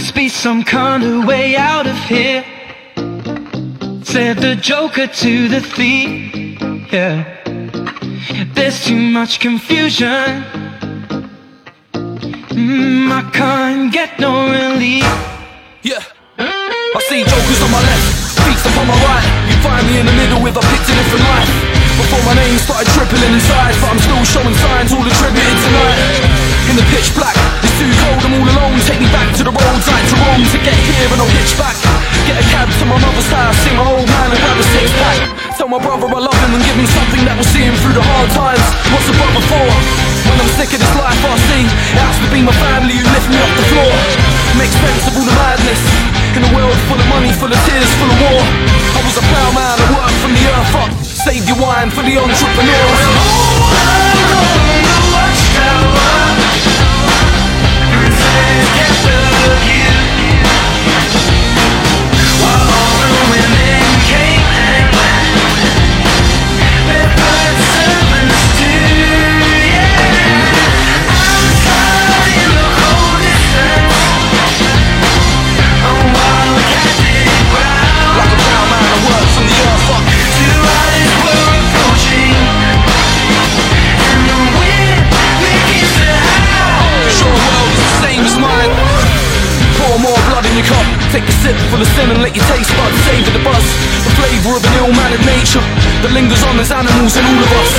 must be some kind of way out of here. Said the joker to the thief. Yeah. There's too much confusion. Mm, I can't get no relief. Yeah. I see jokers on my left, beats upon my right. You find me in the middle with a picture different life. Before my name started tripping inside, but I'm still showing signs all attributed tonight in the pitch black too cold, I'm all alone. Take me back to the roads like Jerome To get here and I'll hitch back. Get a cab to my mother's house See my old man and grab a six pack. Tell my brother I love him and give him something that will see him through the hard times. What's a brother for? When I'm sick of this life I see It has to be my family who lift me off the floor. Make sense of all the madness. In a world full of money, full of tears, full of war. I was a plowman, I worked from the earth up. Save your wine for the entrepreneurs oh, Yes, sir. Sip full of sin and let your taste buds savor the buzz. The flavour of an ill-mannered nature That lingers on as animals in all of us.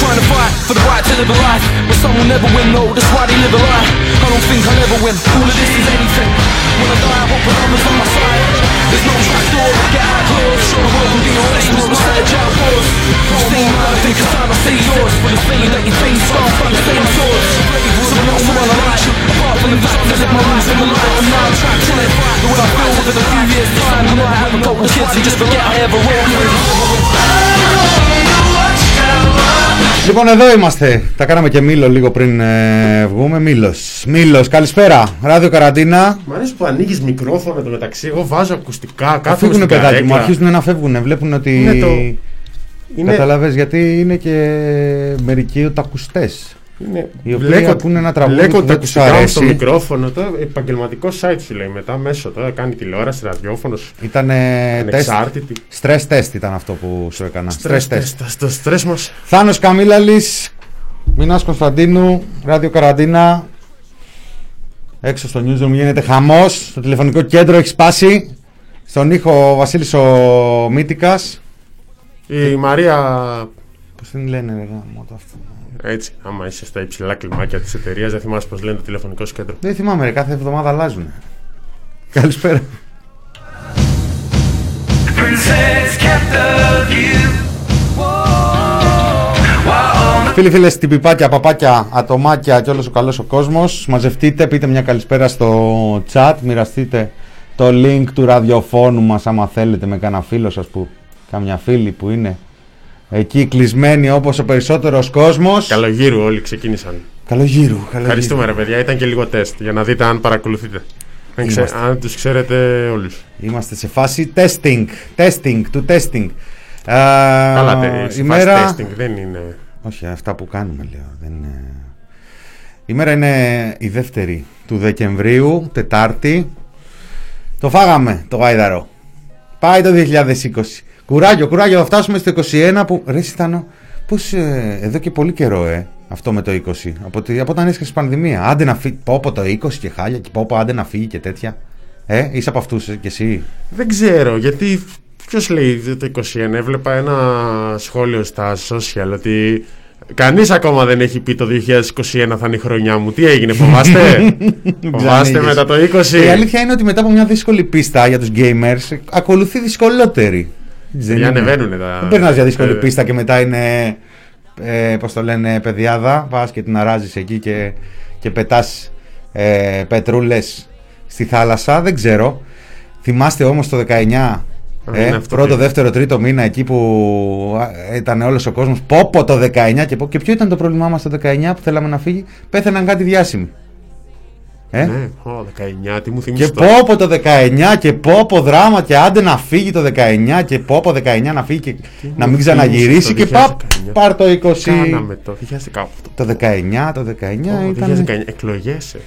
Trying to fight for the right to live a life But some will never win though, that's why they live a lie I don't think I'll ever win, all of this is anything. When I die I hope the numbers on my side. There's no track door, get out close Sure the world can be the same as my set of outdoors Same life, think it's time I see yours. For the thing that you think start from the same source someone I like Apart from the fact that my roots in the light I'm now trapped in it The way I feel within a few years time I haven't got the kids and just forget I ever Λοιπόν, εδώ είμαστε. Τα κάναμε και μήλο λίγο πριν ε, βγούμε. Μήλος. Μήλος, καλησπέρα. Ράδιο Καραντίνα. Μ' αρέσει που ανοίγεις μικρόφωνο το μεταξύ. Εγώ βάζω ακουστικά. Κάθε φύγουν παιδάκι μου, αρχίζουν να φεύγουν. Βλέπουν ότι. Είναι το... είναι... Καταλαβες γιατί είναι και μερικοί οτακουστέ. Είναι... Οι οποίοι Λέκο... ακούνε ένα τραγούδι που δεν τους αρέσει. στο μικρόφωνο, το επαγγελματικό site σου λέει μετά μέσω, τώρα κάνει τηλεόραση, ραδιόφωνος. Ήταν ανεξάρτητη. Stress test ήταν αυτό που σου έκανα. Stress, stress test. Το stress μας. Θάνος Καμίλαλης, Μινάς Κωνσταντίνου, Ράδιο Καραντίνα. Έξω στο newsroom γίνεται χαμός, το τηλεφωνικό κέντρο έχεις σπάσει. Στον ήχο ο Βασίλης ο Μύτικας. Η Μαρία... Πώς την λένε ρε γάμο αυτό. Έτσι, άμα είσαι στα υψηλά κλιμάκια της εταιρείας, δεν θυμάσαι πώς λένε το τηλεφωνικό κέντρο. Δεν θυμάμαι, ρε, κάθε εβδομάδα αλλάζουν. Καλησπέρα. Φίλοι, φίλες, τυπιπάκια, παπάκια, ατομάκια και όλος ο καλός ο κόσμος. Μαζευτείτε, πείτε μια καλησπέρα στο chat, μοιραστείτε το link του ραδιοφώνου μας, άμα θέλετε, με κανένα φίλο σας που. Καμιά φίλη που είναι Εκεί κλεισμένοι όπως ο περισσότερος κόσμος. Καλογύρου όλοι ξεκίνησαν. Καλογύρου, καλογύρου. Ευχαριστούμε, ρε παιδιά. Ήταν και λίγο τεστ για να δείτε αν παρακολουθείτε. Ξέ, αν τους ξέρετε όλους. Είμαστε σε φάση testing. Testing, του testing. Καλά, σε ημέρα... φάση testing δεν είναι. Όχι, αυτά που κάνουμε λέω. Δεν είναι... Η μέρα είναι η δεύτερη του Δεκεμβρίου, Τετάρτη. Το φάγαμε το γάιδαρο. Πάει το 2020. Κουράγιο, κουράγιο, θα φτάσουμε στο 21 που. Ρε, ήταν. Πώς. Ε, εδώ και πολύ καιρό, ε, αυτό με το 20. Από, από όταν έσχεσε η πανδημία. Άντε να φύγει. Πω, το 20 και χάλια και πω, άντε να φύγει και τέτοια. Ε, είσαι από αυτούς ε, κι εσύ; Δεν ξέρω, γιατί. Ποιος λέει το 21, έβλεπα ένα σχόλιο στα social ότι Κανείς ακόμα δεν έχει πει το 2021 θα είναι η χρονιά μου. Τι έγινε, φοβάστε; φοβάστε μετά το 20. Η αλήθεια είναι ότι μετά από μια δύσκολη πίστα για τους gamers ακολουθεί δυσκολότερη. Δεν ανεβαίνουν τα. Δεν περνάς για δύσκολη ε, πίστα και μετά είναι. Ε, Πώς το λένε, παιδιάδα. Πας και την αράζεις εκεί και, και πετάς ε, πετρούλες στη θάλασσα. Δεν ξέρω. Θυμάστε όμως το 19 ε, πρώτο, δεύτερο, τρίτο μήνα εκεί που ήταν όλος ο κόσμος. Πόπο το 19 και, και ποιο ήταν το πρόβλημά μας το 19 που θέλαμε να φύγει. Πέθαναν κάτι διάσημοι. Ε; Ναι, ο, 19, τι μου θυμίζει. Και πόπο το 19 και πόπο δράμα και άντε να φύγει το 19 και πόπο 19 να φύγει και να μην ξαναγυρίσει και παπ, πάρ το 20. Κάναμε το 2018. Το 19, το 19 oh, ήταν... 2019, εκλογές. Ε.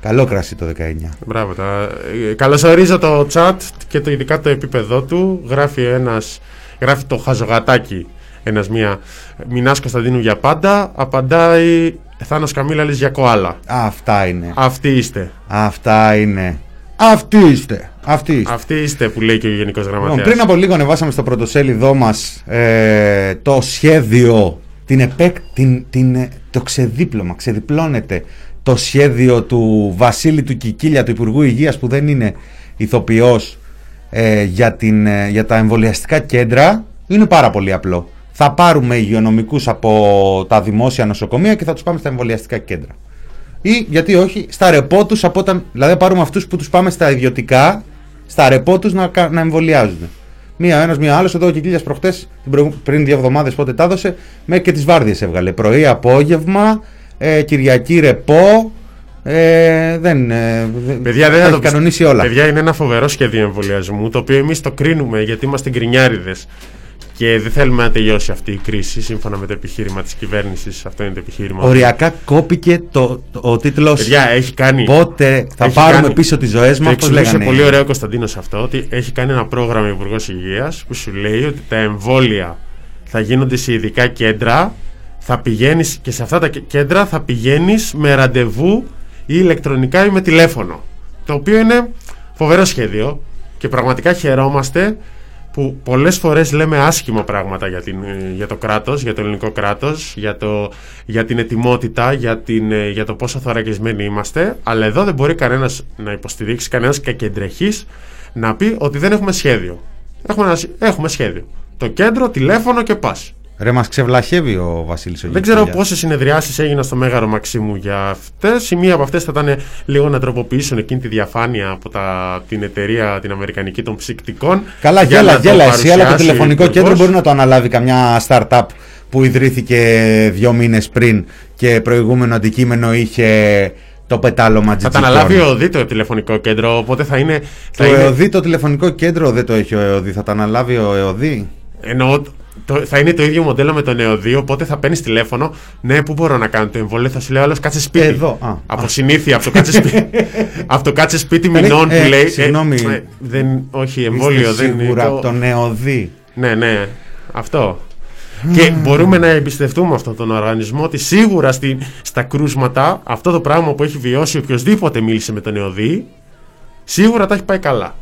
Καλό κρασί το 19. Μπράβο. Τα... ε, Καλωσορίζω το chat και το, ειδικά το επίπεδό του. Γράφει ένας, γράφει το χαζογατάκι ένας μία Μινάς Κωνσταντίνου για πάντα. Απαντάει Θάνος Καμίλαλης για κοάλα. Αυτά είναι. Αυτοί είστε. Αυτά είναι. Αυτοί είστε. Αυτοί είστε. Αυτοί είστε που λέει και ο Γενικός Λοιπόν, Γραμματέας. πριν από λίγο ανεβάσαμε στο πρωτοσέλιδό μας ε, το σχέδιο, την επέκ, την, την, ε, το ξεδίπλωμα, ξεδιπλώνεται το σχέδιο του Βασίλη του Κικίλια, του Υπουργού Υγείας που δεν είναι ηθοποιός ε, για, την, ε, για τα εμβολιαστικά κέντρα. Είναι πάρα πολύ απλό. Θα πάρουμε υγειονομικούς από τα δημόσια νοσοκομεία και θα τους πάμε στα εμβολιαστικά κέντρα. Ή γιατί όχι, στα ρεπό του από όταν. Δηλαδή, θα πάρουμε αυτούς που τους πάμε στα ιδιωτικά, στα ρεπό του να, κα- να εμβολιάζουν. Μία ένας, μία άλλος. Εδώ ο Κικίλια προχτές, πριν δύο εβδομάδες πότε τα έδωσε, μέχρι και τις βάρδιες έβγαλε. Πρωί, απόγευμα, ε, Κυριακή ρεπό. Ε, δεν. Ε, δεν- Παιδιά, δεν τα θα έχει το κανονίσει όλα. Παιδιά, είναι ένα φοβερό σχέδιο εμβολιασμού, το οποίο εμείς το κρίνουμε γιατί είμαστε γκρινιάριδες και δεν θέλουμε να τελειώσει αυτή η κρίση, σύμφωνα με το επιχείρημα της κυβέρνησης. Αυτό είναι το επιχείρημα. Οριακά κόπηκε το, το, ο τίτλος. Παιδιά, έχει κάνει. Πότε θα έχει πάρουμε κάνει- πίσω τις ζωές Το μα, πώς εξηγούσε λέγανε; πολύ ωραίο ο Κωνσταντίνος αυτό, ότι έχει κάνει ένα πρόγραμμα Υπουργός Υγείας που σου λέει ότι τα εμβόλια θα γίνονται σε ειδικά κέντρα, θα πηγαίνεις και σε αυτά τα κε- κέντρα θα πηγαίνεις με ραντεβού ή ηλεκτρονικά ή με τηλέφωνο. Το οποίο είναι φοβερό σχέδιο και πραγματικά χαιρόμαστε που πολλές φορές λέμε άσχημα πράγματα για, την, ε, για το κράτος, για το ελληνικό κράτος, για, το, για την ετοιμότητα, για, την, ε, για το πόσο θωρακισμένοι είμαστε, αλλά εδώ δεν μπορεί κανένας να υποστηρίξει, κανένας κακεντρεχής να πει ότι δεν έχουμε σχέδιο. Έχουμε, ένα, σ- έχουμε σχέδιο. Το κέντρο, τηλέφωνο και πας. Ρε, μας ξεβλαχεύει ο Βασίλης ο Δεν ξέρω Κικίλιας. πόσες συνεδριάσεις έγιναν στο Μέγαρο Μαξίμου για αυτές. Η μία από αυτές θα ήταν λίγο να τροποποιήσουν εκείνη τη διαφάνεια από τα, την εταιρεία την Αμερικανική των ψυκτικών. Καλά, για γέλα, να το γέλα εσύ, αλλά το παρουσιάσει ο τηλεφωνικό υπουργός. κέντρο μπορεί να το αναλάβει καμιά startup που ιδρύθηκε δύο μήνες πριν και προηγούμενο αντικείμενο είχε το πετάλωμα Θα τζιτζιτών. τα αναλάβει ο ΟΔΗ το τηλεφωνικό κέντρο, οπότε θα είναι. Το Θα είναι ΕΟΔΗ το τηλεφωνικό κέντρο δεν το έχει ο ΕΟΔΗ, θα το αναλάβει ο ΕΟΔΗ. εννοώ, το, θα είναι το ίδιο μοντέλο με τον ΕΟΔΗ, οπότε θα παίρνεις τηλέφωνο. Ναι, πού μπορώ να κάνω το εμβόλιο, θα σου λέει άλλο κάτσε σπίτι. Εδώ, α, από α. συνήθεια, από το κάτσε σπίτι, από το κάτσε σπίτι Καλή, μηνών ε, που λέει. συγγνώμη. δεν, όχι, εμβόλιο Είστε δεν σίγουρα το- από τον ΕΟΔΗ. Ναι, ναι. Αυτό. Και μπορούμε να εμπιστευτούμε αυτόν τον οργανισμό ότι σίγουρα στη, στα κρούσματα αυτό το πράγμα που έχει βιώσει οποιοδήποτε μίλησε με τον ΕΟΔΗ σίγουρα τα έχει πάει καλά.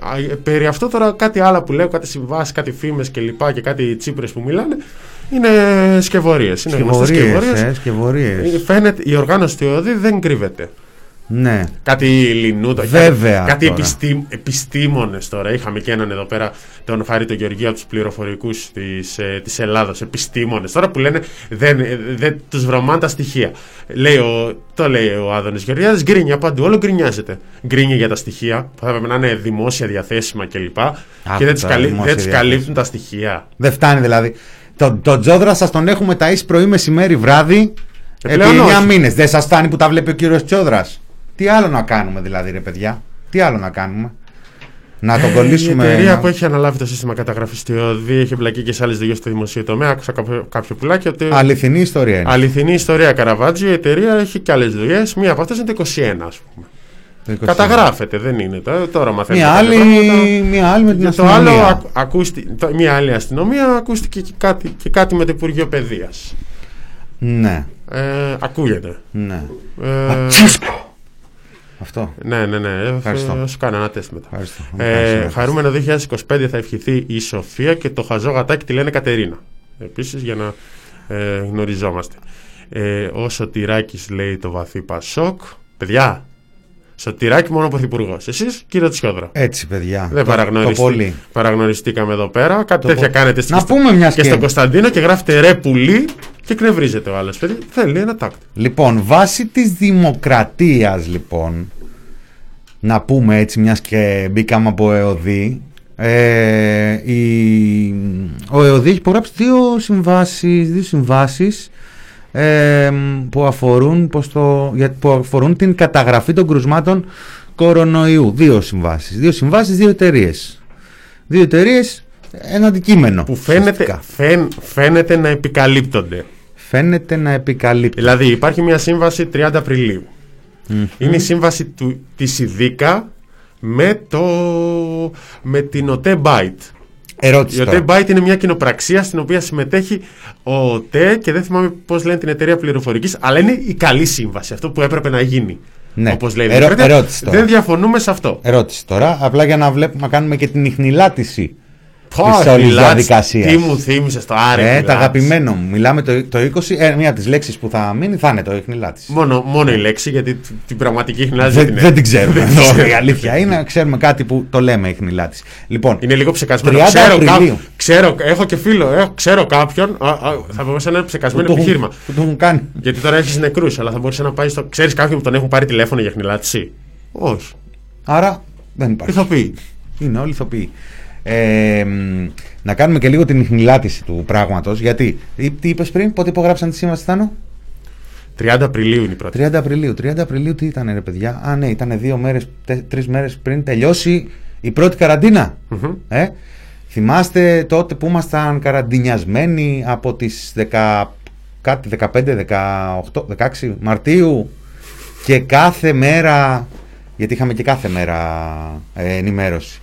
Α, ε, Περί αυτό τώρα κάτι άλλο που λέω, κάτι συμβάσεις, κάτι φήμες και λοιπά και κάτι τσίπρες που μιλάνε είναι σκευωρίε. Είναι γνωστές Σκευωρίες, σκευωρίε. ε, σκευωρίες. Φαίνεται η οργάνωση του ΕΟΔΗ δεν κρύβεται. Ναι. Κάτι λινούτα. Βέβαια Κάτι, κάτι τώρα. επιστήμ, επιστήμονες τώρα. Είχαμε και έναν εδώ πέρα, τον Χάρη τον Γεωργίου από τους πληροφορικούς της, ε, της Ελλάδος. Επιστήμονες. Τώρα που λένε δεν, ε, δεν τους βρωμάνε τα στοιχεία. Λέει ο, το λέει ο Άδωνης Γεωργιάδης, γκρίνια παντού. Όλο γκρινιάζεται. Γκρίνια για τα στοιχεία που θα έπρεπε να είναι δημόσια διαθέσιμα κλπ. Και δεν τους, τώρα, καλύ, δημόσια δεν τους διαθέσιμα. καλύπτουν τα στοιχεία. Δεν φτάνει δηλαδή. Το, το τζόδρα σας τον έχουμε ταΐσει πρωί, μεσημέρι, βράδυ. Ε, επί πλέον 9 όχι. μήνες. Δεν σας φτάνει που τα βλέπει ο κύριος Τσόδρα. Τι άλλο να κάνουμε δηλαδή, ρε παιδιά; Τι άλλο να κάνουμε; Να τον κολλήσουμε. Η εταιρεία να- που έχει αναλάβει το σύστημα καταγραφή του ΕΟΔΗ έχει εμπλακεί και σε άλλες δουλειέ στο δημοσίο τομέα. Άκουσα κάποιο, κάποιο πουλάκι ότι. Αληθινή ιστορία είναι. Αληθινή ιστορία Καραβάτζη, η εταιρεία έχει και άλλες δουλειές. Μία από αυτές είναι το 21, ας πούμε. Το 20. Καταγράφεται, δεν είναι. Τώρα, τώρα μαθαίνουμε. Μια κάποια άλλη, πράγματα. μια άλλη με την Για το αστυνομία. άλλο, ακου- ακούστη, το- μια άλλη αστυνομία ακούστηκε και κάτι, και κάτι με το Υπουργείο Παιδείας. Ναι, Ε, ακούγεται. ναι. Ε, Αυτό. ναι, ναι, ναι. Ε, Ευχαριστώ. Θα σου κάνω ένα τεστ μετά. Ευχαριστώ. Ε, Ευχαριστώ. χαρούμενο 2025 θα ευχηθεί η Σοφία και το χαζό γατάκι τη λένε Κατερίνα. Επίσης για να ε, γνωριζόμαστε. Ε, ο Σωτηράκης λέει το βαθύ Πασόκ. Παιδιά, Σωτηράκη μόνο πρωθυπουργός. Εσείς κύριε Τσιόδρα. Έτσι, παιδιά. Δεν το, το παραγνωριστεί, πολύ. παραγνωριστήκαμε εδώ πέρα. Κάτι Το τέτοια πο- κάνετε Να και, στο- πούμε μιας και και- στον Κωνσταντίνο και γράφετε ρε πουλί και κνευρίζεται ο άλλος. Παιδί, θέλει ένα τάκτο. Λοιπόν, βάσει της δημοκρατίας λοιπόν, να πούμε έτσι μιας και μπήκαμε από ΕΟΔΗ, ε, η, ο ΕΟΔΗ έχει υπογράψει δύο συμβάσεις, δύο συμβάσεις ε, που, αφορούν, πως το, για, που αφορούν την καταγραφή των κρουσμάτων κορονοϊού. Δύο συμβάσεις, δύο συμβάσεις, δύο εταιρείες. Δύο εταιρείες, ένα αντικείμενο. Που φαίνεται, ουσιαστικά. φαίν, φαίνεται να επικαλύπτονται. Φαίνεται να επικαλύπτει. Δηλαδή υπάρχει μια σύμβαση 30 Απριλίου. Είναι η σύμβαση του, της ΙΔΙΚΑ με, το, με την ΟΤΕ Byte. Ερώτηση Η τώρα. ΟΤΕ Byte είναι μια κοινοπραξία στην οποία συμμετέχει ο ΟΤΕ και δεν θυμάμαι πώς λένε την εταιρεία πληροφορικής, αλλά είναι η καλή σύμβαση, αυτό που έπρεπε να γίνει. Ναι. Όπως λέει η Ερω- Δημοκρατία. ερώτηση τώρα. Δεν διαφωνούμε σε αυτό. Ερώτηση τώρα, απλά για να βλέπουμε, να κάνουμε και την ιχνηλάτηση Πω, της όλης Λάτς, διαδικασίας. Τι μου θύμισες το άρε. Ε, Λάτς. τα αγαπημένο μου. Μιλάμε το, το 20, ε, μία από τι λέξει που θα μείνει θα είναι το ιχνηλάτηση. Μόνο, μόνο η λέξη, γιατί τ- την πραγματική χνηλάζη Δεν, την δεν την ξέρουμε. Δεν την εδώ. ξέρω. Η αλήθεια είναι να ξέρουμε κάτι που το λέμε ιχνηλάτηση. Λοιπόν, Είναι λίγο ψεκασμένο. 30 Ξέρω, Απριλίου. κά- ξέρω, έχω και φίλο, έχω, ξέρω κάποιον. α, α, θα μπορούσε να είναι ψεκασμένο που το, επιχείρημα. έχουν, που το έχουν κάνει. Γιατί τώρα έχεις νεκρούς, αλλά θα μπορούσε να πάει στο. Ξέρεις κάποιον που τον έχουν πάρει τηλέφωνο για χνηλάτηση. Όχι. Άρα δεν υπάρχει. Ηθοποιεί. Είναι όλοι ηθοποιοί. Ε, μ, να κάνουμε και λίγο την ιχνηλάτηση του πράγματος. Γιατί, τι τι είπες πριν, πότε υπογράψαν τη σύμβαση, Θάνο; 30 Απριλίου είναι η πρώτη. 30 Απριλίου. 30 Απριλίου τι ήταν, ρε παιδιά; Α, ναι, ήταν δύο μέρες, τρεις μέρες πριν τελειώσει η πρώτη καραντίνα. Μμμ. Ε; Θυμάστε τότε που ήμασταν καραντινιασμένοι από τις 10, κάτι 15, 18, 16 Μαρτίου και κάθε μέρα, γιατί είχαμε και κάθε μέρα ε, ενημέρωση.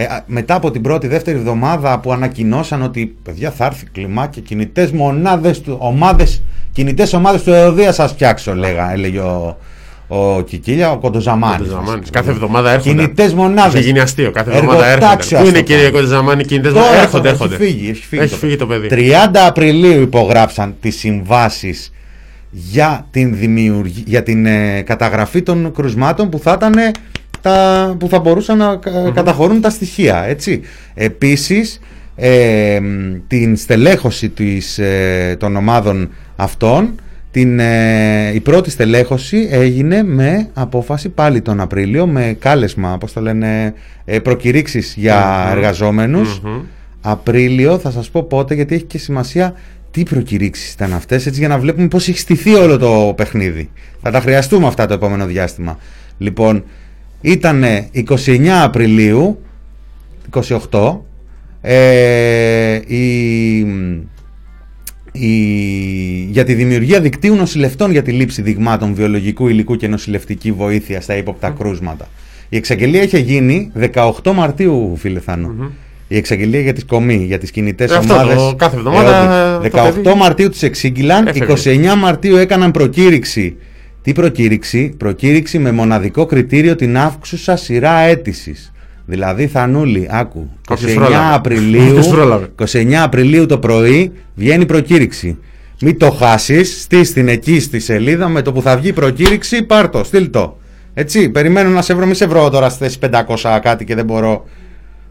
Ε, α, μετά από την πρώτη, δεύτερη εβδομάδα που ανακοινώσαν ότι παιδιά θα έρθει κλιμάκια, κινητές μονάδες, του, ομάδες, κινητές ομάδες του ΕΟΔΙΑ σας φτιάξω, λέγα, έλεγε ο, ο Κικίλια, ο Κοντοζαμάνης. Κοντοζαμάνης. Κάθε εβδομάδα έρχονται. Κινητές μονάδες. Έχει γίνει αστείο. Κάθε εβδομάδα Εργοτάξιο, έρχονται. Πού ας είναι το κύριε πούμε. Κοντοζαμάνη, κινητές Τώρα μονάδες; Έρχονται, έχει έρχονται. φύγει, έχει φύγει, Έχει φύγει το παιδί. 30 Απριλίου υπογράψαν τις συμβάσεις για την, δημιουργία, για την ε, καταγραφή των κρουσμάτων που θα, ήταν, τα, που θα μπορούσαν να κα- καταχωρούν τα στοιχεία. Έτσι. Επίσης, ε, μ, την στελέχωση της, ε, των ομάδων αυτών την, ε, η πρώτη στελέχωση έγινε με απόφαση πάλι τον Απρίλιο με κάλεσμα, πώς το λένε, ε, προκηρύξεις για Μμμ. εργαζόμενους Μμμ. Απρίλιο, θα σας πω πότε, γιατί έχει και σημασία τι προκηρύξεις ήταν αυτές, έτσι για να βλέπουμε πώς έχει στηθεί όλο το παιχνίδι. Θα τα χρειαστούμε αυτά το επόμενο διάστημα. Λοιπόν, ήταν 29 Απριλίου, 28, ε, η, η, για τη δημιουργία δικτύου νοσηλευτών για τη λήψη δειγμάτων βιολογικού υλικού και νοσηλευτική βοήθεια στα ύποπτα κρούσματα. Η εξαγγελία είχε γίνει 18 Μαρτίου, φίλε Θάνο. Η εξαγγελία για τις κομμή, για τις κινητές Ε, αυτό ομάδες. το κάθε εβδομάδα, Ε, το 18 παιδί Μαρτίου τις εξήγηλαν, έφευγε. 29 Μαρτίου έκαναν προκήρυξη. Τι προκήρυξη; Προκήρυξη με μοναδικό κριτήριο την αύξουσα σειρά αίτησης. Δηλαδή Θανούλη, άκου, 29 Όποιος πρόλαβε. Απριλίου, Όποιος πρόλαβε. 29 Απριλίου το πρωί βγαίνει προκήρυξη. Μην το χάσεις, στείς την εκεί στη σελίδα με το που θα βγει η προκήρυξη, πάρ' το, στείλ το. Έτσι, περιμένω να σε βρω, μη σε βρω τώρα στη θέση 500 κάτι και δεν μπορώ.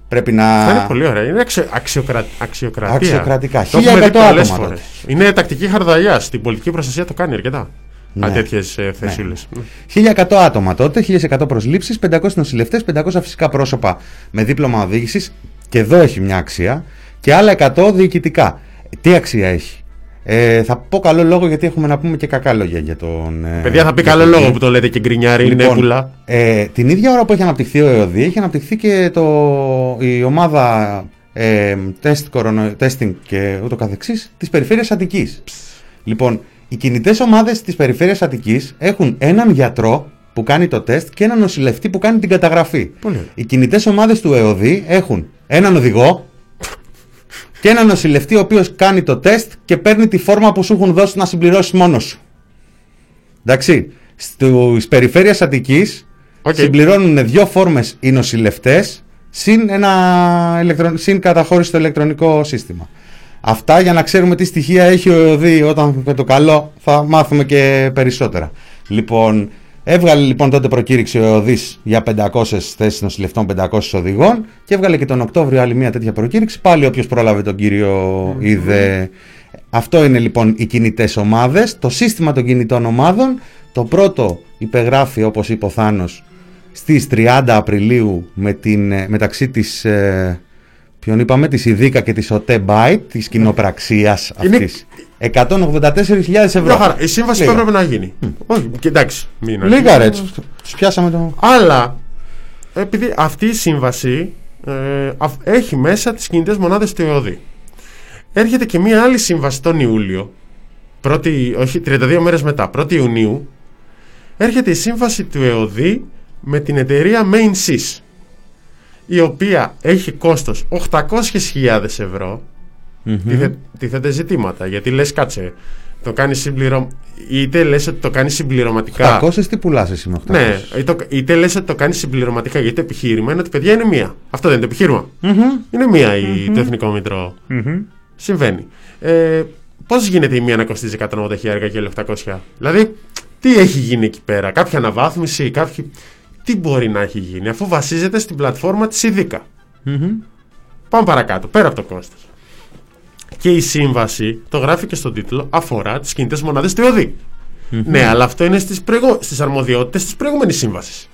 Πρέπει να... Θα είναι πολύ ωραία. Είναι αξιο, αξιοκρα, αξιοκρατία. Αξιοκρατικά. Το έχουμε 1100 δει πολλές άτομα φορές. τότε. Είναι τακτική χαρδαλιά. Στην πολιτική προστασία το κάνει αρκετά. Ναι. Ναι. Τέτοιες θεσίλες. 1100 άτομα τότε, 1100 προσλήψεις, 500 νοσηλευτές, 500 φυσικά πρόσωπα με δίπλωμα οδήγησης και εδώ έχει μια αξία και άλλα 100 διοικητικά. Τι αξία έχει; Ε, θα πω καλό λόγο γιατί έχουμε να πούμε και κακά λόγια για τον. ε, Παιδιά θα πει για καλό τον λόγο κύριο. που το λέτε και γκρινιάρι. είναι Λοιπόν, πουλά. ε, την ίδια ώρα που έχει αναπτυχθεί ο ΕΟΔΗ, έχει αναπτυχθεί και το, η ομάδα ε, τεστ, κορονο, testing και ούτω καθεξής της περιφέρειας Αττικής. Λοιπόν, οι κινητές ομάδες της περιφέρειας Αττικής έχουν έναν γιατρό που κάνει το τεστ και έναν νοσηλευτή που κάνει την καταγραφή. Πολύ ωραία. Οι κινητές ομάδες του ΕΟΔΥ έχουν έναν οδηγό και έναν νοσηλευτή ο οποίος κάνει το τεστ και παίρνει τη φόρμα που σου έχουν δώσει να συμπληρώσεις μόνος σου. Εντάξει, στις περιφέρειες Αττικής Οκ. συμπληρώνουν δύο φόρμες οι νοσηλευτές συν, ένα ηλεκτρο... συν καταχώρηση στο ηλεκτρονικό σύστημα. Αυτά για να ξέρουμε τι στοιχεία έχει ο ΕΟΔΗ όταν με το καλό θα μάθουμε και περισσότερα. Λοιπόν, έβγαλε λοιπόν τότε προκήρυξη ο ΕΟΔΗς για 500 θέσεις νοσηλευτών, 500 οδηγών και έβγαλε και τον Οκτώβριο άλλη μια τέτοια προκήρυξη. Πάλι όποιος πρόλαβε τον κύριο είδε. Αυτό είναι λοιπόν οι κινητές ομάδες. Το σύστημα των κινητών ομάδων, το πρώτο υπεγράφει όπως είπε ο Θάνος στις 30 Απριλίου με την, ε, μεταξύ της, ε, ποιον είπαμε, της ΙΔΙΚΑ και της ΟΤΕ Byte, της κοινοπραξίας Είναι- αυτής. 184.000 ευρώ. Μια χαρά. Η σύμβαση που Λίγα. έπρεπε να γίνει. Όχι, και εντάξει. Μην Λίγα ρε, τους, τους πιάσαμε το... Αλλά επειδή αυτή η σύμβαση ε, αυ- έχει μέσα τις κινητές μονάδες του ΕΟΔΗ. Έρχεται και μία άλλη σύμβαση τον Ιούλιο, πρώτη, όχι 32 μέρες μετά, 1η Ιουνίου, έρχεται η σύμβαση του ΕΟΔΗ με την εταιρεία MainSys η οποία έχει κόστος 800.000 ευρώ τίθε- τίθεται ζητήματα γιατί λες κάτσε το κάνει συμπληρω... είτε λες ότι το κάνει συμπληρωματικά 800 τι πουλάς εσύ με 800. ναι, είτε, το- είτε λες ότι το κάνει συμπληρωματικά γιατί το επιχείρημα είναι ότι παιδιά είναι μία. Αυτό δεν είναι το επιχείρημα. Είναι μία η, το εθνικό μητρό. Συμβαίνει. Ε, Πώς γίνεται η μία να κοστίζει 180 χιλιάρικα και άλλη 800. Δηλαδή, τι έχει γίνει εκεί πέρα, κάποια αναβάθμιση, κάποιοι... τι μπορεί να έχει γίνει, αφού βασίζεται στην πλατφόρμα της ΙΔΙΚΑ. Πάμε παρακάτω, πέρα από το κόστος. Και η σύμβαση, το γράφει και στον τίτλο, αφορά τις κινητές μονάδες του ΕΟΔΗ. Ναι, αλλά αυτό είναι στις, προηγο... στις αρμοδιότητες της προηγούμενης σύμβασης.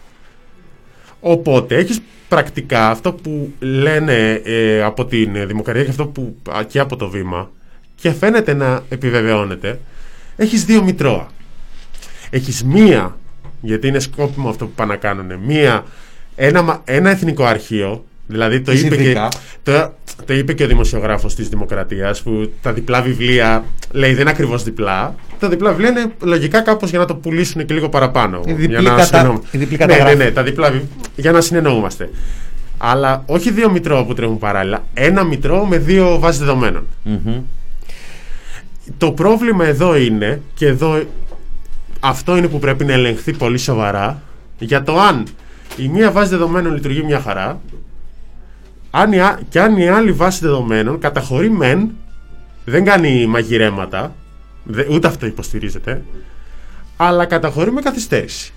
Οπότε έχεις πρακτικά αυτό που λένε ε, από την ε, Δημοκρατία και αυτό που α, και από το βήμα και φαίνεται να επιβεβαιώνεται. Έχεις δύο μητρώα. Έχεις μία, γιατί είναι σκόπιμο αυτό που πάνε να κάνουν, μία, ένα, μα- ένα εθνικό αρχείο, δηλαδή το Της είπε, και, Ιδρικά. το, το είπε και ο δημοσιογράφος της Δημοκρατίας που τα διπλά βιβλία λέει δεν είναι ακριβώς διπλά. Τα διπλά βιβλία είναι λογικά κάπως για να το πουλήσουν και λίγο παραπάνω. Η διπλή για να κατα- συνεννοούμε. η διπλή ναι, ναι, καταγράφη. ναι, τα διπλά βιβλία για να συνεννοούμαστε. Αλλά όχι δύο μητρώα που τρέχουν παράλληλα. Ένα μητρό με δύο βάσεις δεδομένων. Το πρόβλημα εδώ είναι, και εδώ αυτό είναι που πρέπει να ελεγχθεί πολύ σοβαρά, για το αν η μία βάση δεδομένων λειτουργεί μια χαρά, αν η, α- και αν η άλλη βάση δεδομένων καταχωρεί μεν, δεν κάνει μαγειρέματα, δε- ούτε αυτό υποστηρίζεται, αλλά καταχωρεί με καθυστέρηση.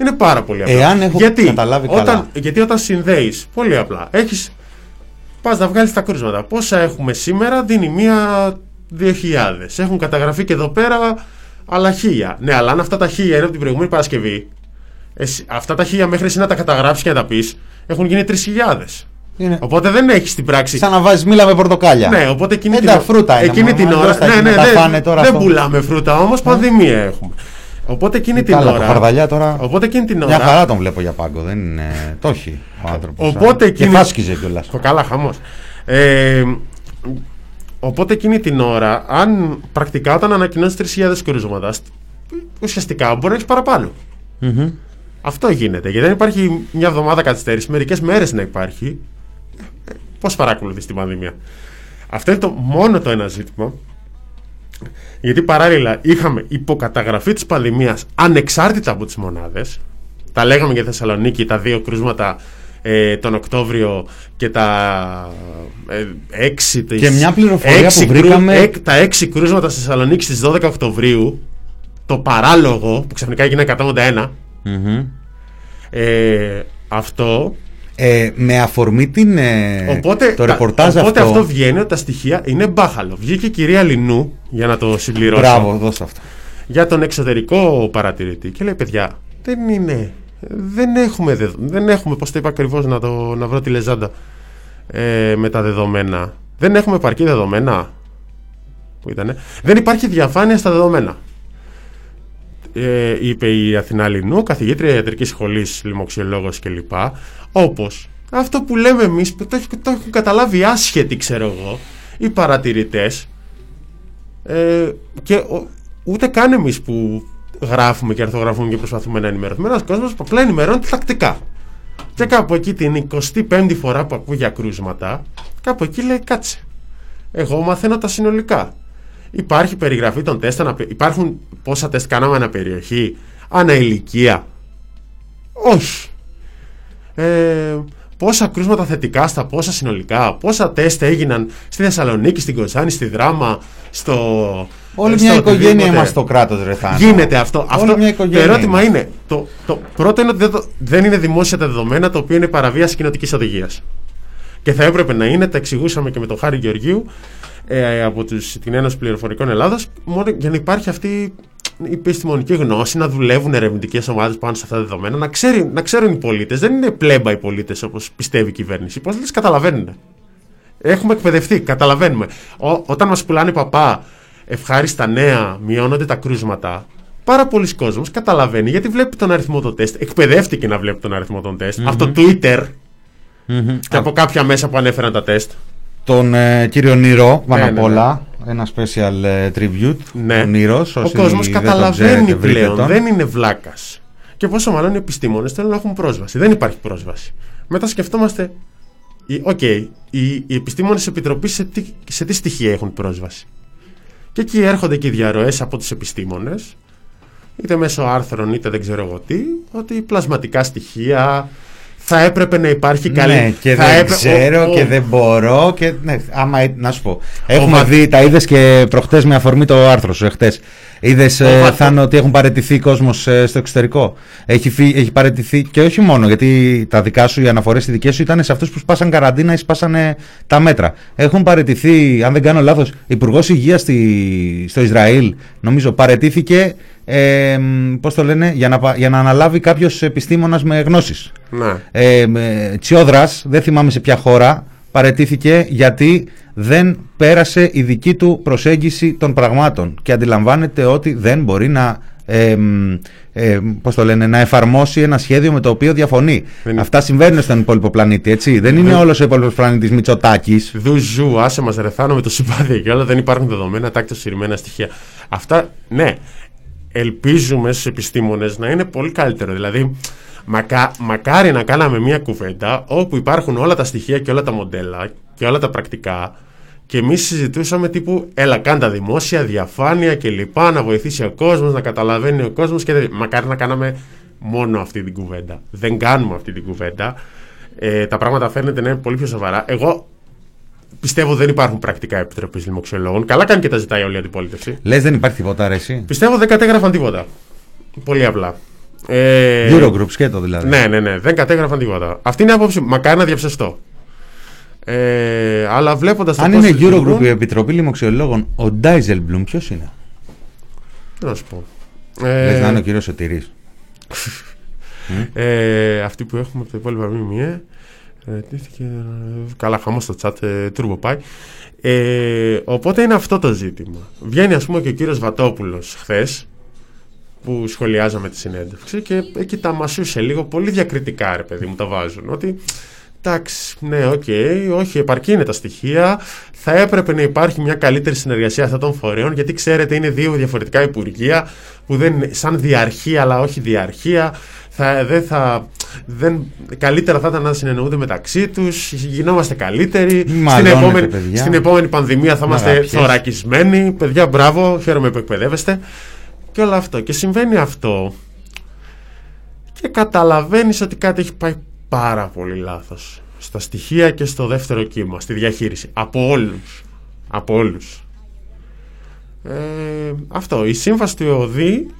Είναι πάρα πολύ απλό. Εάν έχω καταλάβει όταν, καλά. Γιατί όταν συνδέεις, πολύ απλά, έχει. Πας να βγάλεις τα κρούσματα. Πόσα έχουμε σήμερα, δίνει μία 2.000. Έχουν καταγραφεί και εδώ πέρα άλλα χίλια. Ναι, αλλά αν αυτά τα χίλια είναι από την προηγούμενη Παρασκευή, εσύ, αυτά τα χίλια μέχρι εσύ να τα καταγράψεις και να τα πεις, έχουν γίνει 3.000. Είναι Οπότε δεν έχεις την πράξη. σαν να βάζεις μήλα με πορτοκάλια. Ναι, οπότε εκείνη Ε, την, τα φρούτα είναι, εκείνη μα- την μα ώρα. αλλιώς τα Ναι, έχει ναι, να τα δεν- φάνε τώρα δεν αυτό. πουλάμε φρούτα όμως, πανδημία έχουμε. Οπότε εκείνη την Καλά, ώρα. το χαρδαλιά τώρα. Οπότε εκείνη την Μια ώρα. χαρά τον βλέπω για πάγκο. Δεν είναι. Το έχει ο άνθρωπος. Οπότε Και εκείνη- φάσκιζε κιόλας. Το καλά, χαμός. Ε, οπότε εκείνη την ώρα, αν πρακτικά όταν ανακοινώσει 3.000 κρούσματα, στ- ουσιαστικά μπορεί να έχεις παραπάνω. Αυτό γίνεται. Γιατί δεν υπάρχει μια εβδομάδα καθυστέρηση, μερικές μέρες να υπάρχει. Πώς παρακολουθείς την πανδημία. Αυτό είναι το μόνο το ένα ζήτημα. Γιατί παράλληλα είχαμε υποκαταγραφή της πανδημίας ανεξάρτητα από τις μονάδες. Τα λέγαμε για Θεσσαλονίκη, τα δύο κρούσματα ε, τον Οκτώβριο και τα ε, έξι της- Και μια πληροφορία έξι που βρήκαμε- εκ- τα έξι κρούσματα στη Θεσσαλονίκη στις 12 Οκτωβρίου το παράλογο που ξαφνικά έγινε 181 ε, αυτό Ε, με αφορμή την, ε, Οπότε, το τα- ρεπορτάζ οπότε αυτό. αυτό βγαίνει ότι τα στοιχεία είναι μπάχαλο. Βγήκε η κυρία Λινού για να το συμπληρώσω. Μπράβο, δώστε αυτό. Για τον εξωτερικό παρατηρητή και λέει: Παιδιά, δεν είναι. Δεν έχουμε, δεδο- δεν έχουμε πώς το είπα ακριβώς να, το, να βρω τη λεζάντα ε, με τα δεδομένα. Δεν έχουμε επαρκή δεδομένα. Πού ήτανε. Δεν υπάρχει διαφάνεια στα δεδομένα. Ε, είπε η Αθηνά Λινού, καθηγήτρια ιατρικής σχολής, λοιμοξιολόγος κλπ. Όπως αυτό που λέμε εμείς, που το, έχει- το έχουν καταλάβει άσχετοι, ξέρω εγώ, οι παρατηρητές, ε, και ο- ούτε καν εμείς που γράφουμε και αρθογραφούμε και προσπαθούμε να ενημερωθούμε. Ένας κόσμος που απλά ενημερώνεται τακτικά. Και κάπου εκεί την 25η φορά που ακούει για κρούσματα, κάπου εκεί λέει κάτσε. Εγώ μαθαίνω τα συνολικά. Υπάρχει περιγραφή των τεστ, ανα- υπάρχουν πόσα τεστ κάναμε ανά περιοχή, ανά ηλικία. Όχι. Ε, πόσα κρούσματα θετικά στα πόσα συνολικά, πόσα τεστ έγιναν στη Θεσσαλονίκη, στην Κοζάνη, στη Δράμα, στο. Όλη στο μια οικογένεια οτιδήποτε. είμαστε στο κράτος, ρε Θάνο. Γίνεται αυτό. Όλη αυτό μια το οικογένεια ερώτημα είμαστε. είναι: το, το πρώτο είναι ότι δεν, το- δεν είναι δημόσια τα δεδομένα, το οποίο είναι παραβίαση κοινοτική οδηγίας. Και θα έπρεπε να είναι, τα εξηγούσαμε και με τον Χάρη Γεωργίου ε, από τους, την Ένωση Πληροφορικών Ελλάδος, μόνο για να υπάρχει αυτή η επιστημονική γνώση, να δουλεύουν ερευνητικές ομάδες πάνω σε αυτά τα δεδομένα, να, ξέρει, να ξέρουν οι πολίτες. Δεν είναι πλέμπα οι πολίτες όπως πιστεύει η κυβέρνηση. Οι πολίτες καταλαβαίνουν. Έχουμε εκπαιδευτεί, καταλαβαίνουμε. Ο, όταν μας πουλάνε παπά ευχάριστα νέα, μειώνονται τα κρούσματα. Πάρα πολλοί κόσμος καταλαβαίνει γιατί βλέπει τον αριθμό των τεστ. Εκπαιδεύτηκε να βλέπει τον αριθμό των τεστ. Από το Twitter και από κάποια μέσα που ανέφεραν τα τεστ. Τον ε, κύριο Νηρό, πάνω Ναι, απ' ναι, όλα. ένα special ε, tribute Ναι. του Νύρος, Ο όσοι κόσμος δεν τον καταλαβαίνει ξέρετε, βρείτε πλέον. τον. Δεν είναι βλάκας. Και πόσο μάλλον οι επιστήμονες θέλουν να έχουν πρόσβαση. Δεν υπάρχει πρόσβαση. Μετά σκεφτόμαστε. οι- Οκ, οι, οι επιστήμονες της Επιτροπής σε τι, σε τι στοιχεία έχουν πρόσβαση. Και εκεί έρχονται και οι διαρροές από τους επιστήμονες, είτε μέσω άρθρων είτε δεν ξέρω εγώ τι, ότι πλασματικά στοιχεία θα έπρεπε να υπάρχει καλή. Ναι, και θα δεν έπρε- ξέρω ο- και ο- δεν μπορώ. Και, ναι, άμα, ε- να σου πω. Έχουμε Βα- δει, τα είδες και προχτές με αφορμή το άρθρο σου, εχθές. Είδες, Βα- Θάνο, ότι έχουν παραιτηθεί κόσμος στο εξωτερικό; Έχει, φύ- έχει παραιτηθεί και όχι μόνο, γιατί τα δικά σου, οι αναφορές οι δικές σου ήταν σε αυτούς που σπάσαν καραντίνα ή σπάσανε τα μέτρα. Έχουν παραιτηθεί, αν δεν κάνω λάθος, υπουργός υγείας στο Ισραήλ, νομίζω, παραιτήθηκε. Ε, Πώς το λένε, για να, πα- για να αναλάβει κάποιος επιστήμονας με γνώσεις. Ναι. Ε, με- Τσιόδρας, δεν θυμάμαι σε ποια χώρα, παρετήθηκε γιατί δεν πέρασε η δική του προσέγγιση των πραγμάτων και αντιλαμβάνεται ότι δεν μπορεί να, ε, μ, ε, πώς το λένε, να εφαρμόσει ένα σχέδιο με το οποίο διαφωνεί. Δεν- Αυτά συμβαίνουν στον υπόλοιπο πλανήτη, έτσι. Δεν είναι όλος ο υπόλοιπος πλανήτης Μητσοτάκης. Δου ζου, άσε μας ρεθάνω με το συμπάθεια και όλα. Δεν υπάρχουν δεδομένα, τάκτα συρμένα στοιχεία. Αυτά, ναι. Ελπίζουμε στους επιστήμονες να είναι πολύ καλύτερο. Δηλαδή, μακά, μακάρι να κάναμε μια κουβέντα όπου υπάρχουν όλα τα στοιχεία και όλα τα μοντέλα και όλα τα πρακτικά και εμείς συζητούσαμε τύπου έλα κάντα δημόσια, διαφάνεια κλπ. Να βοηθήσει ο κόσμος, να καταλαβαίνει ο κόσμος. Και... δεν- Μακάρι να κάναμε μόνο αυτή την κουβέντα. Δεν κάνουμε αυτή την κουβέντα. Ε, τα πράγματα φαίνεται να είναι πολύ πιο σοβαρά. Εγώ πιστεύω δεν υπάρχουν πρακτικά επιτροπής λοιμοξιολόγων. Καλά κάνει και τα ζητάει όλη η αντιπολίτευση. Λες δεν υπάρχει τίποτα ρε εσύ; Πιστεύω δεν κατέγραφαν τίποτα. Πολύ απλά. Ε, Eurogroup σκέτο δηλαδή. Ναι, ναι, ναι. Δεν κατέγραφαν τίποτα. Αυτή είναι η άποψη. μου. Μακάρι να διαψευστώ. Ε, αλλά βλέποντας Αν είναι Eurogroup η Επιτροπή Λιμοξιολόγων, ο Ντάιζελμπλουμ ποιος είναι; Τι να σου πω. Λες να είναι ο Ε, κύριος Σωτηρής. ε, αυτή που έχουμε από τα υπόλοιπα ΜΜΕ. Ε, τύχηκε, ε, καλά, χαμός στο chat, ε, turbo πάει. Ε, οπότε είναι αυτό το ζήτημα. Βγαίνει, ας πούμε, και ο κύριος Βατόπουλος χθες που σχολιάζαμε τη συνέντευξη και εκεί τα μασούσε λίγο πολύ διακριτικά, ρε παιδί μου, τα βάζουν. Ότι εντάξει, ναι, οκ, όχι, επαρκή είναι τα στοιχεία. Θα έπρεπε να υπάρχει μια καλύτερη συνεργασία αυτών των φορέων, γιατί ξέρετε, είναι δύο διαφορετικά υπουργεία που δεν είναι σαν διαρχία, αλλά όχι διαρχία. Θα, δεν θα, δεν, καλύτερα θα ήταν να συνεννοούνται μεταξύ τους, γινόμαστε καλύτεροι. Στην Μαλώνετε, επόμενη, παιδιά. στην επόμενη πανδημία θα είμαστε Αγαπιές. θωρακισμένοι. Παιδιά, μπράβο, χαίρομαι που εκπαιδεύεστε. Και όλο αυτό. Και συμβαίνει αυτό. Και καταλαβαίνεις ότι κάτι έχει πάει πάρα πολύ λάθος. Στα στοιχεία και στο δεύτερο κύμα, στη διαχείριση. Από όλους. Από όλους. Ε, αυτό. Η σύμβαση του ΕΟΔΗ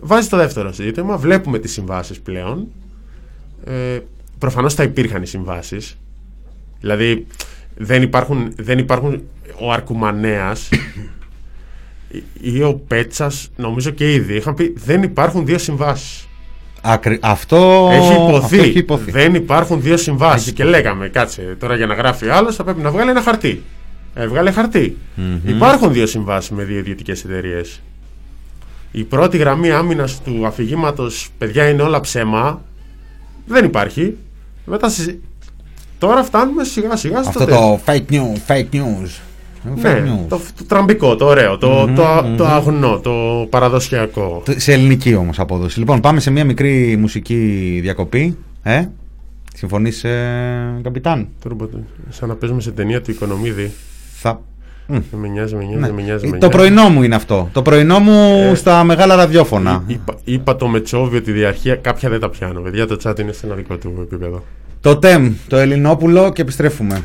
βάζει το δεύτερο ζήτημα. Βλέπουμε τις συμβάσεις πλέον. Ε, προφανώς θα υπήρχαν οι συμβάσεις. Δηλαδή δεν υπάρχουν, δεν υπάρχουν ο Αρκουμανέας ή- ή ο Πέτσας νομίζω και ήδη είχαν πει δεν υπάρχουν δύο συμβάσεις. Ακρι... Αυτό... Έχει υποθεί. αυτό έχει υποθεί. Δεν υπάρχουν δύο συμβάσεις. Και λέγαμε, κάτσε τώρα για να γράφει άλλος, θα πρέπει να βγάλει ένα χαρτί. Έβγαλε χαρτί. Υπάρχουν δύο συμβάσεις με δύο ιδιωτικέ εταιρείες. Η πρώτη γραμμή άμυνας του αφηγήματος, παιδιά, είναι όλα ψέμα. Δεν υπάρχει. Μετά συζη- Τώρα φτάνουμε σιγά σιγά στο Αυτό τέλος. το fake news, fake news. Fake Ναι, news. το, το τραμπικό, το ωραίο, το, το, το αγνό, το παραδοσιακό. Το- Σε ελληνική όμως απόδοση. Λοιπόν, πάμε σε μια μικρή μουσική διακοπή. Ε; Συμφωνείς, ε, καπιτάν; Τώρα μπο- Σαν να παίζουμε σε ταινία του Οικονομίδη. Θα... Μμ, Με νοιάζει, με νοιάζει, ναι. με νοιάζει. με Το νοιάζει. πρωινό μου είναι αυτό. Το πρωινό μου στα μεγάλα ραδιόφωνα. Είπα, είπα το Μετσόβιο ότι διαρχία κάποια δεν τα πιάνω. Παιδιά, το chat είναι σε ένα δικό του επίπεδο. Το ΤΕΜ, το Ελληνόπουλο και επιστρέφουμε.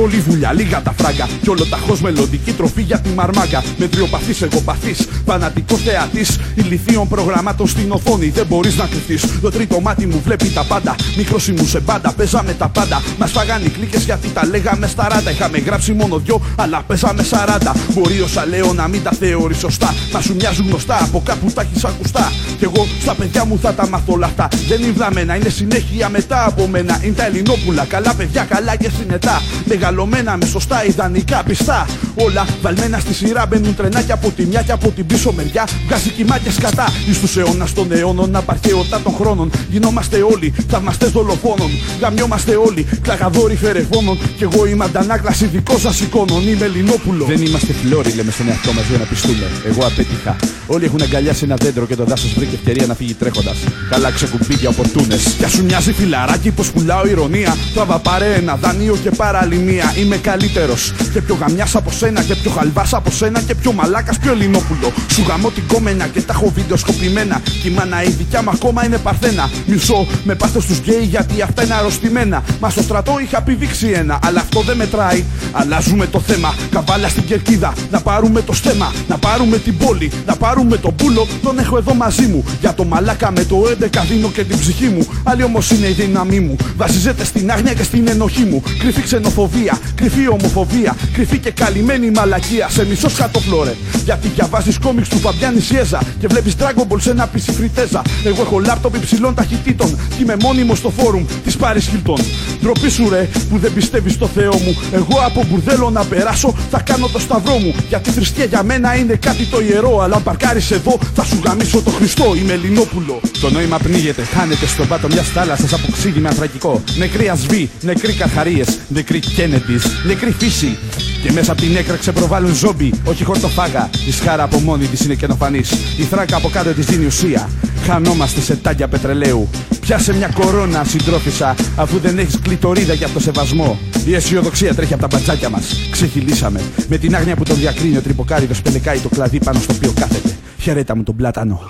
Χαρτί, πολλή δουλειά, λίγα τα φράγκα. Κι όλο ταχώ μελλοντική τροφή για τη μαρμάγκα. Μετριοπαθή, εγώ παθή, φανατικός θεατής. Ηλικίων προγραμμάτων στην οθόνη, δεν μπορείς να κρυφτείς. Το τρίτο μάτι μου βλέπει τα πάντα. Μικρός ήμουν σε μπάντα, παίζαμε τα πάντα. Μας φάγανε οι κλίκες γιατί τα λέγαμε στα ράτα. Είχαμε γράψει μόνο δυο, αλλά παίζαμε σαράντα. Μπορεί όσα λέω να μην τα θεωρείς σωστά. Μα σου μοιάζουν γνωστά, από κάπου τα έχεις ακουστά. Κι εγώ στα παιδιά μου θα τα μάθω όλα αυτά. Δεν είναι βλαμμένα, είναι συνέχεια μετά από μένα. Είναι τα Ελληνόπουλα, καλά παιδιά, καλά και συνετά. Μεγαλωμένα με σωστά ιδανικά πιστά. Όλα βαλμένα στη σειρά μπαίνουν τρενάκια από τη μια και από την πίσω μεριά. Βγάζει κοιμάκια κατά. Εις τους αιώνας των αιώνων, απαρχαιότητα των χρόνων. Γινόμαστε όλοι θαυμαστές δολοφόνων. Γαμιόμαστε όλοι κλαγαδόροι φερεφόνων. Κι εγώ είμαι αντανάκλαση δικός σας εικόνων. Είμαι Ελληνόπουλος. Δεν είμαστε φλόροι, λέμε στον εαυτό μας για να πιστούμε. Εγώ απέτυχα. Όλοι έχουν αγκαλιάσει ένα δέντρο και το δάσος βρήκε ευκαιρία να φύγει τρέχοντας. Καλά ξεκουμπίδια οπορτούνε. Κι σου μοιάζει φιλαράκι πως πουλάω ηρωνία. Θα πάρε ένα δάνειο και παραλυμία. Είμαι καλύτερος και πιο γαμιάς από σένα και πιο χαλβάς από σένα και πιο μαλάκας πιο Ελληνόπουλο. Σου γαμώ την κόμενα και τα έχω βίντεο σκοπημένα. Κι η μάνα η δικιά μου ακόμα είναι παρθένα. Μιλσό με πάθος τους γκέι γιατί αυτά είναι αρρωστημένα. Μα στο στρατό είχα πηδήξει ένα, αλλά αυτό δεν μετράει. Αλλάζουμε το θέμα, καβάλα στην κερκίδα. Να πάρουμε το στέμα, να πάρουμε την πόλη, να πάρουμε τον πούλο. Τον έχω εδώ μαζί μου. Για το μαλάκα με το 11 δίνω και την ψυχή μου. Άλλη όμως είναι η δύναμή μου. Βασίζεται στην άγνοια και στην ενοχή μου. Κρυφή ξενοφοβία, κρυφή ομοφοβία, κρυφή και καλυμμένη μαλακία. Σε μισώ σκατοφλώρε. Γιατί διαβάζεις κόμιξ του Φάμπιαν Νισιέζα και βλέπεις Dragon Ball σε ένα PC φριτέζα. Εγώ έχω λάπτοπ υψηλών ταχυτήτων και είμαι μόνιμος στο φόρουμ της Πάρις Χίλτον. Ντροπή σου ρε που δεν πιστεύεις στο Θεό μου. Εγώ από μπουρδέλο να περάσω θα κάνω το σταυρό μου. Γιατί η θρησκεία για μένα είναι κάτι το ιερό. Αλλά αν παρκάρεις εδώ θα σου γαμίσω το Χριστό. Είμαι Ελληνόπουλο. Το νόημα πνίγεται, χάνεται στον πάτο μιας θάλασσας από ξύδι με ανθρακικό. Νεκροί ασβή, νεκροί καρχαρίε, νεκροί Κέννεντι, νεκροί φύση. Και μέσα από την έκρα ξεπροβάλλουν ζόμπι, όχι χορτοφάγα. Η σχάρα από μόνη της είναι καινοφανής. Η θράκα από κάτω της δίνει ουσία. Χανόμαστε σε τάγια πετρελαίου. Πιάσε μια κορώνα, συντρόφισα, αφού δεν έχεις κλειτορίδα για το σεβασμό. Η αισιοδοξία τρέχει από τα μπατζάκια μας. Ξεχυλήσαμε. Με την άγνοια που τον διακρίνει ο τρυποκάριδος πελεκάει το κλαδί πάνω στο οποίο κάθεται. Χαιρέτα μου τον πλάτανο.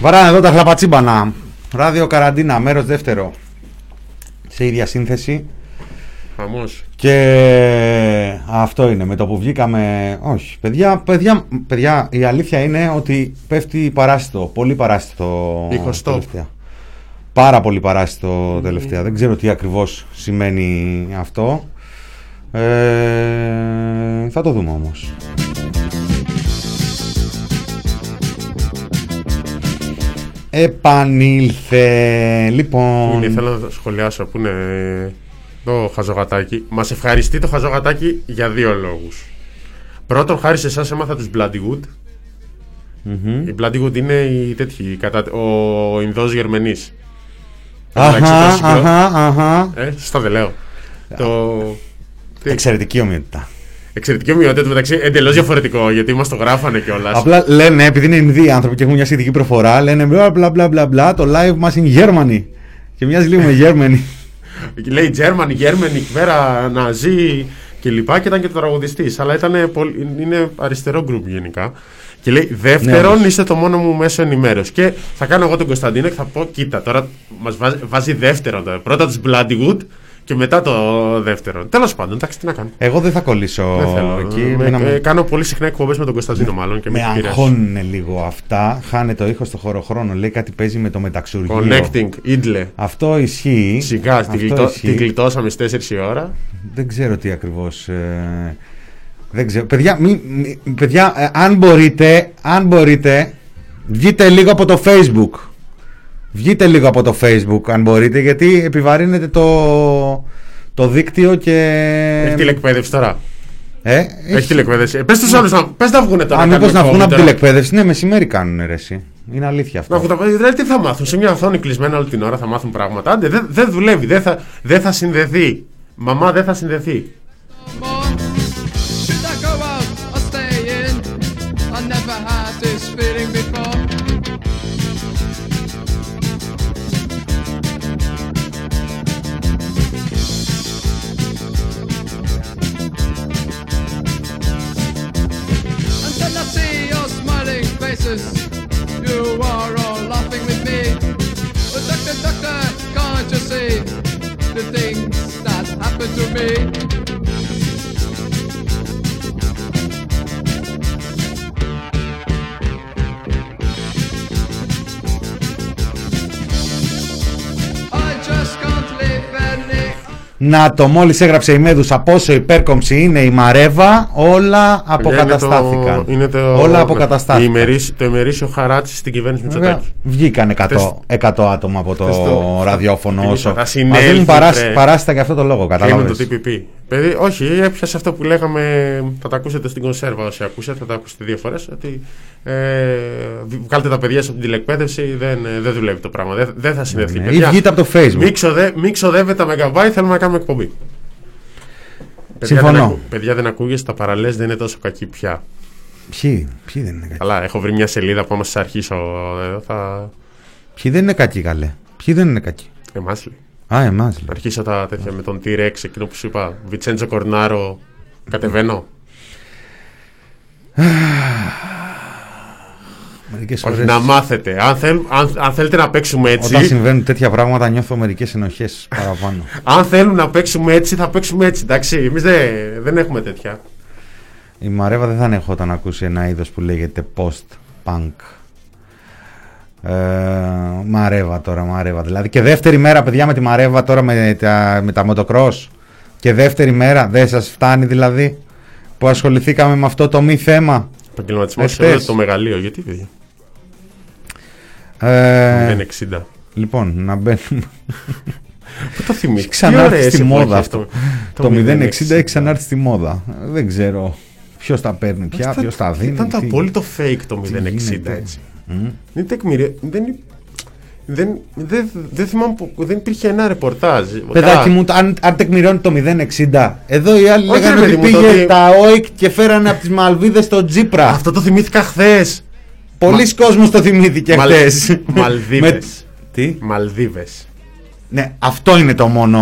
Βαράνε εδώ τα χλαπατσίμπανα. Ράδιο καραντίνα, μέρος δεύτερο. Σε ίδια σύνθεση. Χαμός. Και αυτό είναι. Με το που βγήκαμε. Όχι. Παιδιά, παιδιά, παιδιά η αλήθεια είναι ότι πέφτει παράστητο. Πολύ παράστητο. Ηχοστόπ. τελευταία. Πάρα πολύ παράστητο τελευταία. Δεν ξέρω τι ακριβώς σημαίνει αυτό. Ε, θα το δούμε όμως. Επανήλθε. Λοιπόν. Είναι, θέλω να σχολιάσω που είναι το χαζογατάκι. Μας ευχαριστεί το χαζογατάκι για δύο λόγους. Πρώτον, χάρη σε εσάς έμαθα τους Bloodywood. Μμμ. Οι Bloodywood είναι οι τέτοιοι, κατά, ο Ινδός Γερμενής. Αχα, Εντάξει, το συγκρό- αχα, αχα. Ε, σωστά δεν λέω. Το... τι- Εξαιρετική ομοιότητα. Εξαιρετική ομοιότητα του μεταξύ εντελώς διαφορετικό γιατί μας το γράφανε κιόλας. Απλά λένε, επειδή είναι Ινδοί άνθρωποι και έχουν μια σχετική προφορά, λένε μπλα μπλα μπλα μπλα μπλα, το live μας είναι Germany. Και μοιάζει λίγο με Germany. Λέει German, Γέρμενη, εκεί πέρα, Ναζί κλπ. Και ήταν και το τραγουδιστής. Αλλά ήταν πολύ, είναι αριστερό γκρουπ γενικά. Και λέει: Δεύτερον, Ναι, είστε το μόνο μου μέσο ενημέρωσης. Και θα κάνω εγώ τον Κωνσταντίνο και θα πω: Κοίτα, τώρα μας βάζει, βάζει δεύτερον. Τώρα. Πρώτα τους Bloodywood και μετά το δεύτερο. Τέλος πάντων, εντάξει, τι να κάνω. Εγώ δεν θα κολλήσω Δεν θέλω. εκεί. Με- Εμένα ε, με- κάνω πολύ συχνά εκπομπές με τον Κωνσταντίνο, μάλλον. Και με, με την πειράζει. αγχώνουν λίγο αυτά. Χάνε το ήχο στο χωροχρόνο. Λέει κάτι παίζει με το μεταξουργείο. Connecting, Idle. Αυτό ισχύει. Σιγά, Αυτό την, γλιτώ, ισχύει. την γλιτώσαμε στις 4 η ώρα. Δεν ξέρω τι ακριβώς... ε, δεν ξέρω. Παιδιά, μη, μη- παιδιά ε, αν μπορείτε, αν μπορείτε, βγείτε λίγο από το Facebook. Βγείτε λίγο από το Facebook αν μπορείτε, γιατί επιβαρύνετε το, το δίκτυο και... Έχει τηλεκπαίδευση τώρα. Ε, Έχει τηλεκπαίδευση. Πες τους άλλους να, πες να βγουν τώρα. Αν να μήπως κάνουν να βγουν από τώρα. τηλεκπαίδευση, ναι, μεσημέρι κάνουν ρε εσύ. Είναι αλήθεια αυτό. Να βγουν τα παιδιά, δηλαδή τι θα μάθουν. Σε μια οθόνη κλεισμένα όλη την ώρα θα μάθουν πράγματα. Άντε, δεν δεν δουλεύει. Δεν θα, δεν θα συνδεθεί. Μαμά δεν θα συνδεθεί. To me? Να το μόλις έγραψε η Μέδουσα πόσο υπέρκομψη είναι η Μαρέβα, όλα αποκαταστάθηκαν. Είναι το, είναι το, όλα η αποκαταστάθηκαν. ημερήσ- το ημερήσιο χαράτσι στην κυβέρνηση Βέβαια, Μητσοτάκη. βγήκαν 100, Χθες- 100 άτομα από το χθες το- ραδιόφωνο Φίλιππα, όσο. θα Μα συνέλθουν, δίνουν παράσ- ρε. παράστα για αυτό το λόγο, Κλείνουν κατάλαβες. το TPP. Παιδί, όχι, έπιασε αυτό που λέγαμε. Θα τα ακούσετε στην κονσέρβα όσοι ακούσατε, θα τα ακούσετε δύο φορές. Ότι ε, βγάλτε τα παιδιά σας από την τηλεκπαίδευση, δεν, ε, δεν δουλεύει το πράγμα. Δεν, δεν θα συνδεθεί. Ναι, Ή παιδιά. βγείτε από το Facebook. Μη, ξοδε, μη ξοδεύετε τα μεγαμπάιτ, θέλουμε να κάνουμε εκπομπή. Παιδιά Συμφωνώ. δεν, ακού, παιδιά δεν ακούγεσαι, τα παραλές δεν είναι τόσο κακή πια. Ποιοι, ποιοι δεν είναι κακοί; Καλά, έχω βρει μια σελίδα που άμα σας αρχίσω, ε, θα... Ποιοι δεν είναι κακοί, καλέ; Ποιοι δεν είναι κακοί; Εμάς λέει. Α, εμάς Θα αρχίσω τα τέτοια με τον T-Rex, εκείνο που σου είπα, Βιτσέντζο Κορνάρο, κατεβαίνω. Μερικές Όχι, φορές. να μάθετε. Αν, θέλ, αν, αν θέλετε να παίξουμε έτσι, Όταν συμβαίνουν τέτοια πράγματα, νιώθω μερικές ενοχές παραπάνω. αν θέλουν να παίξουμε έτσι, θα παίξουμε έτσι. Εντάξει, εμείς δεν, δεν έχουμε τέτοια. Η Μαρέβα δεν θα ανεχόταν να ακούσει ένα είδος που λέγεται post-punk. Ε, μαρέβα τώρα, Μαρέβα. Δηλαδή και δεύτερη μέρα, παιδιά, με τη Μαρέβα τώρα με τα, με τα motocross. Και δεύτερη μέρα, δεν σας φτάνει δηλαδή που ασχοληθήκαμε με αυτό το μη θέμα; Επαγγελματισμός Εχθές. σε το μεγαλείο. Γιατί, παιδιά; Ε, 060. λοιπόν, να μπαίνουμε. Πού το θυμίζει. Ξανάρθει στη μόδα αυτό. Το 060 έχει ξανάρθει στη μόδα. Ε, Δεν ξέρω ποιος τα παίρνει πια, ποιος τα δίνει. Ήταν το τι- απόλυτο fake το 060 γίνεται. Έτσι. Είναι τεκμηρία. Δεν, υ- δεν, δεν, δεν θυμάμαι που δεν υπήρχε ένα ρεπορτάζ. Παιδάκι Καλά. μου, αν, αν τεκμηρώνει το 060, εδώ οι άλλοι Όχι, λέγανε ρε ότι παιδί μου, πήγε το ότι- τα ΟΙΚ και φέρανε από τις Μαλβίδες τον Τζίπρα. Αυτό το θυμήθηκα χθες. Πολλοί κόσμος το θυμήθηκε Μαλ- χθες. Μαλδίβες. Με- Τι; Μαλδίβες. Ναι, αυτό είναι το μόνο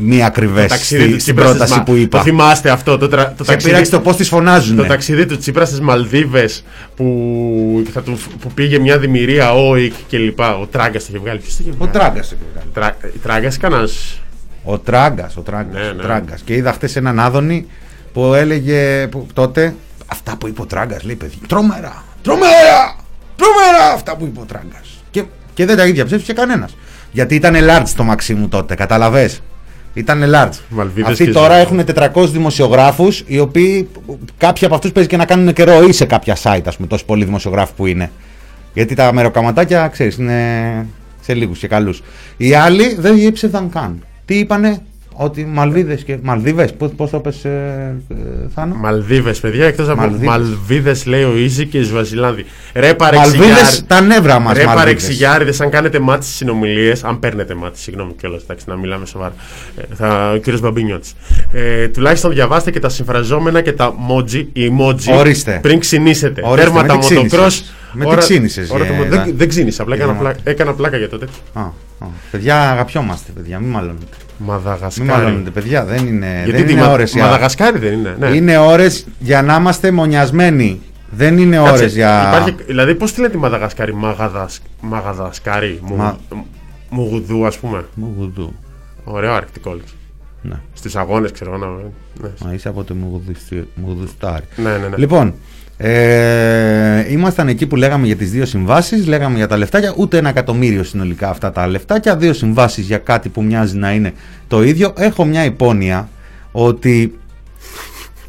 μη ακριβές Το ταξίδι στη, του στην Τσίπρας στις πρόταση Μα- που είπα. Το θυμάστε αυτό. Το, τρα... το Σε πειράξει το πώς τις φωνάζουν. Το ταξίδι του Τσίπρας στι Μαλδίβες που, θα του, που πήγε μια δημιουργία ΟΙΚ και λοιπά. Ο Τράγκας το είχε βγάλει. Ποιος το είχε Ο βγάλει; Τράγκας. το είχε βγάλει. Τρα... Τράγκας κανένας. Ο Τράγκας, ο Τράγκας. Ναι, ο ναι. Τράγκας. Και είδα χτες έναν Άδωνη που έλεγε που, τότε αυτά που είπε ο Τράγκας. Λέει παιδί, τρομερά, τρομερά, τρομερά αυτά που είπε ο Τράγκας. Και, και δεν τα ίδια ψήφισε κανένας. Γιατί ήταν large το Μαξίμου τότε, καταλαβέ. Ήταν large. Μαλβίδες Αυτοί και τώρα ζώα. έχουν 400 δημοσιογράφους, οι οποίοι κάποιοι από αυτούς παίζει και να κάνουν και ροή σε κάποια site, ας πούμε, τόσοι πολλοί δημοσιογράφοι που είναι. Γιατί τα μεροκαματάκια, ξέρεις, είναι σε λίγους και καλούς. Οι άλλοι δεν διέψευδαν καν. Τι είπανε, ότι Μαλβίδε και. Μαλδίβες, πώς το πες, ε, ε, Θάνο; Μαλδίβες, παιδιά, εκτός από Μαλδίβες. Μαλβίδε, λέει ο Ιζη και οι Σβαζιλάνδοι. Ρε Μαλβίδε παρεξηγιάρι. τα νεύρα μας. Ρε παρεξηγιάριδες, αν κάνετε μάτι στις συνομιλίε, αν παίρνετε μάτι, συγγνώμη κιόλας, εντάξει, να μιλάμε σοβαρά. Ε, θα, ο κύριος Μπαμπίνιωτ. Ε, τουλάχιστον διαβάστε και τα συμφραζόμενα και τα emoji, οι emoji Ορίστε. πριν ξυνήσετε. Ορίστε, Τέρματα με τι motocross. ξύνησες. Με τι ξύνησες, ώρα του ε, μο- τα- δεν, δεν ξύνησα, απλά έκανα, Για- πλάκα, έκανα πλάκα για το τέτοιο. Α, α, παιδιά, αγαπιόμαστε, παιδιά, μην μαλώνετε. Μην Μαδαγασκάρι. μαλώνετε, παιδιά, δεν είναι, Γιατί δεν τι, είναι Μα- ώρες για- Μαδαγασκάρι δεν είναι. Ναι. Είναι ώρες για να είμαστε μονιασμένοι. Δεν είναι Κάτσε, ώρες για. Υπάρχει, δηλαδή, πώς τη λέτε τη Μαδαγασκάρι, Μαγαδασ, Μαγαδασκάρι, μου, Μα- Μουγουδού, ας πούμε; Μουγουδού. Ωραίο αρκτικό λέξη. Ναι. Στου αγώνες, ξέρω εγώ. να- Ναι. Μα είσαι από το Μουγουδιστή- Μουγουδουστάρι. Ναι, ναι, ναι. Λοιπόν, ε, ήμασταν εκεί που λέγαμε για τις δύο συμβάσεις, λέγαμε για τα λεφτάκια, ούτε ένα εκατομμύριο συνολικά αυτά τα λεφτάκια, δύο συμβάσεις για κάτι που μοιάζει να είναι το ίδιο. Έχω μια υπόνοια ότι...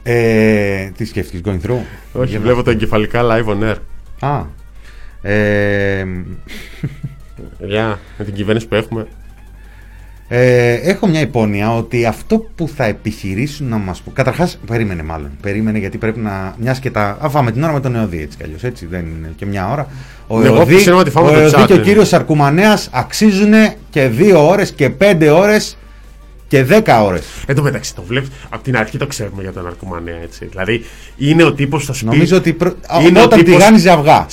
Ε, τι σκέφτηκες, going through? Όχι, Για- βλέπω τα εγκεφαλικά live on air. Α, ε, Γεια, με την κυβέρνηση που έχουμε. Ε, έχω μια υπόνοια ότι αυτό που θα επιχειρήσουν να μας πούν. Καταρχάς, περίμενε μάλλον. Περίμενε γιατί πρέπει να. Μιας και τα. Αφάμε την ώρα με τον ΕΟΔΗ έτσι κι αλλιώς. Έτσι δεν είναι και μια ώρα. Ο Ναι, εγώ ΕΟΔΗ, πιστεύω ότι φάμε ο το ΕΟΔΗ chat, και ο δεν κύριος είναι. Αρκουμανέα αξίζουν και δύο ώρες και πέντε ώρες και δέκα ώρες. Εν τω μεταξύ, το βλέπεις από την αρχή το ξέρουμε για τον Αρκουμανέα. Έτσι. Δηλαδή, είναι ο τύπος που θα σου πει. Νομίζω ότι. Προ... Είναι από ο όταν τύπος- τηγάνιζε αυγά.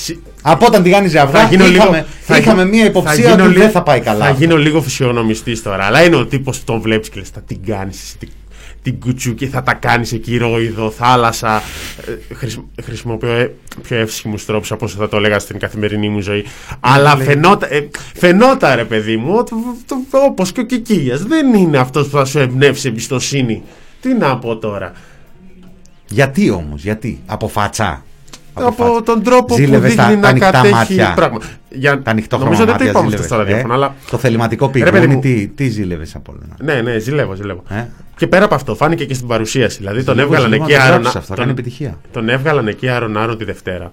Συ- Από όταν τηγάνιζε αυγά, Θα γίνω είχαμε, λίγο, θα είχαμε γίνω- μια θα υποψία γίνω ότι λίγο- δεν θα πάει καλά. Θα αυτό. γίνω λίγο φυσιογνωμιστής τώρα. Αλλά είναι ο τύπος που τον βλέπεις και λες: Θα την κάνεις την, την κουτσούκι, θα τα κάνεις εκεί, ρόιδο, θάλασσα. Ε, χρησι- χρησιμοποιώ ε, πιο εύσχυμου τρόπους από όσο θα το έλεγα στην καθημερινή μου ζωή. Αλλά φαινόταν, ε, φαινόταν ρε παιδί μου, ότι το, όπως και ο Κικίλιας δεν είναι αυτός που θα σου εμπνεύσει εμπιστοσύνη. Τι να πω τώρα. Γιατί όμως, γιατί; Από φατσά. Από, φάτσα. τον τρόπο Ζήλευες που τα- δείχνει τα να ανοιχτά κατέχει μάτια. πράγμα. Για, Τα ανοιχτόχρωμα νομίζω δεν το μάτια είπαμε ζήλευες, στο ραδιόφωνο, ε. αλλά Το θεληματικό Ρε, παιδί πηγούνι, μου. τι, τι ζήλευες από όλα. Ναι, ναι, ζηλεύω, ζηλεύω. Ε; Και πέρα από αυτό, φάνηκε και στην παρουσίαση. Δηλαδή τον Ζηλεύω, έβγαλαν ζηλεύω, εκεί να το άρον, γράψεις αυτό, κάνει τον, επιτυχία. τον έβγαλαν εκεί άρον άρον τη Δευτέρα.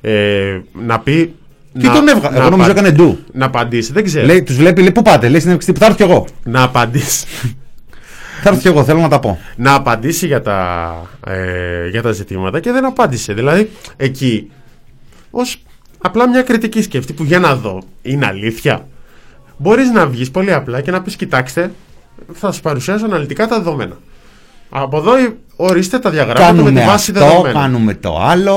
Ε, να πει. Τι να- τον έβγαλε, να εγώ νομίζω απα- έκανε ντου. Να απαντήσει, δεν ξέρω. Λέει, τους βλέπει, λέει, πού πάτε, λέει συνέντευξη τύπου, θα έρθω κι εγώ. Να απαντήσει. Θα έρθω κι εγώ, θέλω να τα πω. να απαντήσει για τα, ε, για τα ζητήματα και δεν απάντησε. Δηλαδή, εκεί, ως απλά μια κριτική σκέψη που για να δω, είναι αλήθεια. Μπορείς να βγεις πολύ απλά και να πεις, κοιτάξτε, θα σας παρουσιάσω αναλυτικά τα δεδομένα. Από εδώ ε, ορίστε τα διαγράμματα με Κάνουμε τη βάση αυτό, δεδομένα. κάνουμε το άλλο.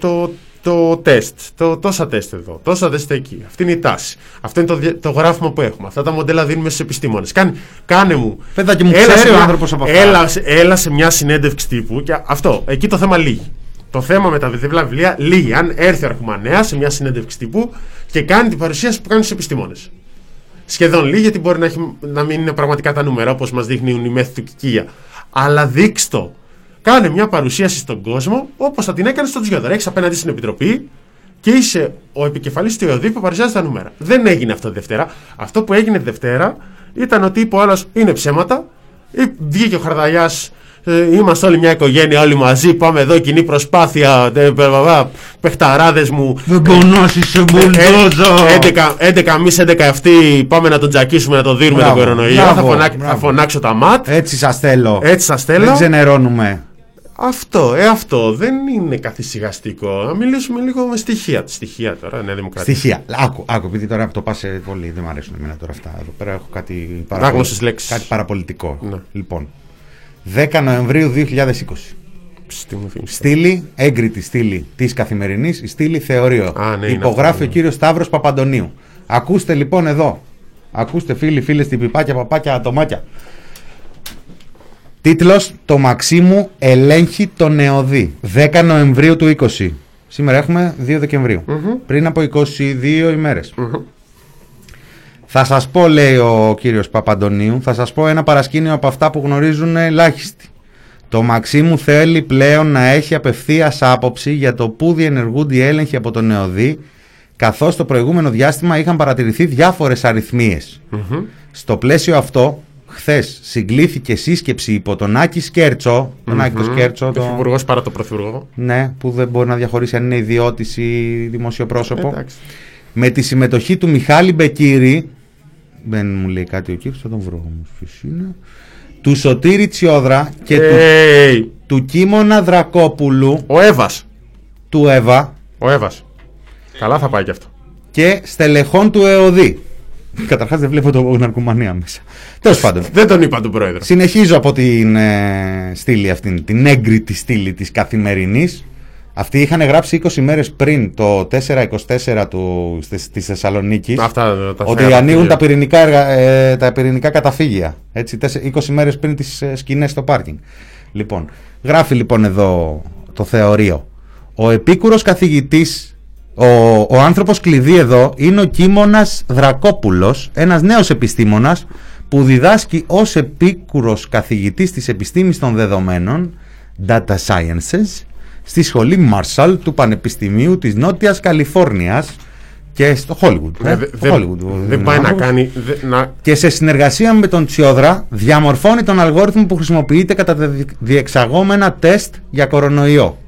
Το, το, το τεστ, το, τόσα τεστ εδώ, τόσα τεστ εκεί. Αυτή είναι η τάση. Αυτό είναι το, δια- το γράφημα που έχουμε. Αυτά τα μοντέλα δίνουμε στους επιστήμονες. Κάνε, κάνε μου. Παιδάκι μου, έλα ξέρει σε ο μια- άνθρωπος από αυτά. Έλα, σε- έλα σε μια συνέντευξη τύπου και αυτό. Εκεί το θέμα λύγει. Το θέμα με τα διπλά βιβλία λύγει. Αν έρθει ο Αρχουμανέας σε μια συνέντευξη τύπου και κάνει την παρουσίαση που κάνει στους επιστήμονες. Σχεδόν λίγη, γιατί μπορεί να, έχει, να μην είναι πραγματικά τα νούμερα όπως μας δείχνουν οι μέθη του Κικίλια. Αλλά δείξ' το. Κάνε μια παρουσίαση στον κόσμο όπως θα την έκανες στον Τζιόδρα. Έχεις απέναντι στην επιτροπή και είσαι ο επικεφαλής του ΕΟΔΗ που παρουσιάζει τα νούμερα. Δεν έγινε αυτό τη Δευτέρα. Αυτό που έγινε τη Δευτέρα ήταν ότι είπε ο άλλος είναι ψέματα. Ή Βγήκε ο Χαρδαλιάς. Είμαστε όλοι μια οικογένεια, όλοι μαζί. Πάμε εδώ, κοινή προσπάθεια. Παιχταράδες μου. Δεν πονώσει σε μπουλντόζο. 11, 11 εμείς, 11 αυτοί. Πάμε να τον τζακίσουμε, να τον δίνουμε τον Μπράβο, κορονοϊό. μπράβο, θα, φωνά- μπράβο. θα φωνάξω τα ματ. Έτσι σας θέλω. Έτσι σας θέλω. Δεν ξενερώνουμε. Αυτό, ε, αυτό δεν είναι καθησυχαστικό. Να μιλήσουμε λίγο με στοιχεία. Στοιχεία τώρα, Νέα Δημοκρατία. Στοιχεία. Άκου, άκου, επειδή τώρα το πας πολύ. Δεν μου αρέσουν εμένα τώρα αυτά. Εδώ πέρα έχω κάτι, Άγνωστες λέξεις. κάτι παραπολιτικό. Ναι. Λοιπόν, 10 Νοεμβρίου 2020. Ψ, τι μου θύμισε. Στήλη, έγκριτη στήλη της καθημερινής, η στήλη θεωρείο. Α, ναι, είναι Υπογράφει αυτό, ο κύριος Σταύρος Παπαντονίου. Ακούστε λοιπόν εδώ. Ακούστε φίλοι, φίλες, τυπιπάκια, παπάκια, ατομάκια. Τίτλος «Το Μαξίμου ελέγχει το νεοδί». 10 Νοεμβρίου του 20. Σήμερα έχουμε 2 δεκεμβριου Πριν από 22 ημέρες. Θα σας πω, λέει ο κύριος Παπαντονίου, θα σας πω ένα παρασκήνιο από αυτά που γνωρίζουν ελάχιστοι. Το Μαξίμου θέλει πλέον να έχει απευθείας άποψη για το πού διενεργούνται οι έλεγχοι από τον ΕΟΔΗ, καθώς το προηγούμενο διάστημα είχαν παρατηρηθεί διάφορες αριθμίες. Στο πλαίσιο αυτό, χθες συγκλήθηκε σύσκεψη υπό τον Άκη Σκέρτσο, τον Άκη το Σκέρτσο, το... Πρωθυπουργός παρά το πρωθυπουργό. ναι, που δεν μπορεί να διαχωρίσει αν είναι ιδιώτης ή δημόσιο πρόσωπο Εντάξει. με τη συμμετοχή του Μιχάλη Μπεκύρη δεν μου λέει κάτι ο κύριος θα τον βρω όμως ποιος είναι του Σωτήρη Τσιόδρα και του, Hey, του Κίμωνα Δρακόπουλου ο Εύας. του Εύα Ο Εύας. Καλά θα πάει κι αυτό. και στελεχών του ΕΟΔΗ καταρχάς δεν βλέπω το ναρκωμανία μέσα τέλος πάντων Δεν τον είπα τον πρόεδρο. Συνεχίζω από την ε, στήλη αυτή, την έγκριτη στήλη της καθημερινής. Αυτοί είχαν γράψει 20 μέρες πριν το 424 του, της, της Θεσσαλονίκης Αυτά τα ότι θέματα. ανοίγουν τα πυρηνικά, έργα, ε, τα πυρηνικά καταφύγια. Έτσι, τέσσε- 20 μέρες πριν τις ε, σκηνές στο πάρκινγκ. Λοιπόν, γράφει λοιπόν εδώ το θεωρείο. Ο επίκουρος καθηγητής, ο, ο άνθρωπος κλειδί εδώ είναι ο Κίμωνας Δρακόπουλος, ένας νέος επιστήμονας που διδάσκει ως επίκουρος καθηγητής της επιστήμης των δεδομένων Data Sciences στη σχολή Marshall του Πανεπιστημίου της Νότιας Καλιφόρνιας και στο Hollywood. Ναι, ε, δε- στο δεν- Hollywood, ο- Δεν ο πάει να άνθρωπος. κάνει. δε- να- Και σε συνεργασία με τον Τσιόδρα διαμορφώνει τον αλγόριθμο που χρησιμοποιείται κατά τα δι- διεξαγόμενα τεστ για κορονοϊό.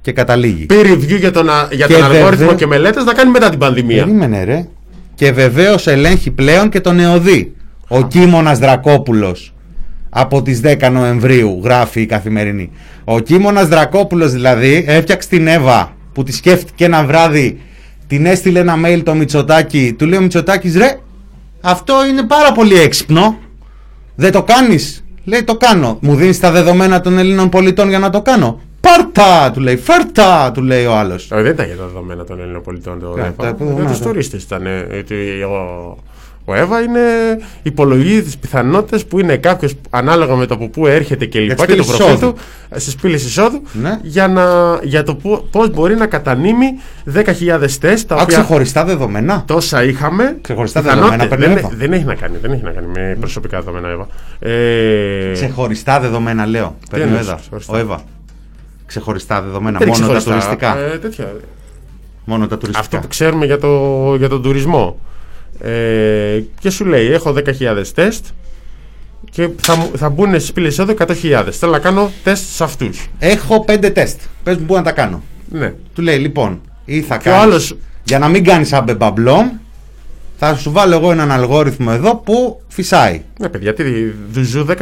Και καταλήγει. Πει review για τον, α- για Και τον αλγόριθμο βέβαια- και μελέτες να κάνει μετά την πανδημία. Περίμενε ρε. Και βεβαίως ελέγχει πλέον και τον ΕΟΔΗ. Ο Κίμωνας Δρακόπουλος από τις 10 Νοεμβρίου γράφει η καθημερινή. Ο Κίμωνας Δρακόπουλος δηλαδή έφτιαξε την Εύα που τη σκέφτηκε ένα βράδυ την έστειλε ένα mail το Μητσοτάκη του λέει ο Μητσοτάκης ρε αυτό είναι πάρα πολύ έξυπνο δεν το κάνεις; Λέει το κάνω μου δίνεις τα δεδομένα των Ελλήνων πολιτών για να το κάνω πάρτα του λέει φέρτα του λέει ο άλλος Όχι, δεν ήταν για τα δεδομένα των Έλληνων πολιτών. Το Κα- ΕΒΑ. τα Για δεδομένα. τους τουρίστες ήταν. ε, ότι Ο, ο ΕΒΑ είναι υπολογίζει τι πιθανότητε που είναι κάποιος ανάλογα με το από πού έρχεται και λοιπά τις και το πύλες προφίλ εισόδου. του στις πύλες εισόδου Ναι. για, να, για το πώς μπορεί να κατανείμει 10.000 τεστ τα Α, οποία ξεχωριστά δεδομένα. τόσα είχαμε. Ξεχωριστά πιθανότητες- δεδομένα παίρνει δεν, ΕΒΑ. δεν, έχει να κάνει, δεν έχει να κάνει με προσωπικά δεδομένα ΕΒΑ. Ε, Ξεχωριστά δεδομένα, λέω. Παίρνει ο εννοείς Εύα. Ξεχωριστά; Ο Εύα. Ξεχωριστά δεδομένα. δεν Μόνο είναι τα ξεχωριστά. τουριστικά. Ε, τέτοια. Μόνο τα τουριστικά. Αυτό που ξέρουμε για, το, για τον τουρισμό. Ε, και σου λέει: Έχω 10.000 τεστ και θα, μου- θα μπουν στις πύλες εδώ 100.000. Θέλω να κάνω τεστ σε αυτούς. Έχω πέντε τεστ. Πες μου πού να τα κάνω. Ναι. Του λέει λοιπόν, ή θα Και ο κάνεις, άλλος- για να μην κάνεις αμπεμπαμπλόμ, θα σου βάλω εγώ έναν αλγόριθμο εδώ που φυσάει. Ναι, παιδιά, τι ζου 10.000,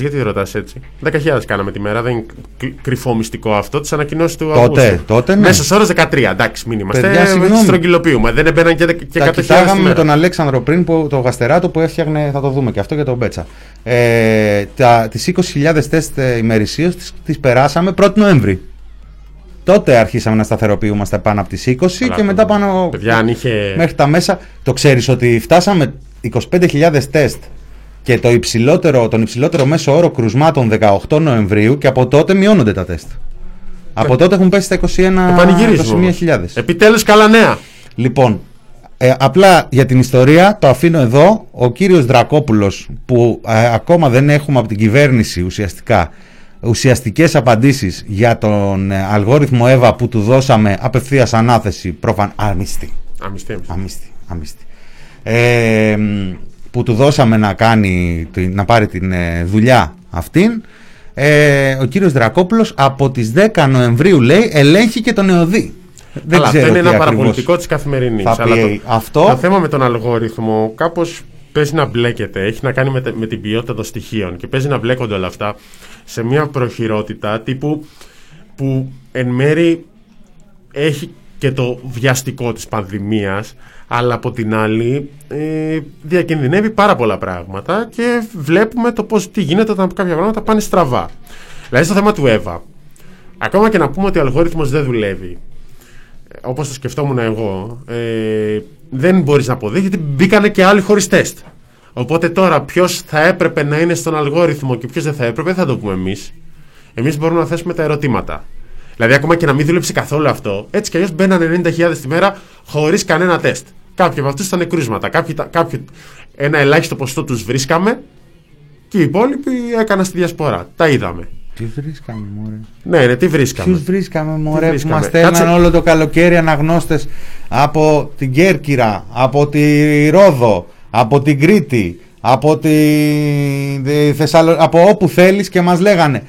γιατί ρωτάς έτσι; 10.000 κάναμε τη μέρα, δεν είναι κρυ- κρυφό μυστικό αυτό. Τις ανακοινώσεις του Τότε, Αυγούστου. τότε, ναι. Μέσος όρο 13, εντάξει, μην είμαστε. Παιδιά, συγγνώμη. Στρογγυλοποιούμε. Δεν έμπαιναν και, δε- και 100.000 τα τη κοιτάγαμε με μέρα. τον Αλέξανδρο πριν, που, το γαστεράτο που έφτιαχνε, θα το δούμε και αυτό για τον Μπέτσα. Ε, τα, τις 20.000 τεστ ε, ημερησίως τις, τις περάσαμε 1η Νοέμβρη. Τότε αρχίσαμε να σταθεροποιούμαστε πάνω από τις 20 Καλά, και μετά το- πάνω Παιδιά, αν είχε. μέχρι τα μέσα. Το ξέρεις ότι φτάσαμε 25.000 τεστ και το υψηλότερο, τον υψηλότερο μέσο όρο κρουσμάτων 18 Νοεμβρίου και από τότε μειώνονται τα τεστ. Από τότε έχουν πέσει στα 21 Το πανηγυρίζουμε. 21.000. Επιτέλους, καλά νέα. Λοιπόν, ε, απλά για την ιστορία το αφήνω εδώ. Ο κύριος Δρακόπουλος που ε, ακόμα δεν έχουμε από την κυβέρνηση ουσιαστικά ουσιαστικές απαντήσεις για τον ε, αλγόριθμο ΕΒΑ που του δώσαμε απευθείας ανάθεση προφαν... αμυστή, Αμυστή, αμυστή. αμυστή, αμυστή. Ε, μ, που του δώσαμε να, κάνει, τη- να πάρει την ε, δουλειά αυτήν ε, ο κύριος Δρακόπουλος από τις 10 Νοεμβρίου λέει ελέγχει και τον ΕΟΔΗ. Δεν Αλλά αυτό ξέρω είναι τι ένα ακριβώς. παραπολιτικό της καθημερινής. θα πει αυτό. Το θέμα με τον αλγόριθμο κάπως παίζει να μπλέκεται. Έχει να κάνει με, τε- με την ποιότητα των στοιχείων και παίζει να μπλέκονται όλα αυτά σε μια προχειρότητα τύπου που εν μέρη έχει και το βιαστικό της πανδημίας αλλά από την άλλη ε, διακινδυνεύει πάρα πολλά πράγματα και βλέπουμε το πώς τι γίνεται όταν κάποια πράγματα πάνε στραβά. Δηλαδή στο θέμα του ΕΒΑ ακόμα και να πούμε ότι ο αλγόριθμος δεν δουλεύει όπως το σκεφτόμουν εγώ, ε, δεν μπορείς να αποδείξεις γιατί μπήκανε και άλλοι χωρίς τεστ. Οπότε τώρα ποιος θα έπρεπε να είναι στον αλγόριθμο και ποιος δεν θα έπρεπε, δεν θα το πούμε εμείς. Εμείς μπορούμε να θέσουμε τα ερωτήματα. Δηλαδή, ακόμα και να μην δούλεψε καθόλου αυτό, έτσι κι αλλιώς μπαίνανε 90.000 τη μέρα χωρίς κανένα τεστ. Κάποιοι από αυτούς ήταν κρούσματα. Κάποιοι, τα- κάποιοι, ένα ελάχιστο ποσοστό τους βρίσκαμε και οι υπόλοιποι έκαναν στη διασπορά. Τα είδαμε. Τι βρίσκαμε, μωρέ; Ναι, ναι, τι βρίσκαμε; Ποιους βρίσκαμε, μωρέ, που βρίσκαμε; μας στέλναν Κάτσε. όλο το καλοκαίρι αναγνώστες από την Κέρκυρα, από τη Ρόδο, από την Κρήτη, από τη τη Θεσσαλο... από όπου θέλεις και μας λέγανε